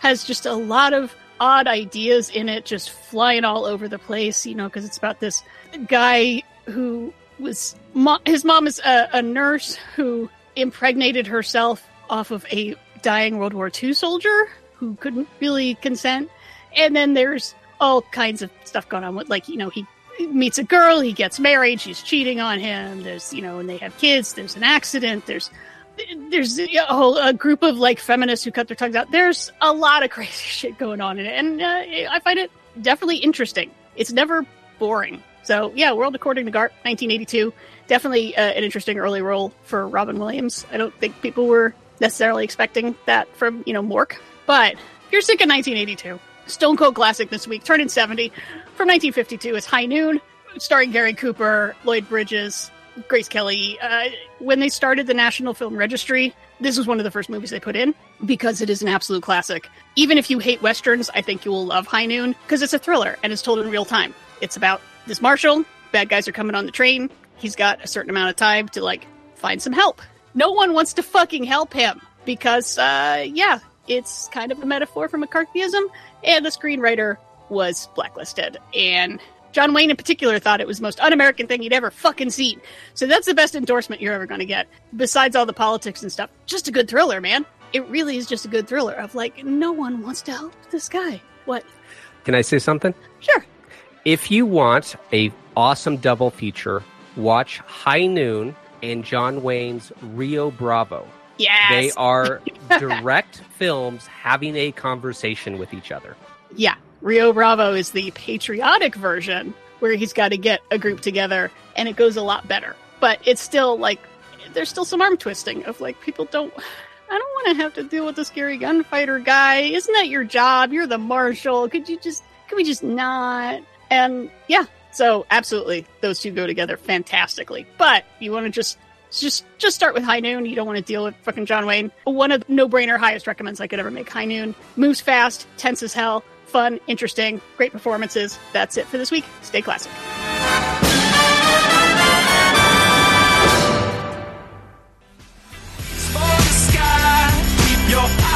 has just a lot of odd ideas in it, just flying all over the place, you know, because it's about this guy who was, mo- his mom is a, a nurse who impregnated herself off of a dying World War II soldier who couldn't really consent. And then there's all kinds of stuff going on with, like, you know, he meets a girl, he gets married, she's cheating on him. There's, you know, and they have kids. There's an accident. There's, there's a whole a group of like feminists who cut their tongues out. There's a lot of crazy shit going on in it, and uh, I find it definitely interesting. It's never boring. So yeah, World According to Garp, 1982, definitely uh, an interesting early role for Robin Williams. I don't think people were necessarily expecting that from you know Mork, but you're sick of 1982. Stone Cold Classic this week, turning 70 from 1952 is High Noon, starring Gary Cooper, Lloyd Bridges, Grace Kelly. Uh, when they started the National Film Registry, this was one of the first movies they put in because it is an absolute classic. Even if you hate westerns, I think you will love High Noon because it's a thriller and it's told in real time. It's about this marshal, bad guys are coming on the train. He's got a certain amount of time to like find some help. No one wants to fucking help him because, uh, yeah, it's kind of a metaphor for McCarthyism, and the screenwriter was blacklisted. And John Wayne, in particular, thought it was the most un American thing he'd ever fucking seen. So that's the best endorsement you're ever going to get. Besides all the politics and stuff, just a good thriller, man. It really is just a good thriller of like, no one wants to help this guy. What? Can I say something? Sure. If you want a awesome double feature, watch High Noon and John Wayne's Rio Bravo. Yes. They are direct films having a conversation with each other. Yeah. Rio Bravo is the patriotic version where he's got to get a group together and it goes a lot better. But it's still like, there's still some arm twisting of like, people don't. I don't want to have to deal with the scary gunfighter guy. Isn't that your job? You're the marshal. Could you just, could we just not? And yeah, so absolutely, those two go together fantastically. But you want to just just just start with High Noon. You don't want to deal with fucking John Wayne. One of the no-brainer highest recommends I could ever make. High Noon moves fast, tense as hell, fun, interesting, great performances. That's it for this week. Stay classic. for the sky. Keep your eye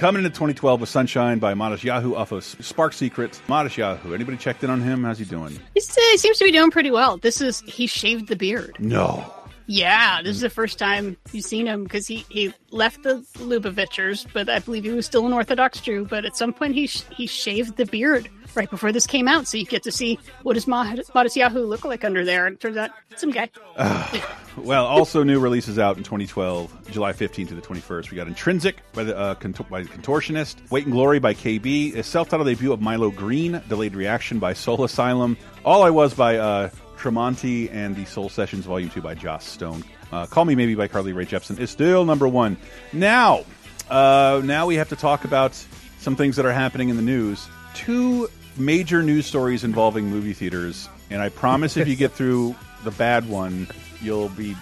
Coming into 2012 with Sunshine by Matisyahu off of Spark Seeker. Modest Yahoo. Anybody checked in on him? How's he doing? He's, uh, he seems to be doing pretty well. This is he shaved the beard. No. Yeah, this is the first time you've seen him because he, he left the Lubavitchers, but I believe he was still an Orthodox Jew. But at some point, he sh- he shaved the beard right before this came out, so you get to see what does Matisyahu look like under there. And it turns out, some guy. Well, also new releases out in 2012, July 15th to the 21st. We got Intrinsic by the uh, by the Contortionist, Weight and Glory by KB, a self-titled debut of Milo Greene, Delayed Reaction by Soul Asylum, All I Was by uh, Tremonti, and the Soul Sessions Volume 2 by Joss Stone. Uh, Call Me Maybe by Carly Rae Jepsen is still number one. Now, uh, now we have to talk about some things that are happening in the news. Two major news stories involving movie theaters, and I promise if you get through the bad one, you'll be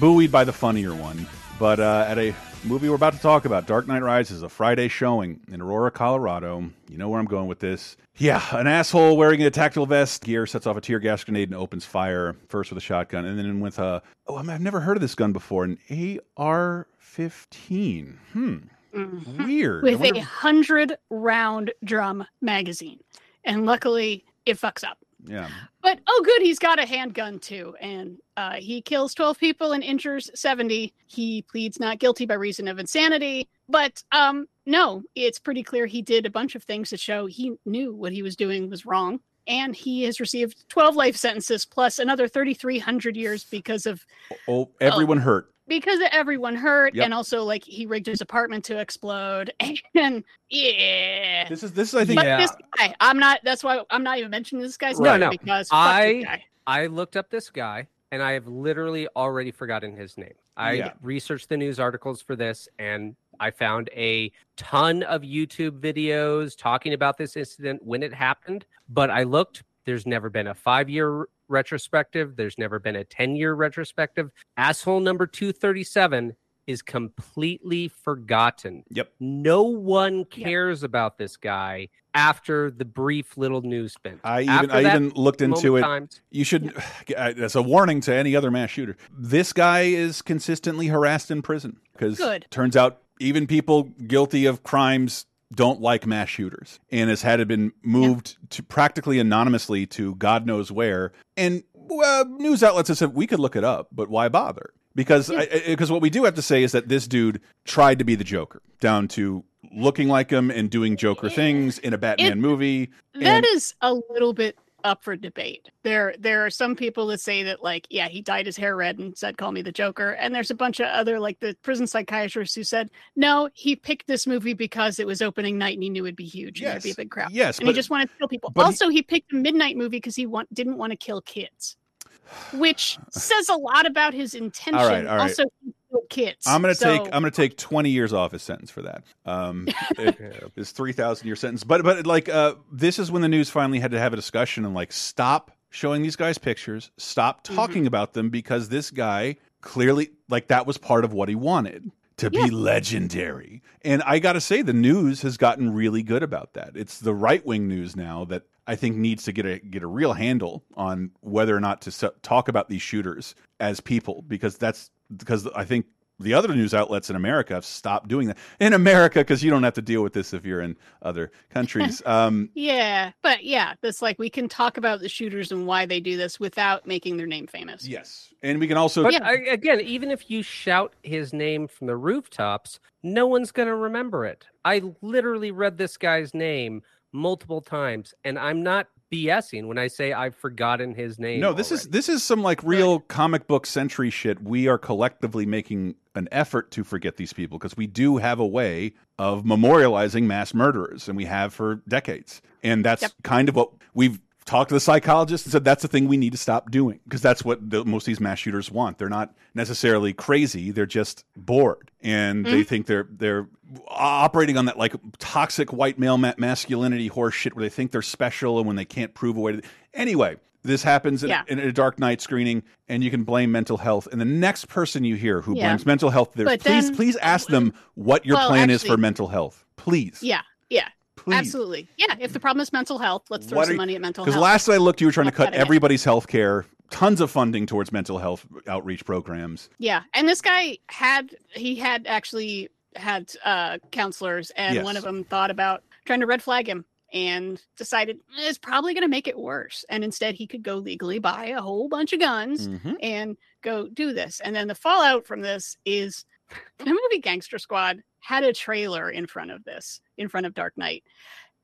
buoyed by the funnier one. But uh, at a movie we're about to talk about, Dark Knight Rises, a Friday showing in Aurora, Colorado. You know where I'm going with this. Yeah, an asshole wearing a tactical vest gear sets off a tear gas grenade and opens fire, first with a shotgun, and then with a, oh, I've never heard of this gun before, an AR 15. Hmm. Weird. With wonder a hundred round drum magazine, and luckily it fucks up. yeah. But oh, good, he's got a handgun too, and uh, he kills twelve people and injures seventy. He pleads not guilty by reason of insanity. But um, no, it's pretty clear he did a bunch of things to show he knew what he was doing was wrong, and he has received twelve life sentences plus another thirty three hundred years because of Oh, everyone hurt. Because everyone hurt, Yep. and also like he rigged his apartment to explode, and yeah. This is this is I think But this guy, I'm not. That's why I'm not even mentioning this guy's No, name no. no. because fuck I. I looked up this guy and I have literally already forgotten his name. I Yeah. researched the news articles for this and I found a ton of YouTube videos talking about this incident when it happened, but I looked there's never been a 5-year retrospective, there's never been a 10-year retrospective. Asshole number 237 is completely forgotten. Yep. No one cares about this guy after the brief little news spin. I even I even looked into it. times- You should. That's a warning to any other mass shooter. This guy is consistently harassed in prison because Good. turns out even people guilty of crimes don't like mass shooters and has had it been moved to practically anonymously to God knows where. And well, news outlets have said we could look it up, but why bother? Because because what we do have to say is that this dude tried to be the Joker, down to looking like him and doing Joker things in a Batman It- movie. That and- is a little bit up for debate. There, there are some people that say that, like, yeah, he dyed his hair red and said, "Call me the Joker," and there's a bunch of other, like, the prison psychiatrists who said, "No, he picked this movie because it was opening night and he knew it'd be huge and there'd be a big crowd. yes, and he just wanted to kill people. but he- Also, he, picked a midnight movie because he want, didn't want to kill kids, which says a lot about his intention. all right. Also, he killed kids. I'm gonna So- take I'm gonna take 20 years off his sentence for that. Um, it, his 3,000 year sentence. But but like uh, this is when the news finally had to have a discussion and like stop showing these guys pictures, stop Mm-hmm. talking about them because this guy clearly like that was part of what he wanted to be legendary. And I got to say the news has gotten really good about that. It's the right wing news now that I think needs to get a get a real handle on whether or not to talk about these shooters as people because that's because I think the other news outlets in America have stopped doing that. In America, because you don't have to deal with this if you're in other countries. Um, Yeah, but yeah, it's like we can talk about the shooters and why they do this without making their name famous. yes, and we can also But I, again, even if you shout his name from the rooftops, no one's going to remember it. I literally read this guy's name multiple times, and I'm not BSing when I say I've forgotten his name. No, this is this is some like real comic book century shit. We are collectively making an effort to forget these people because we do have a way of memorializing mass murderers, and we have for decades. And that's kind of what we've talked to the psychologist and said that's the thing we need to stop doing because that's what the, most of these mass shooters want. They're not necessarily crazy; they're just bored, and they Mhm. think they're they're operating on that like toxic white male ma masculinity horse shit where they think they're special and when they can't prove a way to. Anyway, this happens in, Yeah. in a Dark Knight screening, and you can blame mental health. And the next person you hear who Yeah. blames mental health, there, please then- please ask them what your Well, plan is for mental health. Please. Yeah, yeah, Please. absolutely. Yeah, if the problem is mental health, let's throw What some you- money at mental health. Because last I looked, you were trying to cut everybody's health care, tons of funding towards mental health outreach programs. Yeah, and this guy had he had actually had uh counselors, and Yes. one of them thought about trying to red flag him, and decided "Eh, it's probably going to make it worse. And instead, he could go legally buy a whole bunch of guns Mhm. and go do this. And then the fallout from this is the movie Gangster Squad had a trailer in front of this, in front of Dark Knight,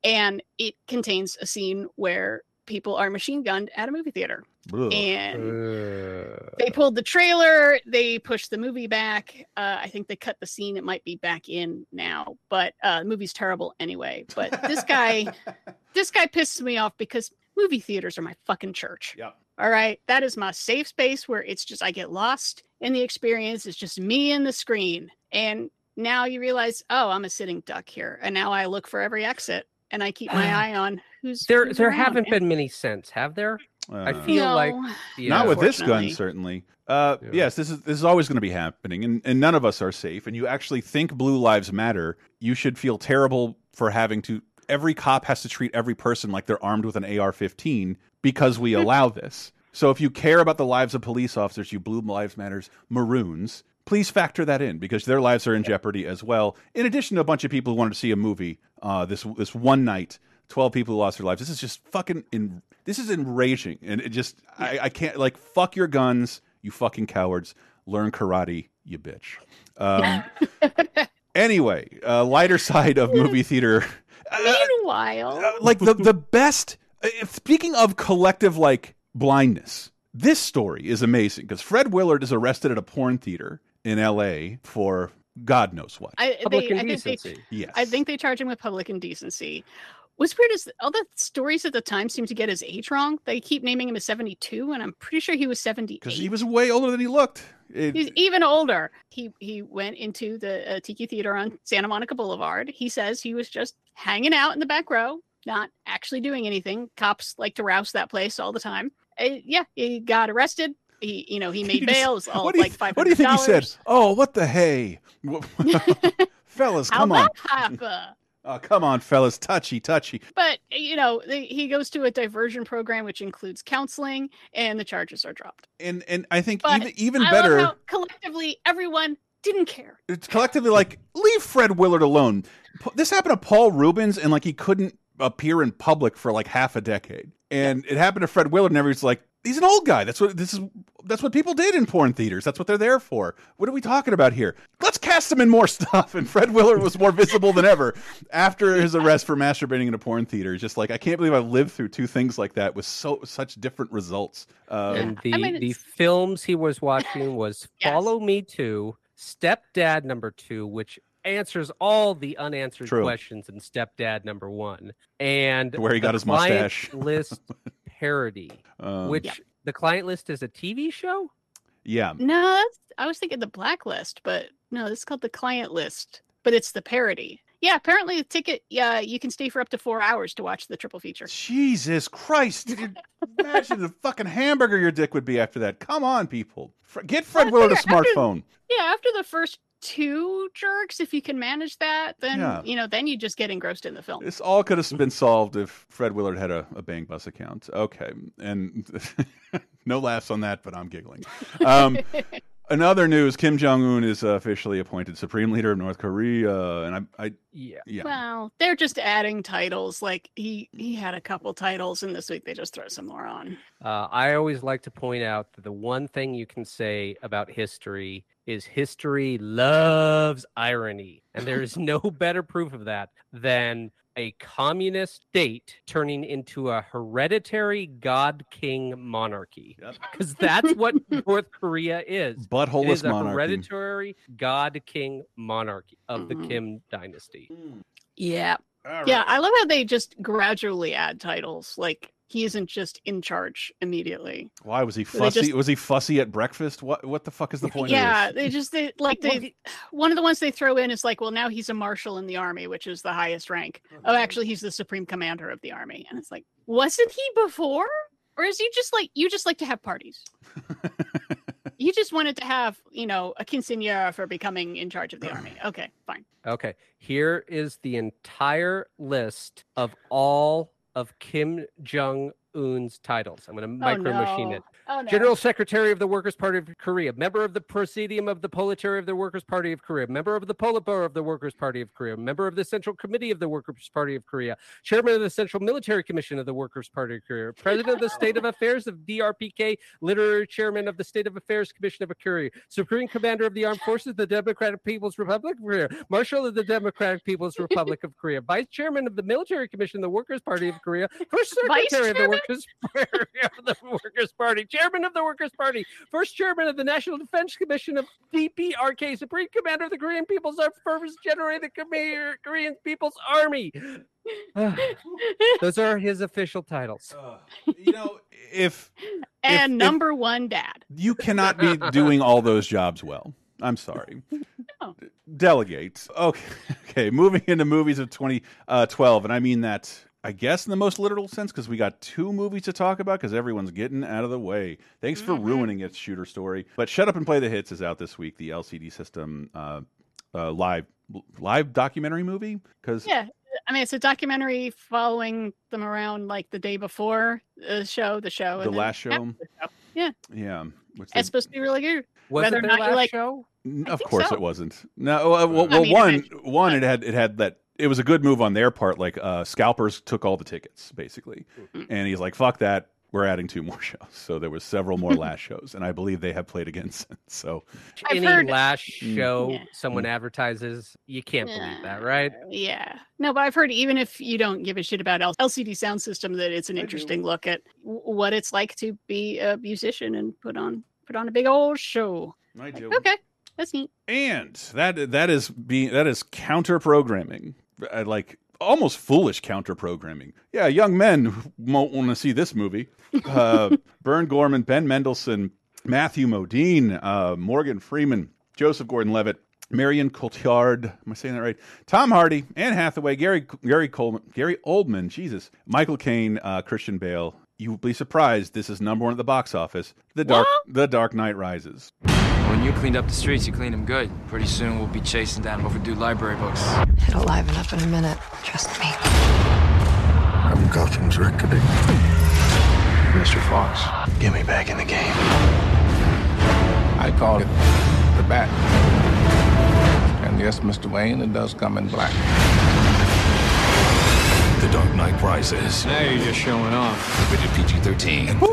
and it contains a scene where people are machine gunned at a movie theater. Ugh. And they pulled the trailer they pushed the movie back. Uh, i think they cut the scene it might be back in now but uh, the movie's terrible anyway. But this guy this guy pisses me off because movie theaters are my fucking church. Yep. all right? That is my safe space where it's just i get lost in the experience. It's just me and the screen. And now you realize oh i'm a sitting duck here. And now i look for every exit and i keep my eye on who's There, who's there haven't and- been many since, have there? I Uh, feel like yeah. Not with this gun, certainly. Uh, Yes, this is this is always going to be happening, and, and none of us are safe. And you actually think blue lives matter, you should feel terrible for having to. Every cop has to treat every person like they're armed with an AR-15 because we allow this. So if you care about the lives of police officers, you Blue Lives Matters Maroons, please factor that in because their lives are in jeopardy as well. In addition to a bunch of people who wanted to see a movie uh, this this one night, twelve people who lost their lives. This is just fucking. In, this is enraging, and it just I, I can't like fuck your guns, you fucking cowards. Learn karate, you bitch. Um, anyway, uh, lighter side of movie theater meanwhile like the the best. uh, Speaking of collective like blindness, this story is amazing because Fred Willard is arrested at a porn theater in L.A. for God knows what. I, Public they, I think they, indecency. Yes. I think they charge him with public indecency. What's weird is all the stories at the time seem to get his age wrong. They keep naming him as 72, and I'm pretty sure he was 78. because he was way older than he looked. It- He's even older. He he went into the uh, Tiki Theater on Santa Monica Boulevard. He says he was just hanging out in the back row, not actually doing anything. Cops like to rouse that place all the time. Uh, yeah, he got arrested. He you know he made You just- bail. It was all what like five what do you think he said? Oh, what the hey, fellas, come on, oh, come on, fellas, touchy, touchy. But you know, he goes to a diversion program which includes counseling, and the charges are dropped. And and I think But even even I better. collectively everyone didn't care. it's collectively like leave Fred Willard alone. This happened to Paul Reubens, and like he couldn't appear in public for like half a decade. And it happened to Fred Willard, and everybody's like, he's an old guy. That's what this is. That's what people did in porn theaters. That's what they're there for. What are we talking about here? Let's cast him in more stuff. And Fred Willard was more visible than ever after his arrest for masturbating in a porn theater. Just like I can't believe I've lived through two things like that with so such different results. Um, and the I mean, the films he was watching was Yes. Follow Me Two, Stepdad Number Two, which answers all the unanswered True. questions in Stepdad Number One, and Where he got his mustache. list parody, um, which the client list is a TV show. yeah, No, that's, I was thinking the blacklist, but no, it's called the client list, but it's the parody. Yeah, apparently the ticket, yeah, you can stay for up to four hours to watch the triple feature. Jesus Christ! Imagine the fucking hamburger your dick would be after that? Come on, people. Get Fred I Willard a figure after- smartphone. Yeah, after the first two jerks, if you can manage that, then Yeah. you know, then you just get engrossed in the film. This all could have been solved if Fred Willard had a, a Bang Bus account. Okay, and no laughs on that, but I'm giggling. Um, in other news, Kim Jong Un is uh, officially appointed Supreme Leader of North Korea, and I, I Yeah. yeah, Well, they're just adding titles. Like he he had a couple titles, and this week they just throw some more on. Uh, I always like to point out that the one thing you can say about history is history loves irony. And there is no better proof of that than a communist state turning into a hereditary god king monarchy. Because that's what North Korea is. It Butthole-less is a monarchy. hereditary god king monarchy of the Mhm. Kim dynasty. Yeah. All Yeah. I love how they just gradually add titles. Like he isn't just in charge immediately. Why was he fussy? just- was he fussy at breakfast? What what the fuck is the point yeah, of this? they just they like they one of the ones they throw in is like, well, now he's a marshal in the army, which is the highest rank. Uh-huh. Oh, actually, he's the supreme commander of the army, and it's like, wasn't he before, or is he just like you just like to have parties? you just wanted to have you know a quinceanera for becoming in charge of the army. Okay, fine. Okay, here is the entire list of all of Kim Jong Un's titles. I'm going to Oh, micro machine no. it. Oh, no. General Secretary of the Workers' Party of Korea, member of the Presidium of the Proletariat of the Workers' Party of Korea, member of the Politburo of the Workers' Party of Korea, member of the Central Committee of the Workers' Party of Korea, chairman of the Central Military Commission of the Workers' Party of Korea, president of the State of Affairs of DRPK, literary chairman of the State of Affairs Commission of Korea, supreme commander of the Armed Forces of the Democratic People's Republic of Korea, marshal of the Democratic People's Republic of Korea, vice chairman of the Military Commission of the Workers' Party of Korea, first secretary of the? Workers' Party of the Workers' Party, chairman of the Workers' Party, first chairman of the National Defense Commission of DPRK, supreme commander of the Korean People's Armed Forces, general of the Korean People's Army. Those are his official titles. Uh, you know, if And if- number one dad. you cannot be doing all those jobs well. I'm sorry. Delegate. Okay. Okay. Moving into movies of 2012, uh, and I mean that, I guess, in the most literal sense, because we got two movies to talk about because everyone's getting out of the way. Thanks for ruining its shooter story. But Shut Up and Play the Hits is out this week, the LCD System uh, uh, live live documentary movie. Because Yeah, I mean it's a documentary following them around like the day before the show, the show, The last show? the show. Yeah, yeah, which they- it's supposed to be really good. Was Whether it or not last you like, show? N- I Of course so. it wasn't. No, uh, well, I mean, one, one, it had it had that. It was a good move on their part. Like uh, scalpers took all the tickets basically, Mm-hmm. and he's like, "Fuck that." We're adding two more shows, so there was several more last shows, and I believe they have played again since. So I've Any heard- last Mm. show Yeah. someone advertises, you can't believe that, right? Yeah, no, but I've heard even if you don't give a shit about L- LCD Soundsystem, that it's an interesting look at what it's like to be a musician and put on put on a big old show. I do. Okay, that's neat. And that that is being that is counter programming, uh, like almost foolish counter programming. Yeah, young men won't want to see this movie. Uh, Burn Gorman, Ben Mendelsohn, Matthew Modine, uh, Morgan Freeman, Joseph Gordon-Levitt. Marion Cotillard, am I saying that right? Tom Hardy, Anne Hathaway, Gary Gary Coleman, Gary Oldman, Jesus, Michael Caine, uh, Christian Bale. You will be surprised. This is number one at the box office. The Dark, The Dark Knight Rises. When you cleaned up the streets, you cleaned them good. Pretty soon we'll be chasing down overdue library books. It'll liven up in a minute. Trust me. I'm Gotham's reckoning. Mr. Fox, get me back in the game. I call it the bat. And yes, Mr. Wayne, it does come in black. The Dark Knight Rises. Now you're just showing off. Rated PG-13.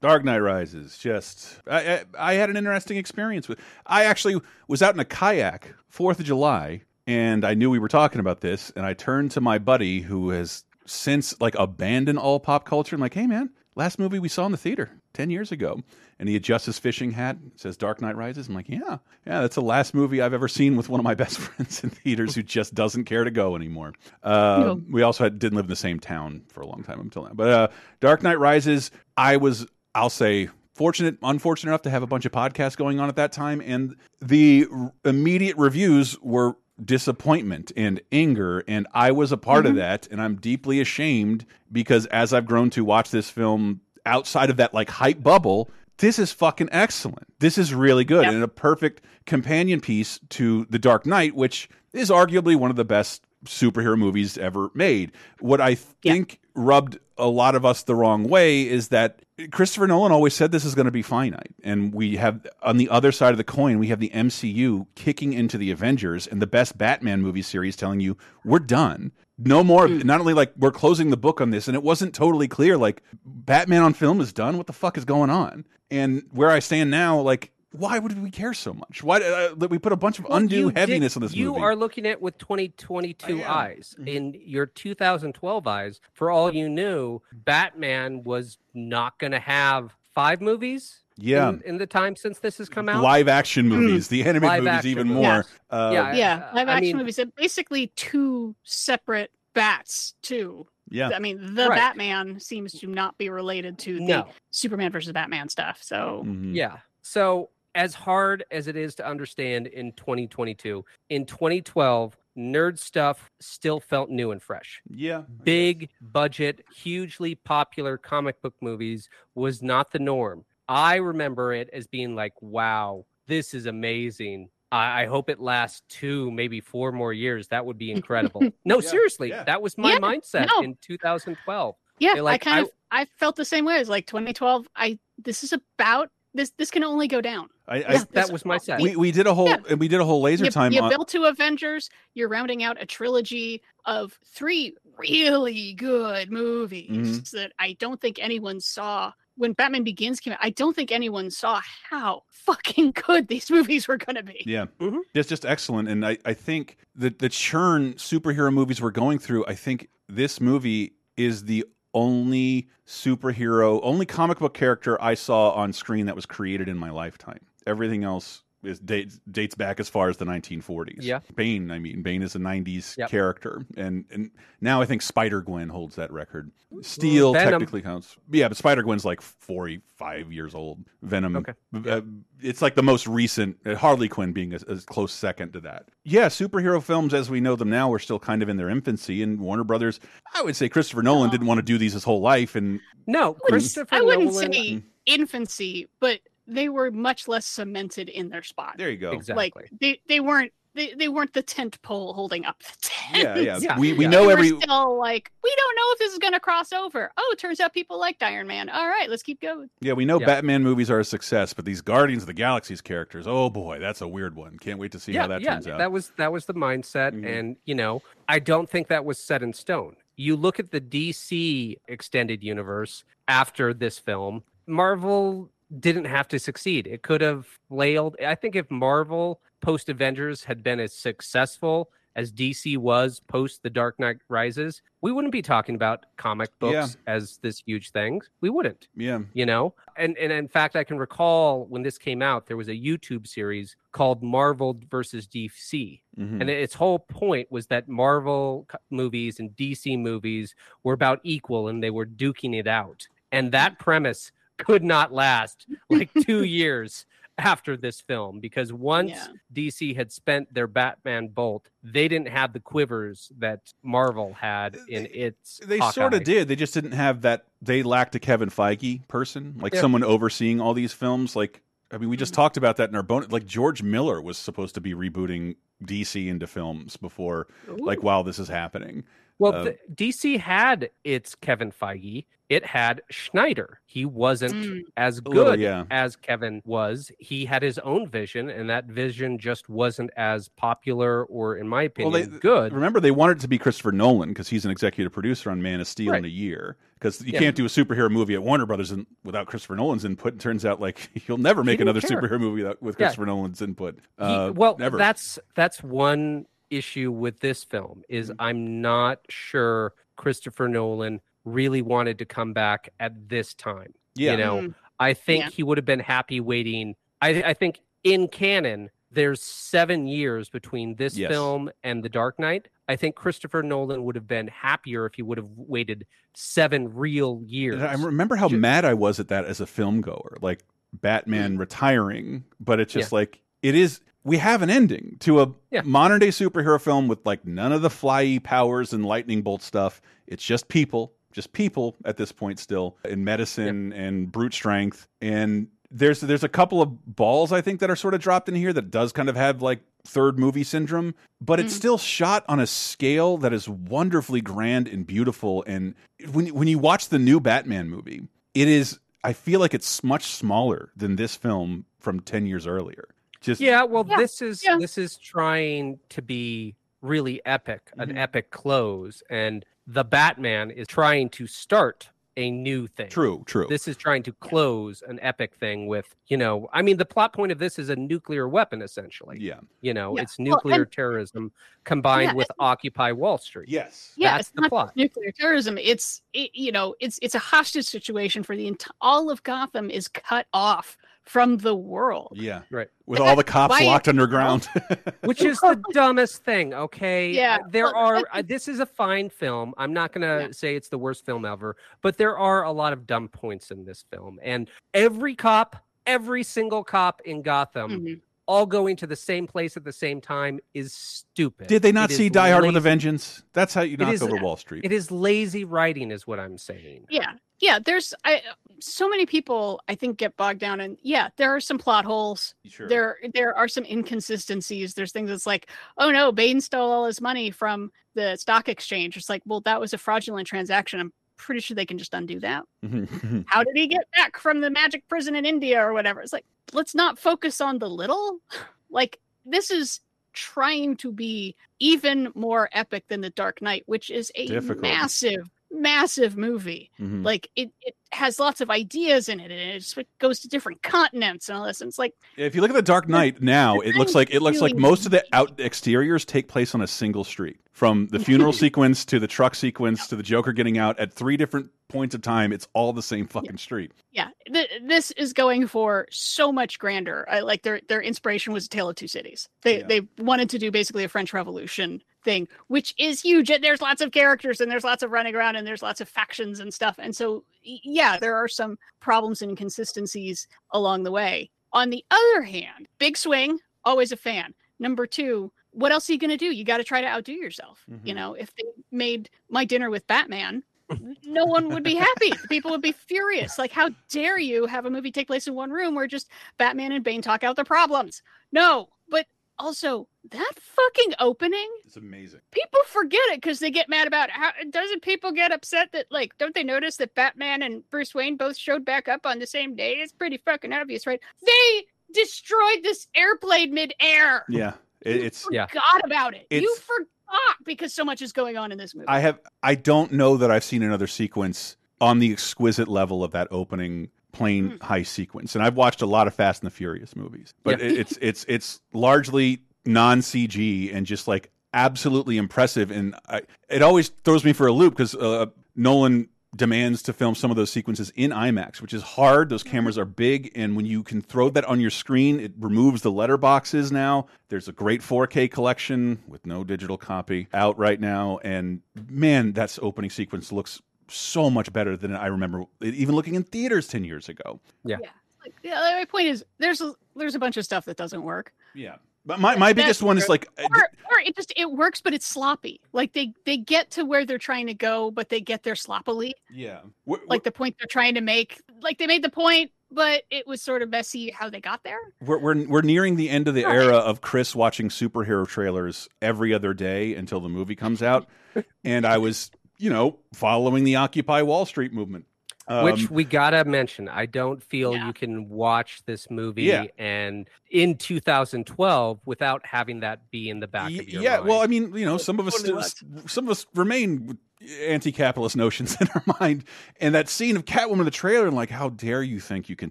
Dark Knight Rises. Just, I, I, I had an interesting experience with. I actually was out in a kayak Fourth of July, and I knew we were talking about this, and I turned to my buddy who has since like abandoned all pop culture. I'm like, hey man, last movie we saw in the theater ten years ago, and he adjusts his fishing hat. Says Dark Knight Rises. I'm like, yeah, yeah, that's the last movie I've ever seen with one of my best friends in theaters who just doesn't care to go anymore. Uh, No. We also had, didn't live in the same town for a long time until now. But uh, Dark Knight Rises, I was, I'll say, fortunate, unfortunate enough to have a bunch of podcasts going on at that time, and the immediate reviews were disappointment and anger and I was a part of Mhm. that and I'm deeply ashamed because as I've grown to watch this film outside of that like hype bubble this is fucking excellent. This is really good and a perfect companion piece to The Dark Knight, which is arguably one of the best superhero movies ever made. What I think rubbed a lot of us the wrong way is that Christopher Nolan always said this is going to be finite. And we have, on the other side of the coin, we have the MCU kicking into the Avengers and the best Batman movie series telling you, we're done. No more. Hmm. Not only like we're closing the book on this, and it wasn't totally clear. Like Batman on film is done. What the fuck is going on? And where I stand now, like, why would we care so much? Why uh, we put a bunch of Well, undue you did- heaviness on this you movie? You are looking at it with 2022 eyes. Mm-hmm. In your 2012 eyes, for all you knew, Batman was not going to have five movies. Yeah. in, in the time since this has come out, live action movies, the animated Live movies, even movies. more. Yes. Uh, Yeah, yeah, live I action mean- movies. And basically two separate bats too. Yeah. I mean, the Right. Batman seems to not be related to the No. Superman versus Batman stuff. So Mhm. Yeah. So as hard as it is to understand in 2022, in 2012, nerd stuff still felt new and fresh. Yeah. Big budget, hugely popular comic book movies was not the norm. I remember it as being like, wow, this is amazing. I, I hope it lasts two, maybe four more years. That would be incredible. no, Yeah, seriously, yeah. that was my Yeah, mindset no. in 2012. yeah, like, I kind I- of I felt the same way. It's like 2012. I this is about this. This can only go down. I, I, Yeah, that this- was my set. we, we did a whole Yeah. and we did a whole laser you, time you on built to Avengers. You're rounding out a trilogy of three really good movies Mhm. that I don't think anyone saw when Batman Begins came out. I don't think anyone saw how fucking good these movies were going to be. Yeah, Mhm. it's just excellent, and I, I think the the churn superhero movies we're going through. I think this movie is the only superhero, only comic book character I saw on screen that was created in my lifetime. Everything else is dates dates back as far as the 1940s. Yeah. Bane. I mean, Bane is a 90s Yep. character, and and now I think Spider Gwen holds that record. Steel Venom. technically counts. Yeah, but Spider Gwen's like 45 years old. Venom. Okay. Uh, it's like the most recent. Uh, Harley Quinn being a, a close second to that. Yeah, superhero films as we know them now are still kind of in their infancy, and Warner Brothers. I would say Christopher Nolan didn't want to do these his whole life, and No, Christopher I wouldn't Nolan. say infancy, but they were much less cemented in their spot. there you go. Exactly. Like they, they weren't they, they weren't the tent pole holding up the tent. Yeah, yeah. Yeah, we we yeah. know They every. were still like we don't know if this is going to cross over. Oh, it turns out people liked Iron Man. All right, let's keep going. Yeah, we know Yeah. Batman movies are a success, but these Guardians of the Galaxy's characters, oh boy, that's a weird one. Can't wait to see how that yeah, turns out. That was that was the mindset, Mhm. and you know, I don't think that was set in stone. You look at the DC extended universe after this film, Marvel didn't have to succeed. It could have flailed. I think if Marvel post Avengers had been as successful as DC was post The Dark Knight Rises, we wouldn't be talking about comic books Yeah. as this huge thing. We wouldn't yeah, you know and and in fact i can recall when this came out there was a youtube series called marvel versus dc mhm. and its whole point was that marvel movies and dc movies were about equal and they were duking it out and that premise could not last like two years after this film because once Yeah. DC had spent their Batman bolt, they didn't have the quivers that Marvel had in its. They sort of did. They just didn't have that. They lacked a Kevin Feige person, like Yeah. someone overseeing all these films. Like, I mean, we just mm-hmm. talked about that in our bonus. Like George Miller was supposed to be rebooting DC into films before, like while this is happening. Well, Uh, the, DC had its Kevin Feige. It had Snyder. He wasn't Mm. as little, good yeah. as Kevin was. He had his own vision, and that vision just wasn't as popular or, in my opinion, Well, they- good. Remember, they wanted it to be Christopher Nolan because he's an executive producer on Man of Steel in a year. Because you Yeah. can't do a superhero movie at Warner Brothers in, without Christopher Nolan's input. It turns out like you'll never make didn't another care. superhero movie without, with Yeah. Christopher Nolan's input. He- Uh, well, never. that's that's one issue with this film is Mm-hmm. I'm not sure Christopher Nolan really wanted to come back at this time. Yeah. You know, Mm. I think Yeah. he would have been happy waiting. I, I think in canon, there's seven years between this Yes. film and The Dark Knight. I think Christopher Nolan would have been happier if he would have waited seven real years. I remember how Ju- mad I was at that as a film goer, like Batman Mm. retiring. But it's just like it is. We have an ending to a Yeah. modern day superhero film with like none of the flyy powers and lightning bolt stuff. It's just people, just people at this point still in medicine and brute strength. And there's there's a couple of balls I think that are sort of dropped in here that does kind of have like third movie syndrome, but it's Mm. still shot on a scale that is wonderfully grand and beautiful. And when when you watch the new Batman movie, it is I feel like it's much smaller than this film from ten years earlier. Just Yeah, well, Yeah, this is yeah. this is trying to be really epic, an Mhm. epic close, and the Batman is trying to start a new thing. true, true. This is trying to close an epic thing with, you know, I mean, the plot point of this is a nuclear weapon, essentially. yeah. You know, Yeah. it's Well, nuclear and- terrorism combined Yeah, with Occupy Wall Street. Yes. Yeah, That's it's the not plot. nuclear terrorism. It's it, you know, it's it's a hostage situation for the entire all of Gotham is cut off from the world. Yeah. Right. With all the cops Why- locked underground. which is the dumbest thing okay Yeah, there are uh, this is a fine film i'm not gonna say it's the worst film ever but there are a lot of dumb points in this film and every cop every single cop in gotham Mm-hmm. all going to the same place at the same time is stupid Did they not It see Die Hard with a Vengeance? That's how you It knock is- over Wall Street. it is lazy writing is what i'm saying Yeah. Yeah, there's I so many people I think get bogged down and yeah, there are some plot holes. Sure. There there are some inconsistencies. There's things that's like, oh no, Bane stole all his money from the stock exchange. It's like, well, that was a fraudulent transaction. I'm pretty sure they can just undo that. How did he get back from the magic prison in India or whatever? It's like, let's not focus on the little. Like this is trying to be even more epic than the Dark Knight, which is a Difficult. massive, massive movie. Mhm. Like it, it has lots of ideas in it, and it just goes to different continents and all this. And it's like, If you look at the Dark Knight now, it looks like it looks like most of the out exteriors take place on a single street. From the funeral sequence to the truck sequence to the Joker getting out at three different points of time, it's all the same fucking street. yeah, th- this is going for so much grander. I like their their inspiration was A Tale of Two Cities. They Yeah. they wanted to do basically a French Revolution thing, which is huge. And there's lots of characters, and there's lots of running around, and there's lots of factions and stuff. And so, yeah, there are some problems and inconsistencies along the way. On the other hand, big swing, always a fan. Number two, what else are you going to do? You got to try to outdo yourself. You Mhm. know, if they made My Dinner with Batman, no one would be happy. People would be furious. Like, how dare you have a movie take place in one room where just Batman and Bane talk out their problems? No, but also that fucking opening, It's amazing. people forget it because they get mad about how doesn't people get upset that like don't they notice that Batman and Bruce Wayne both showed back up on the same day? It's pretty fucking obvious, right? They destroyed this airplane midair. Yeah. It, it's Forgot about it. you forgot because so much is going on in this movie. I have I don't know that I've seen another sequence on the exquisite level of that opening plane high sequence. And I've watched a lot of Fast and the Furious movies, but Yeah. it's it's it's largely non CG and just like absolutely impressive. And I, it always throws me for a loop because uh, Nolan demands to film some of those sequences in IMAX, which is hard. Those cameras are big, and when you can throw that on your screen, it removes the letterboxes. Now there's a great 4K collection with no digital copy out right now, and man, that's opening sequence looks so much better than I remember even looking in theaters 10 years ago. Yeah. like, yeah, my point is there's a, there's a bunch of stuff that doesn't work. Yeah. But my, my That's biggest one is like uh, or, or it just it works, but it's sloppy. Like they they get to where they're trying to go, but they get there sloppily. yeah. Like the point they're trying to make. Like they made the point, but it was sort of messy how they got there. We're, we're we're nearing the end of the era of Chris watching superhero trailers every other day until the movie comes out, and I was you know following the Occupy Wall Street movement, Which Um, we gotta mention. I don't feel you can watch this movie Yeah. and in 2012 without having that be in the back of your yeah. mind. Well, I mean, you know, some of us Totally still, some of us remain anti-capitalist notions in our mind, and that scene of Catwoman in the trailer, and like, how dare you think you can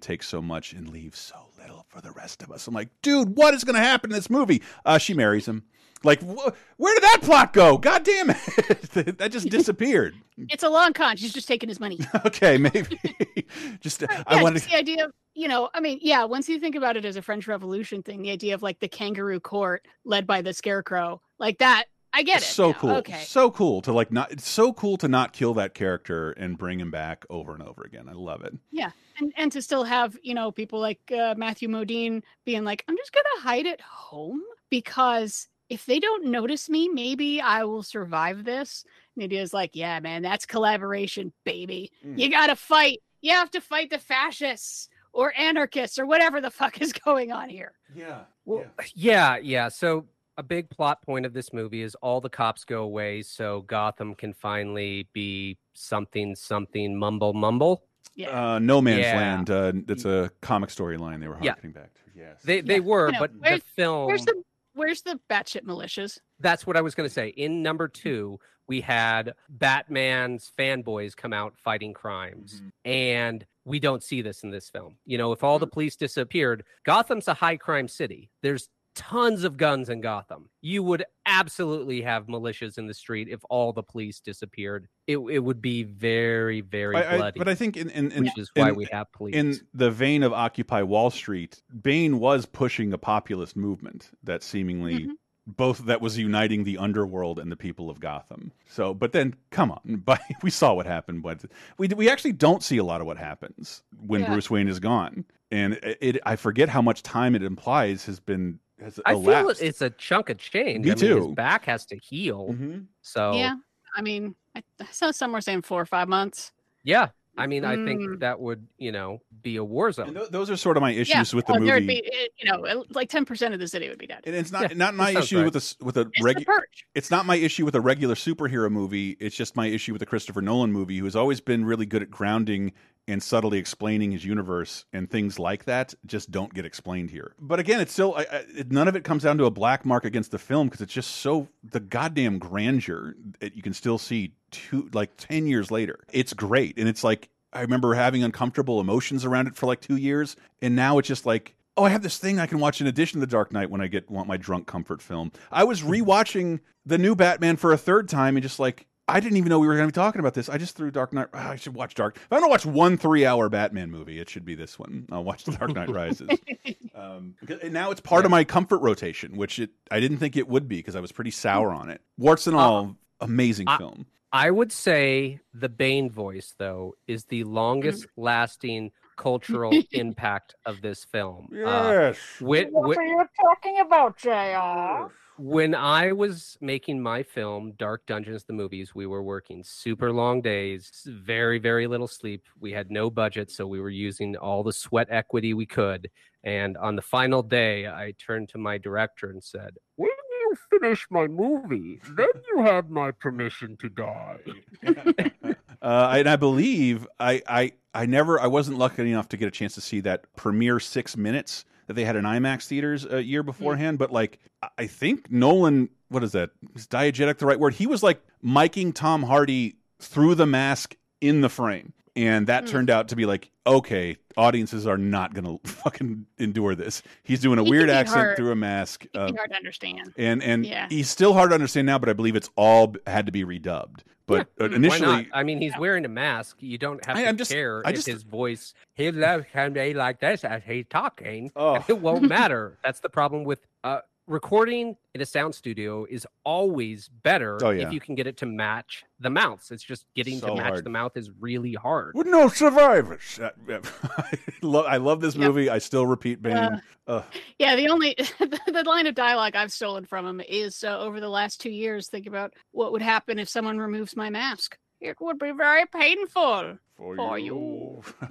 take so much and leave so little for the rest of us? I'm like, dude, what is going to happen in this movie? Uh, she marries him. Like, wh where did that plot go? God damn it, that just disappeared. It's a long con. She's just taking his money. okay, maybe. just yeah, I wanted. just the idea of you know, I mean, yeah. Once you think about it as a French Revolution thing, the idea of like the kangaroo court led by the scarecrow, like that, I get it. so now. cool Okay. so cool to like not it's so cool to not kill that character and bring him back over and over again i love it Yeah, and and to still have you know people like uh, Matthew Modine being like, I'm just gonna hide at home because if they don't notice me, maybe I will survive this. And it is like, yeah, man, that's collaboration, baby. Mm. You gotta fight. You have to fight the fascists or anarchists or whatever the fuck is going on here. yeah Well, yeah, yeah. So a big plot point of this movie is all the cops go away, so Gotham can finally be something, something, mumble, mumble. Yeah. uh no man's Yeah. land uh it's a comic storyline they were Yeah. harkening back to yes They they Yeah, were, I know. but the film. Where's the where's the batshit militias? That's what I was going to say. In number two, we had Batman's fanboys come out fighting crimes. Mm-hmm. And we don't see this in this film. You know, if all the mm-hmm. police disappeared, Gotham's a high crime city. There's tons of guns in Gotham. You would absolutely have militias in the street if all the police disappeared. It, it would be very, very I- I- bloody. but I think in, in, in which is why in- we have police. In the vein of Occupy Wall Street, Bane was pushing a populist movement that seemingly Mm-hmm. both that was uniting the underworld and the people of Gotham. So, but then come on, but we saw what happened. But we we actually don't see a lot of what happens when Yeah. Bruce Wayne is gone, and it, it I forget how much time it implies has been has I feel elapsed. it- it's a chunk of change. Me I mean, his too. Mm-hmm. back has to heal. So Yeah. I mean, I, I saw some were saying four or five months. yeah. I mean, I think Mm. that would, you know, be a war zone. those are sort of my issues yeah. with the there'd movie. be, eh, you know, like ten percent of the city would be dead. And it's not Yeah, not my issue right. with a s- with a the regular. It's not my issue with a regular superhero movie. It's just my issue with the Christopher Nolan movie, who has always been really good at grounding and subtly explaining his universe, and things like that just don't get explained here. But again, it's still I, I, none of it comes down to a black mark against the film because it's just so the goddamn grandeur that you can still see two like ten years later. It's great, and it's like I remember having uncomfortable emotions around it for like two years, and now it's just like oh, I have this thing I can watch in addition to The Dark Knight when I get want my drunk comfort film. I was mm-hmm. rewatching the new Batman for a third time and just like I didn't even know we were going to be talking about this. I just threw Dark Knight. ah, I should watch Dark. If I'm going to watch one three-hour Batman movie, it should be this one. I'll watch The Dark Knight Rises. um, and now it's part of my comfort rotation, which it I didn't think it would be because I was pretty sour on it. Warts and all, amazing I- film. I would say the Bane voice, though, is the longest Mm-hmm. lasting cultural impact of this film. Uh, Yes. what when, are you talking about, JR? When I was making my film, Dark Dungeons, the movies, we were working super long days, very, very little sleep. We had no budget, so we were using all the sweat equity we could. And on the final day, I turned to my director and said, When you finish my movie, then you have my permission to die. Uh, and I believe I, I I never I wasn't lucky enough to get a chance to see that premiere six minutes that they had in IMAX theaters a year beforehand. But like I- think Nolan, what is that? Is diegetic the right word? He was like miking Tom Hardy through the mask in the frame. And that Hmm. turned out to be like, okay, audiences are not going to fucking endure this. He's doing a He weird accent hard- through a mask. Uh, hard to understand. and and Yeah. he's still hard to understand now, but I believe it's all had to be redubbed. But uh, Why initially, not? I mean, he's wearing a mask. You don't have I- to I'm just- care I if just- his voice, he loves can be like this as he's talking. Oh. It won't matter. That's the problem with uh, recording in a sound studio is always better Oh, yeah. if you can get it to match the mouths. It's just getting So to match hard. the mouth is really hard. with no survivors. Uh. I love, I love this Yep. movie. I still repeat Bane. Uh, Ugh. Yeah, the only the, the line of dialogue I've stolen from him is uh, over the last two years. Think about what would happen if someone removes my mask. It would be very painful for, you.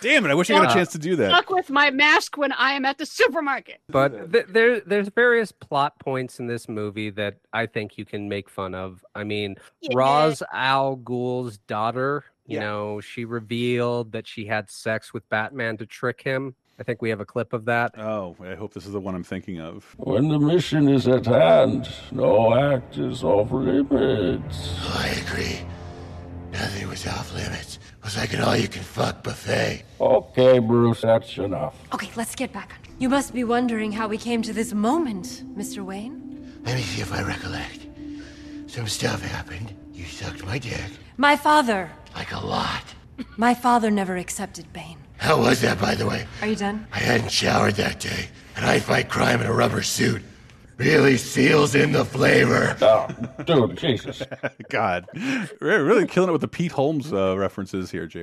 Damn it! I wish I got a chance to do that. Stuck with my mask when I am at the supermarket. But th- there, there's various plot points in this movie that I think you can make fun of. I mean, Yeah. Ra's al Ghul's daughter, you Yeah. know, she revealed that she had sex with Batman to trick him. I think we have a clip of that. Oh, I hope this is the one I'm thinking of. When the mission is at hand, no act is off limits. I agree. Nothing was off limits. It was like an all-you-can-fuck buffet. Okay, Bruce, that's enough. Okay, let's get back on. You must be wondering how we came to this moment, Mr. Wayne. Let me see if I recollect. Some stuff happened. You sucked my dick. My father. Like a lot. My father never accepted Bane. How was that, by the way? Are you done? I hadn't showered that day, and I fight crime in a rubber suit. Really seals in the flavor. Oh, dude, Jesus. God, we're really killing it with the Pete Holmes uh, references here, Jr.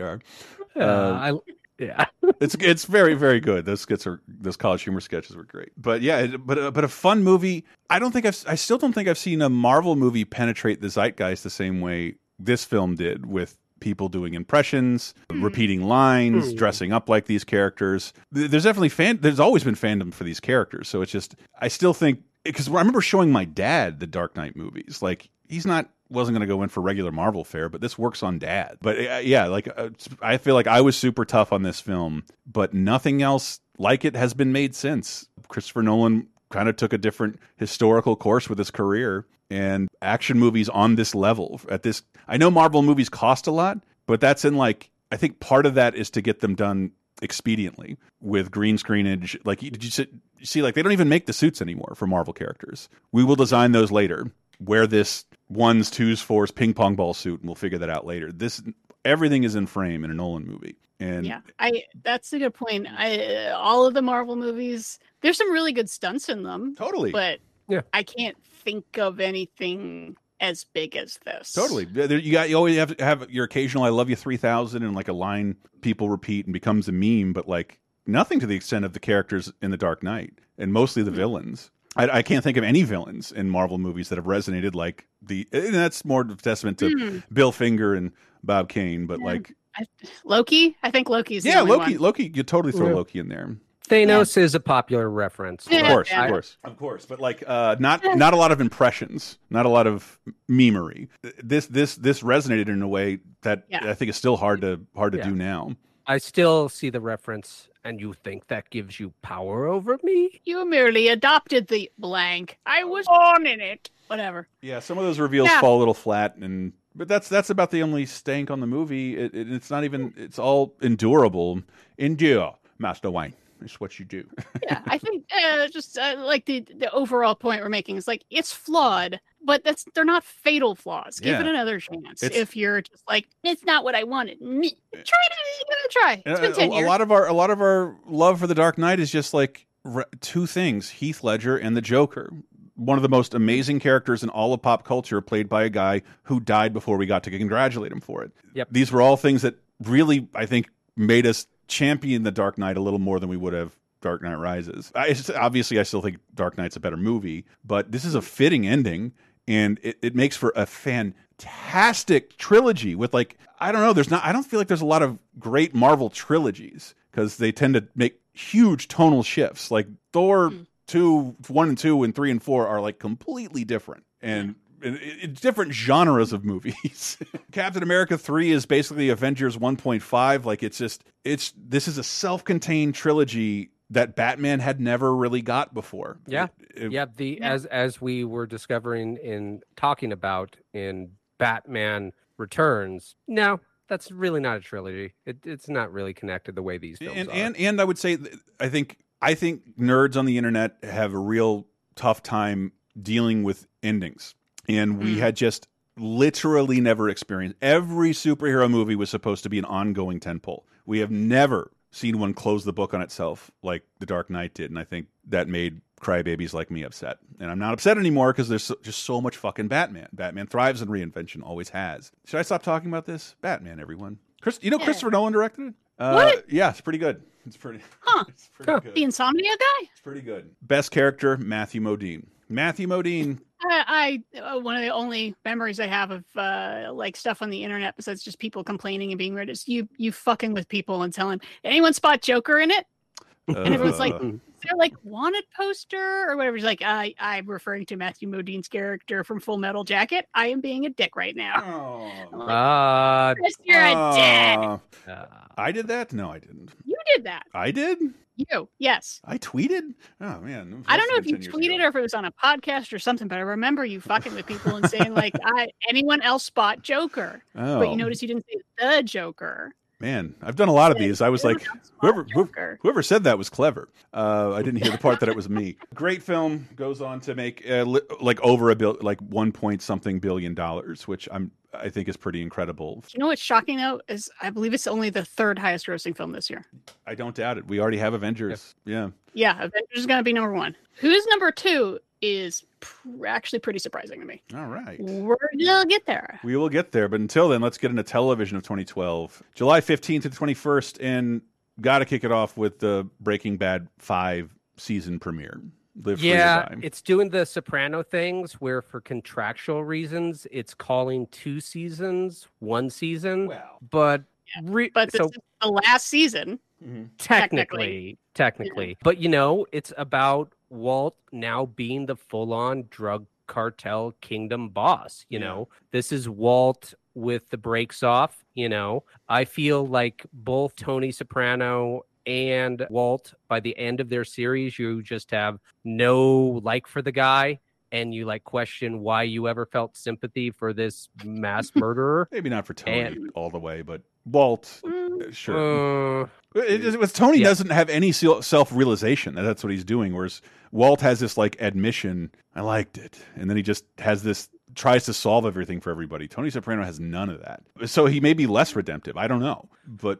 Yeah, Uh, I, yeah. it's it's very very good. Those skits are those college humor sketches were great. But yeah, but uh, but a fun movie. I don't think I've I still don't think I've seen a Marvel movie penetrate the zeitgeist the same way this film did with people doing impressions, repeating lines, Hmm. dressing up like these characters. There's definitely fan. There's always been fandom for these characters. So it's just I still think because I remember showing my dad the Dark Knight movies. Like he's not wasn't going to go in for regular Marvel fare, but this works on dad. But uh, yeah, like uh, I feel like I was super tough on this film, but nothing else like it has been made since. Christopher Nolan kind of took a different historical course with his career and action movies on this level at this I know Marvel movies cost a lot, but that's in like I think part of that is to get them done expediently with green screenage. Like did you say see, like they don't even make the suits anymore for Marvel characters. We will design those later. Wear this ones, twos, fours, ping pong ball suit, and we'll figure that out later. This everything is in frame in a Nolan movie, and Yeah, I that's a good point. I all of the Marvel movies, there's some really good stunts in them. Totally. But yeah. I can't think of anything as big as this. Totally. You got you always have to have your occasional "I love you" three thousand and like a line people repeat and becomes a meme, but like nothing to the extent of the characters in the Dark Knight and mostly the villains. I, I can't think of any villains in Marvel movies that have resonated like the. And that's more of a testament to Hmm. Bill Finger and Bob Kane, but like I, Loki, I think Loki's the yeah, only Loki. one. Loki, you totally throw Yeah. Loki in there. Thanos is a popular reference. Of course, of course, of course. But like, uh, not not a lot of impressions, not a lot of memery. This this this resonated in a way that Yeah. I think is still hard to hard to Yeah. do now. I still see the reference, and you think that gives you power over me? You merely adopted the blank. I oh. was born in it. Whatever. Yeah, some of those reveals Yeah. fall a little flat, and but that's that's about the only stank on the movie. It, it, it's not even. It's all endurable. Endure, Master Wayne. It's what you do. yeah, I think uh, just uh, like the the overall point we're making is like it's flawed, but that's they're not fatal flaws. Give it another chance. It's- if you're just like it's not what I wanted, me, try it. Give it a try. It's been a, ten a years. lot of our a lot of our love for the Dark Knight is just like re- two things: Heath Ledger and the Joker. One of the most amazing characters in all of pop culture, played by a guy who died before we got to congratulate him for it. Yep. These were all things that really, I think, made us champion the Dark Knight a little more than we would have Dark Knight Rises. I, obviously, I still think Dark Knight's a better movie, but this is a fitting ending, and it, it makes for a fantastic trilogy with like I don't know. There's not. I don't feel like there's a lot of great Marvel trilogies because they tend to make huge tonal shifts. Like Thor hmm. two, one and two, and three and four are like completely different and. And it- It's different genres of movies. Captain America 3 is basically Avengers 1.5. Like it's just it's this is a self-contained trilogy that Batman had never really got before. Yeah, It- yeah. The as as we were discovering in talking about in Batman Returns. No, that's really not a trilogy. It, it's not really connected the way these films and are. and and I would say I think I think nerds on the internet have a real tough time dealing with endings, and we had just literally never experienced. Every superhero movie was supposed to be an ongoing tentpole. We have never seen one close the book on itself like The Dark Knight did, and I think that made crybabies like me upset. And I'm not upset anymore because there's so, just so much fucking Batman. Batman thrives in reinvention, always has. Should I stop talking about this? Batman, everyone. Chris, you know Christopher Nolan directed it. Uh, What? Yeah, it's pretty good. It's pretty. Huh? It's pretty good. The insomnia guy. It's pretty good. Best character Matthew Modine. Matthew Modine. I, I uh, one of the only memories I have of uh, like stuff on the internet besides just people complaining and being weird is you you fucking with people and telling anyone spot Joker in it, and everyone's like, Uh, is there like wanted poster or whatever? He's like, I I'm referring to Matthew Modine's character from Full Metal Jacket. I am being a dick right now. I'm like, Chris, you're a dick. uh, I did that? No, I didn't. You did that. I did. You yes. I tweeted. Oh man, I don't know if you Must have been 10 years tweeted or if it was on a podcast or something, but I remember you fucking with people and saying like, "I anyone else spot Joker?" But Oh. you notice you didn't say the Joker. Man, I've done a lot of these. I was like, whoever whoever, whoever said that was clever. Uh, I didn't hear the part that it was me. Great film goes on to make uh, li- like over a bill, like one point something billion dollars, which I'm I think is pretty incredible. You know what's shocking though is I believe it's only the third highest grossing film this year. I don't doubt it. We already have Avengers. Yeah. Yeah, Avengers is going to be number one. Who's number two is pr- actually pretty surprising to me. All right. We're gonna get there. We will get there, but until then, let's get into television of 2012, July 15th to the 21st, and got to kick it off with the Breaking Bad five season premiere. Live yeah, it's doing the Soprano things where, for contractual reasons, it's calling two seasons one season. but re- But this so is the last season. Mm-hmm. technically, technically, but you know, it's about Walt now being the full-on drug cartel kingdom boss. You know, this is Walt with the brakes off. You know, I feel like both Tony Soprano and Walt, by the end of their series, you just have no like for the guy. And you like question why you ever felt sympathy for this mass murderer. Maybe not for Tony And- all the way, but Walt, Mm. uh, sure. Uh, It- it- with Tony yeah. doesn't have any self realization that that's what he's doing. Whereas Walt has this like admission, I liked it, and then he just has this tries to solve everything for everybody. Tony Soprano has none of that, so he may be less redemptive. I don't know, but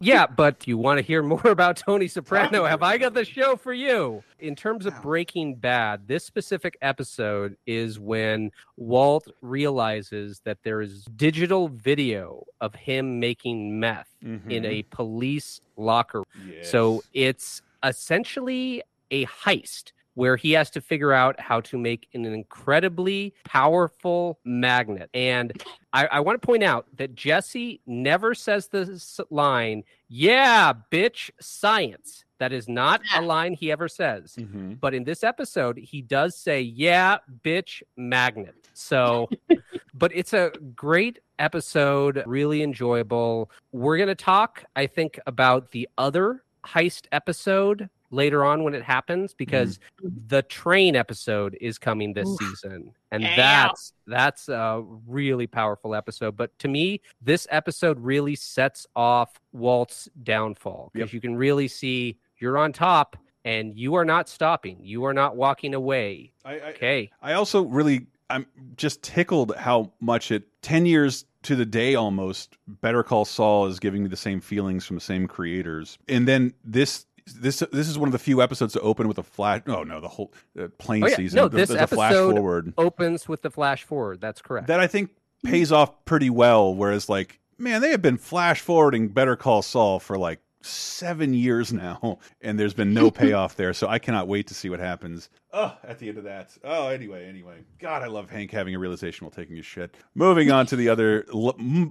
yeah, but you want to hear more about Tony Soprano? Have I got the show for you? In terms of Breaking Bad, this specific episode is when Walt realizes that there is digital video of him making meth in Mhm. a police locker. So it's essentially a heist where he has to figure out how to make an incredibly powerful magnet. And I, I want to point out that Jesse never says this line, yeah, bitch, science. That is not a line he ever says. Mm-hmm. But in this episode, he does say, yeah, bitch, magnet. So, but it's a great episode, really enjoyable. We're going to talk, I think, about the other heist episode later on when it happens because mm-hmm. the train episode is coming this Oof. season and Yeah. that's that's a really powerful episode but to me this episode really sets off Walt's downfall because you can really see you're on top and you are not stopping you are not walking away okay I also really I'm just tickled how much it 10 years to the day almost Better Call Saul is giving me the same feelings from the same creators. And then this this this is one of the few episodes to open with a flash. Oh no, the whole uh, plane Oh, yeah. season. no this a flash episode forward opens with the flash forward that's correct that I think pays off pretty well. Whereas like man, they have been flash forwarding Better Call Saul for like seven years now, and there's been no payoff there. So I cannot wait to see what happens. Oh, at the end of that. Oh, anyway, anyway. God, I love Hank having a realization while taking his shit. Moving on to the other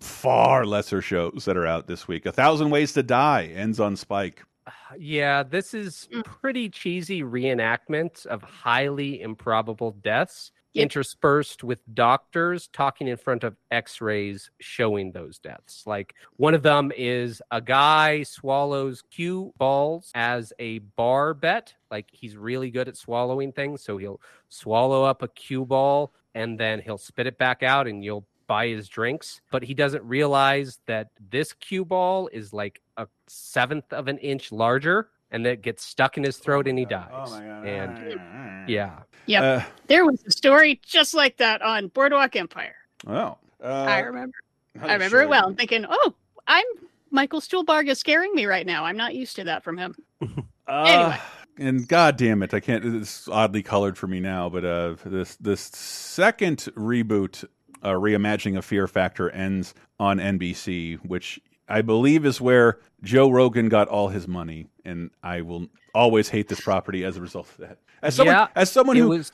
far lesser shows that are out this week. A Thousand Ways to Die ends on Spike. Yeah, this is mm. pretty cheesy reenactment of highly improbable deaths interspersed with doctors talking in front of x-rays showing those deaths. Like one of them is a guy swallows cue balls as a bar bet. Like he's really good at swallowing things, so he'll swallow up a cue ball and then he'll spit it back out and you'll buy his drinks, but he doesn't realize that this cue ball is like a seventh of an inch larger and that gets stuck in his throat and he dies. And yeah. Yep. Uh, there was a story just like that on Boardwalk Empire. Oh. Uh, I remember. I'll remember show it well. I'm thinking, oh, I'm Michael Stuhlbarg is scaring me right now. I'm not used to that from him. Uh, and god damn it, I can't. It's oddly colored for me now, but uh, this this second reboot, uh, reimagining of Fear Factor, ends on NBC, which I believe is where Joe Rogan got all his money, and I will always hate this property as a result of that. As someone, yeah, as someone who, was.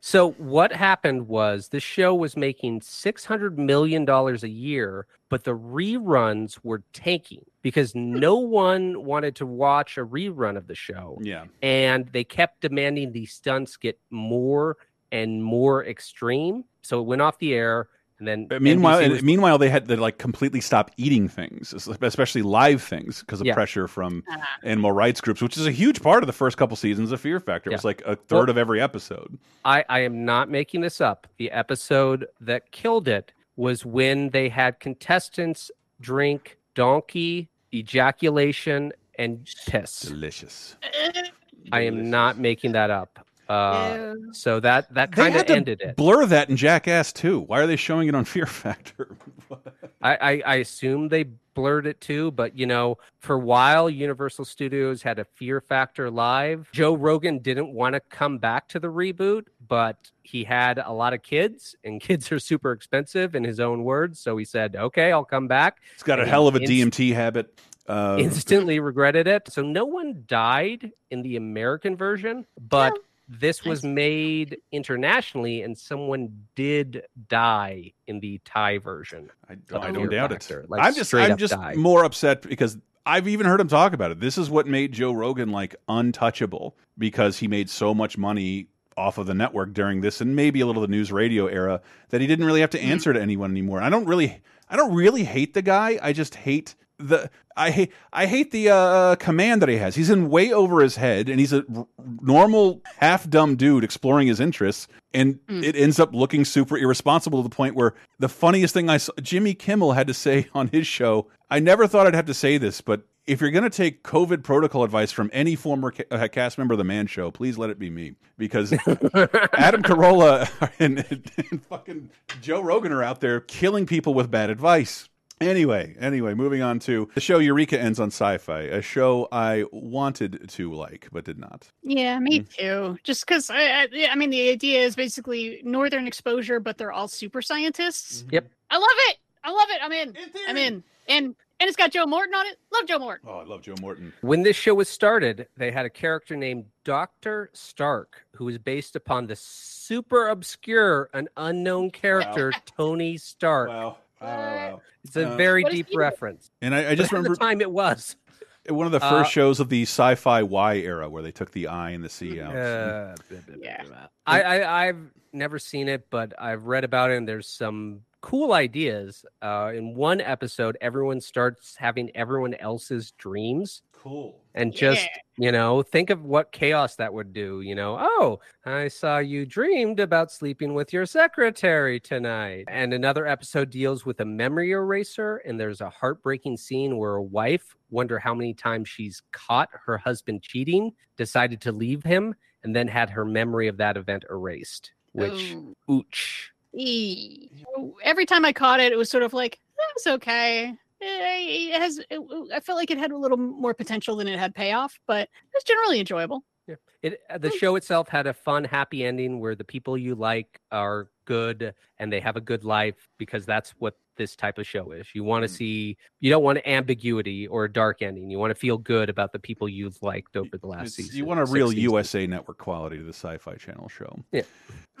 so what happened was the show was making six hundred million dollars a year, but the reruns were tanking because no one wanted to watch a rerun of the show. yeah, and they kept demanding these stunts get more and more extreme. So it went off the air, and then But meanwhile, NBC and was- meanwhile, they had to like completely stop eating things, especially live things, because of Yeah. pressure from ah. animal rights groups, which is a huge part of the first couple seasons of Fear Factor. It was like a third Well- of every episode. I, I am not making this up. The episode that killed it was when they had contestants drink donkey ejaculation and piss. Delicious. I am not making that up. Uh, so that that kind of ended it. blur that in Jackass too. Why are they showing it on Fear Factor? I, I, I assume they blurred it too, but you know, for a while, Universal Studios had a Fear Factor live. Joe Rogan didn't want to come back to the reboot, but he had a lot of kids, and kids are super expensive in his own words. So he said, "Okay, I'll come back." He's got a hell of a inst- DMT habit. Uh, instantly regretted it. So no one died in the American version, but this was made internationally, and someone did die in the Thai version. I, I don't doubt Factor. it. Like, I'm just I'm just died. more upset because I've even heard him talk about it. This is what made Joe Rogan like untouchable because he made so much money off of the network during this and maybe a little of the news radio era that he didn't really have to mm-hmm. answer to anyone anymore. I don't really I don't really hate the guy. I just hate the I hate I hate the uh, command that he has. He's in way over his head, and he's a r- normal half dumb dude exploring his interests, and it ends up looking super irresponsible to the point where the funniest thing I saw Jimmy Kimmel had to say on his show. I never thought I'd have to say this, but if you're going to take COVID protocol advice from any former ca uh, cast member of the Man Show, please let it be me because Adam Carolla and, and fucking Joe Rogan are out there killing people with bad advice. Anyway, anyway, moving on to the show Eureka ends on sci-fi, a show I wanted to like but did not. Yeah, me Mm. too. Just because I, I, I mean, the idea is basically northern exposure, but they're all super scientists. Yep. I love it. I love it. I'm in. I'm in. And and it's got Joe Morton on it. Love Joe Morton. Oh, I love Joe Morton. When this show was started, they had a character named Dr. Stark, who was based upon the super obscure and unknown character Tony Stark. Wow. Wow. It's a Uh, very deep reference. And I, I just at remember the time it was. one of the Uh, first shows of the sci-fi Y era where they took the I and the C out. Uh, I, I I've never seen it, but I've read about it, and there's some cool ideas. Uh, in one episode, everyone starts having everyone else's dreams. Cool. And just Yeah. you know, think of what chaos that would do. You know, oh, I saw you dreamed about sleeping with your secretary tonight. And another episode deals with a memory eraser, and there's a heartbreaking scene where a wife wonder how many times she's caught her husband cheating, decided to leave him, and then had her memory of that event erased. Which, Oh. ooch. E. Every time I caught it, it was sort of like that was okay. Eh, It has. It, I felt like it had a little more potential than it had payoff, but it's generally enjoyable. Yeah. It uh, the show itself had a fun, happy ending where the people you like are good and they have a good life because that's what this type of show is. You want to mm. see you don't want ambiguity or a dark ending. You want to feel good about the people you've liked over the last It's- season. you want a real seasons. USA Network quality to the Sci-Fi Channel show. Yeah.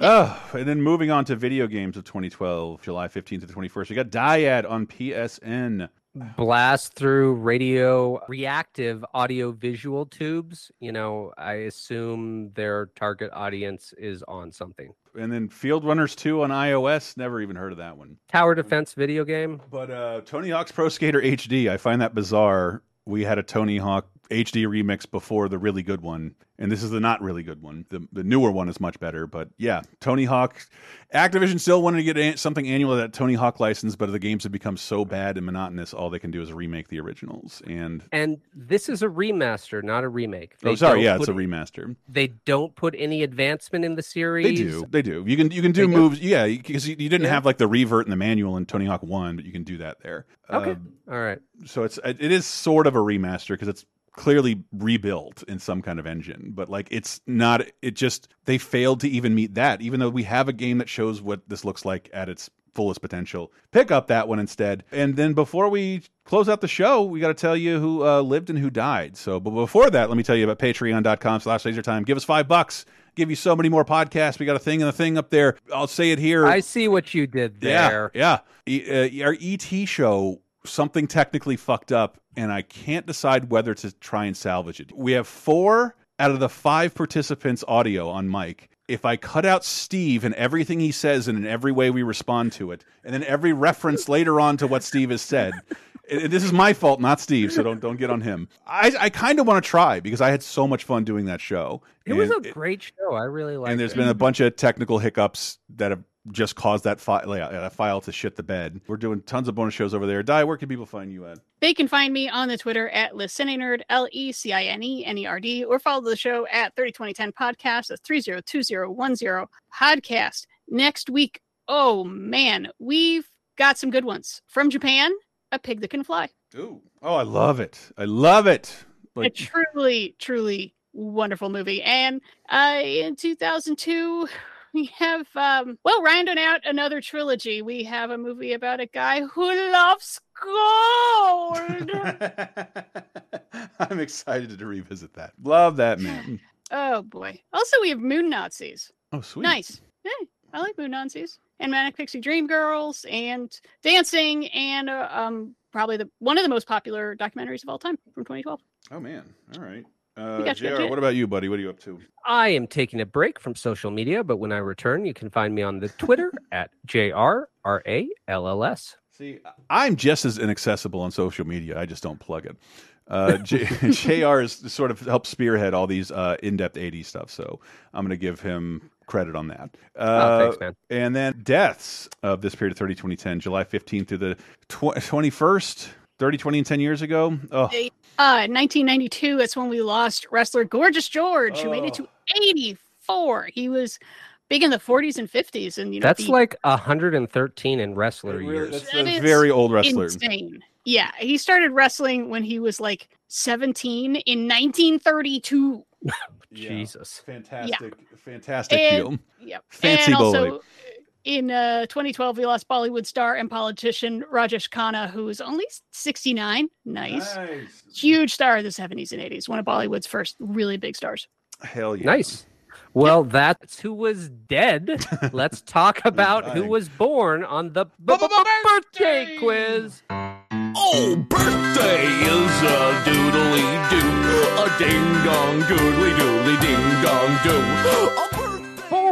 Oh, and then moving on to video games of 2012, July 15th to the 21st. We got Dyad on PSN. blast through radio reactive audio visual tubes. You know, I assume their target audience is on something. And then Fieldrunners 2 on iOS. Never even heard of that one. Tower defense video game. But uh, Tony Hawk's Pro Skater HD, I find that bizarre. We had a Tony Hawk HD remix before the really good one, and this is the not really good one. The the newer one is much better, but yeah, Tony Hawk. Activision still wanted to get an- something annual of that Tony Hawk license, but the games have become so bad and monotonous. All they can do is remake the originals. And And this is a remaster, not a remake. oh, sorry, yeah, it's a remaster. They don't put any advancement in the series. They do. They do. You can you can do They do? moves. Yeah, because you, you didn't Yeah. have like the revert in the manual in Tony Hawk One, but you can do that there. Okay. Um, All right. so it's it is sort of a remaster because it's clearly rebuilt in some kind of engine but like it's not it just they failed to even meet that even though we have a game that shows what this looks like at its fullest potential. Pick up that one instead. And then before we close out the show we got to tell you who uh, lived and who died. So but before that let me tell you about patreon.com slash lasertime. Give us five bucks. Give you so many more podcasts. We got a thing and a thing up there. I'll say it here. I see what you did there. yeah, yeah. E- uh, our ET show, something technically fucked up, and I can't decide whether to try and salvage it. We have four out of the five participants' audio on mic. If I cut out Steve and everything he says and in every way we respond to it, and then every reference later on to what Steve has said, and this is my fault, not Steve, so don't don't get on him. I I kind of want to try because I had so much fun doing that show. It was And a great show. I really liked it. and there's it. been a bunch of technical hiccups that have just caused that file yeah, that file to shit the bed. We're doing tons of bonus shows over there. Die, where can people find you at? They can find me on the Twitter at LeCineNerd, L E C I N E N E R D, or follow the show at 302010 Podcast. That's 302010 Podcast. Next week, oh man, we've got some good ones. From Japan, A Pig That Can Fly. Ooh. Oh, I love it. I love it. a truly, truly wonderful movie. And uh, in 2002, we have, um, well, rounding out another trilogy, we have a movie about a guy who loves gold. I'm excited to revisit that. Love that man. oh, boy. Also, we have Moon Nazis. Oh, sweet. Nice. Yeah, I like Moon Nazis. And Manic Pixie Dream Girls and dancing and uh, um probably the one of the most popular documentaries of all time from 2012. Oh man. All right. We Uh, got you, JR, what about you, buddy? What are you up to? I am taking a break from social media, but when I return, you can find me on the Twitter at J R R A L L S. See, I'm just as inaccessible on social media. I just don't plug it. Uh, J- JR is sort of helped spearhead all these uh, in-depth 80s stuff, so I'm going to give him credit on that. Uh, Oh, thanks, man. And then deaths of this period of 30 2010, July 15th through the tw 21st, 30, 20, and 10 years ago. Oh, Uh, 1992, that's when we lost wrestler Gorgeous George, who made it Oh. to 84. He was big in the 40s and 50s, and you know That's the- like 113 in wrestler years. that's that a very old wrestler. Insane. Yeah, he started wrestling when he was like 17 in 1932. Jesus. Fantastic, fantastic And, heel. yep. Fancy and also bully. In uh, 2012, we lost Bollywood star and politician Rajesh Khanna, who is only 69. Nice. Huge star of the 70s and 80s. One of Bollywood's first really big stars. Hell yeah. Nice. Well, that's who was dead. Let's talk about who was born on the b- b- b- birthday quiz. Oh, birthday is a doodly doo, a ding dong doodly doodly ding dong doo.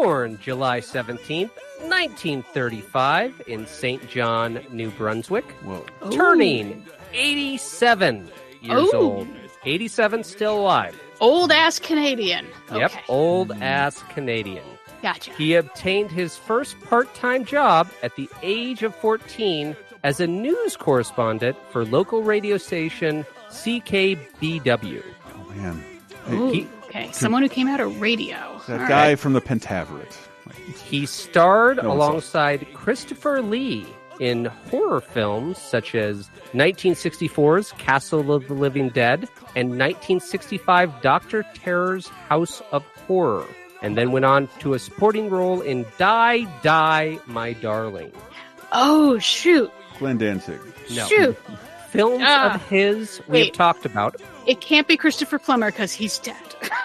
Born July 17th, 1935, in St. John, New Brunswick. Whoa. Turning 87 years Ooh. old. 87 still alive. Old ass Canadian. Okay. Yep, old mm. ass Canadian. Gotcha. He obtained his first part time job at the age of 14 as a news correspondent for local radio station CKBW. Oh, man. Ooh, He- okay. Someone who came out of radio. That All guy right. from the Pentaverate. He starred No one saw alongside Christopher Lee in horror films such as 1964's Castle of the Living Dead and 1965 Doctor Terror's House of Horror, and then went on to a supporting role in Die, Die, My Darling. Oh, shoot. Glenn Danzig. No. Shoot. Films Ah. of his we have talked about. It can't be Christopher Plummer because he's dead.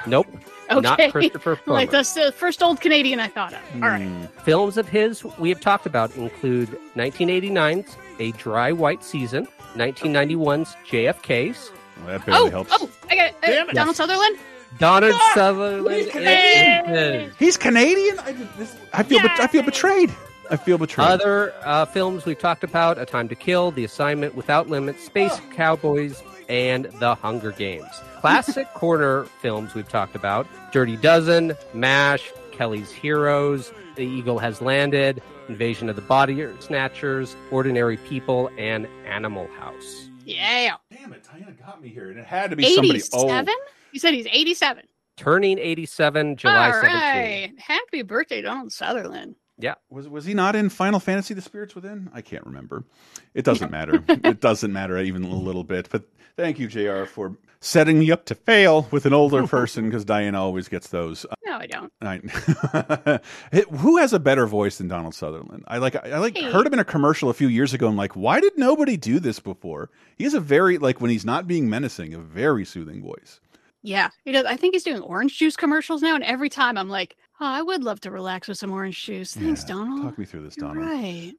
Nope. Okay. Not Christopher Plummer. Like that's the first old Canadian I thought of. All right. Films of his we have talked about include 1989's A Dry White Season, 1991's JFK's, Well, that barely Oh, helps. oh, I got it. Uh, Damn it. Donald Sutherland. Donald Ah, Sutherland. he's Canadian. He's Canadian. I, this, I feel. bet- I feel betrayed. I feel betrayed. Other uh, films we've talked about: A Time to Kill, The Assignment, Without Limits, Space Oh. Cowboys, and The Hunger Games. Classic corner films we've talked about: Dirty Dozen, MASH, Kelly's Heroes, The Eagle Has Landed, Invasion of the Body Snatchers, Ordinary People, and Animal House. Yeah. Damn it, Diana got me here, and it had to be somebody old. 87? You said he's 87. Turning 87, July All 17th. right. Happy birthday, Donald Sutherland. Yeah. Was was he not in Final Fantasy: The Spirits Within? I can't remember. It doesn't matter. it doesn't matter even a little bit. But thank you, Jr., for setting me up to fail with an older person because Diana always gets those. Uh, no, I don't. I, who has a better voice than Donald Sutherland? I like I like Hey. heard him in a commercial a few years ago. I'm like, why did nobody do this before? He has a very like when he's not being menacing, a very soothing voice. Yeah, he does. I think he's doing orange juice commercials now, and every time I'm like, oh, I would love to relax with some orange juice. Thanks, Donald. Talk me through this, You're Donald. right.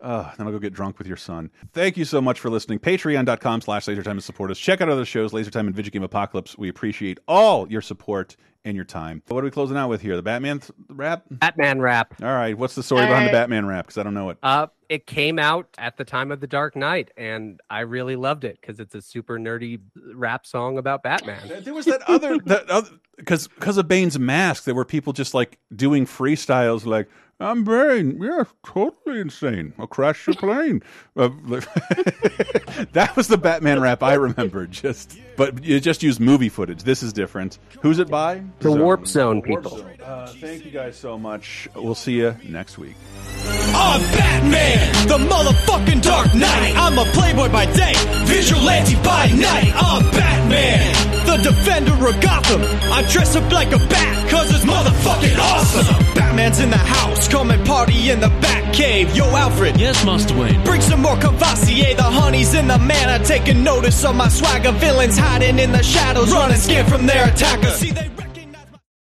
Uh, then I'll go get drunk with your son. Thank you so much for listening. Patreon.com slash LaserTime to support us. Check out other shows, LaserTime and Video Game Apocalypse. We appreciate all your support and your time. What are we closing out with here? The Batman th rap? Batman rap. All right. What's the story behind the Uh, Batman rap? Because I don't know it. Uh, it came out at the time of the Dark Knight, and I really loved it because it's a super nerdy rap song about Batman. There was that other that other because because of Bane's mask, there were people just like doing freestyles like I'm Bane, yeah, totally insane. I'll crash your plane. Uh, that was the Batman rap I remember. Just but you just use movie footage. This is different. Who's it by? The Warp Zone people. Zone. Uh, thank you guys so much. We'll see you next week. I'm Batman, the motherfucking Dark Knight. I'm a playboy by day, vigilante by night. I'm Batman, the defender of Gotham. I dress up like a bat, cause it's motherfucking awesome. Batman's in the house, come and party in the Bat Cave. Yo, Alfred. Yes, Master Wayne. Bring some more Courvoisier, the honey's in the manor. Taking notice of my swagger, villains hiding in the shadows, running scared from their attackers. See, they